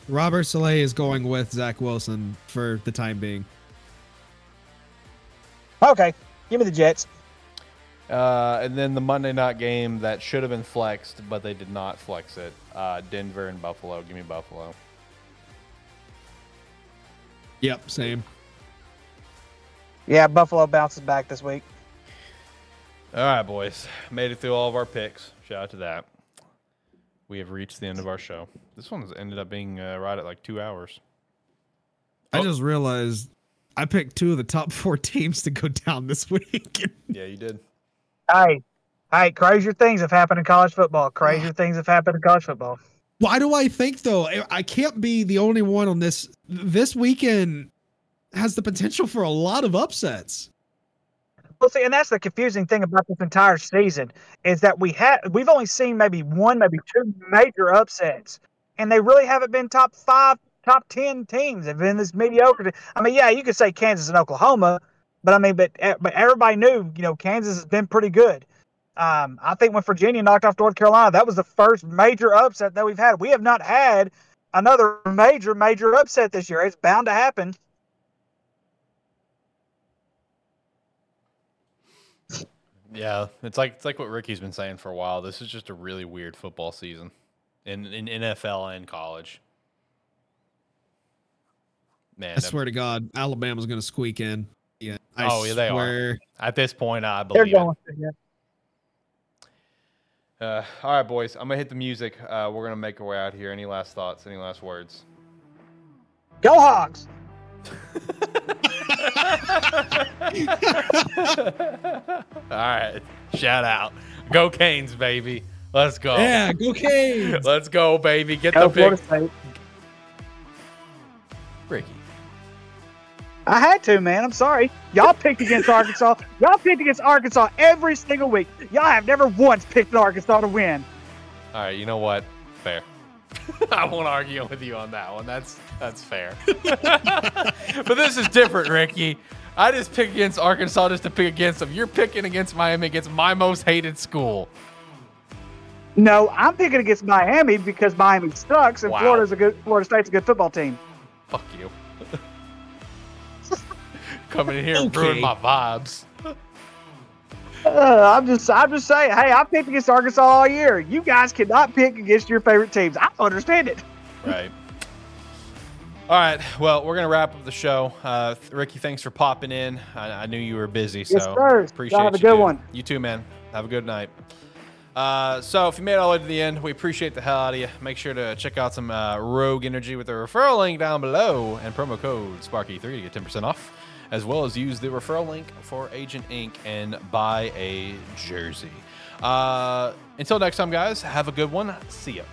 [SPEAKER 3] Robert Saleh is going with Zach Wilson for the time being.
[SPEAKER 7] Okay, give me the Jets.
[SPEAKER 1] Uh, and then the Monday night game that should have been flexed, but they did not flex it. Uh, Denver and Buffalo. Give me Buffalo.
[SPEAKER 3] Yep, same.
[SPEAKER 7] Yeah, Buffalo bounces back this week.
[SPEAKER 1] All right, boys. Made it through all of our picks. Shout out to that. We have reached the end of our show. This one's ended up being uh, right at like two hours.
[SPEAKER 3] I
[SPEAKER 1] Oh.
[SPEAKER 3] just realized I picked two of the top four teams to go down this week.
[SPEAKER 1] Yeah, you did.
[SPEAKER 7] Hey, hey, crazier things have happened in college football. Crazier things have happened in college football.
[SPEAKER 3] Why do I think though? I- I can't be the only one on this. This weekend has the potential for a lot of upsets.
[SPEAKER 7] Well, see, and that's the confusing thing about this entire season is that we had we've only seen maybe one, maybe two major upsets, and they really haven't been top five, top ten teams. They've been this mediocre. I mean, yeah, you could say Kansas and Oklahoma, but I mean, but but everybody knew, you know, Kansas has been pretty good. Um, I think when Virginia knocked off North Carolina, that was the first major upset that we've had. We have not had another major, major upset this year. It's bound to happen.
[SPEAKER 1] Yeah, it's like it's like what Ricky's been saying for a while. This is just a really weird football season in in NFL and college. Man,
[SPEAKER 3] I swear to God, Alabama's going to squeak in. Yeah. I
[SPEAKER 1] Oh, yeah, they are.
[SPEAKER 3] swear.
[SPEAKER 1] at this point, I believe
[SPEAKER 7] They're
[SPEAKER 1] believe it.
[SPEAKER 7] going. Yeah.
[SPEAKER 1] Uh, all right, boys. I'm gonna hit the music. Uh, we're gonna make our way out here. Any last thoughts? Any last words?
[SPEAKER 7] Go Hogs!
[SPEAKER 1] all right. Shout out. Go Canes, baby. Let's go.
[SPEAKER 3] Yeah, go Canes.
[SPEAKER 1] Let's go, baby. Get
[SPEAKER 7] Go
[SPEAKER 1] the
[SPEAKER 7] Florida
[SPEAKER 1] pick.
[SPEAKER 7] State.
[SPEAKER 1] Ricky.
[SPEAKER 7] I had to, man. I'm sorry. Y'all picked against Arkansas. Y'all picked against Arkansas every single week. Y'all have never once picked Arkansas to win.
[SPEAKER 1] All right. You know what? Fair. I won't argue with you on that one. That's that's fair. but this is different, Ricky. I just pick against Arkansas just to pick against them. You're picking against Miami against my most hated school.
[SPEAKER 7] No, I'm picking against Miami because Miami sucks and
[SPEAKER 1] Wow.
[SPEAKER 7] Florida's a good Florida State's a good football team.
[SPEAKER 1] Fuck you. Coming in here and ruin my vibes.
[SPEAKER 7] Uh, I'm just I'm just saying, hey, I picked against Arkansas all year. You guys cannot pick against your favorite teams. I understand it.
[SPEAKER 1] Right. All right. Well, we're gonna wrap up the show. Uh, Ricky, thanks for popping in. I, I knew you were busy, so
[SPEAKER 7] Yes, sir.
[SPEAKER 1] appreciate
[SPEAKER 7] Y'all have a
[SPEAKER 1] you,
[SPEAKER 7] good
[SPEAKER 1] dude.
[SPEAKER 7] one.
[SPEAKER 1] You too, man. Have a good night. Uh, so if you made it all the way to the end, we appreciate the hell out of you. Make sure to check out some uh, Rogue Energy with the referral link down below and promo code SparkE3 to get 10% off, as well as use the referral link for Agent Ink. and buy a jersey. Uh, until next time, guys, have a good one. See ya.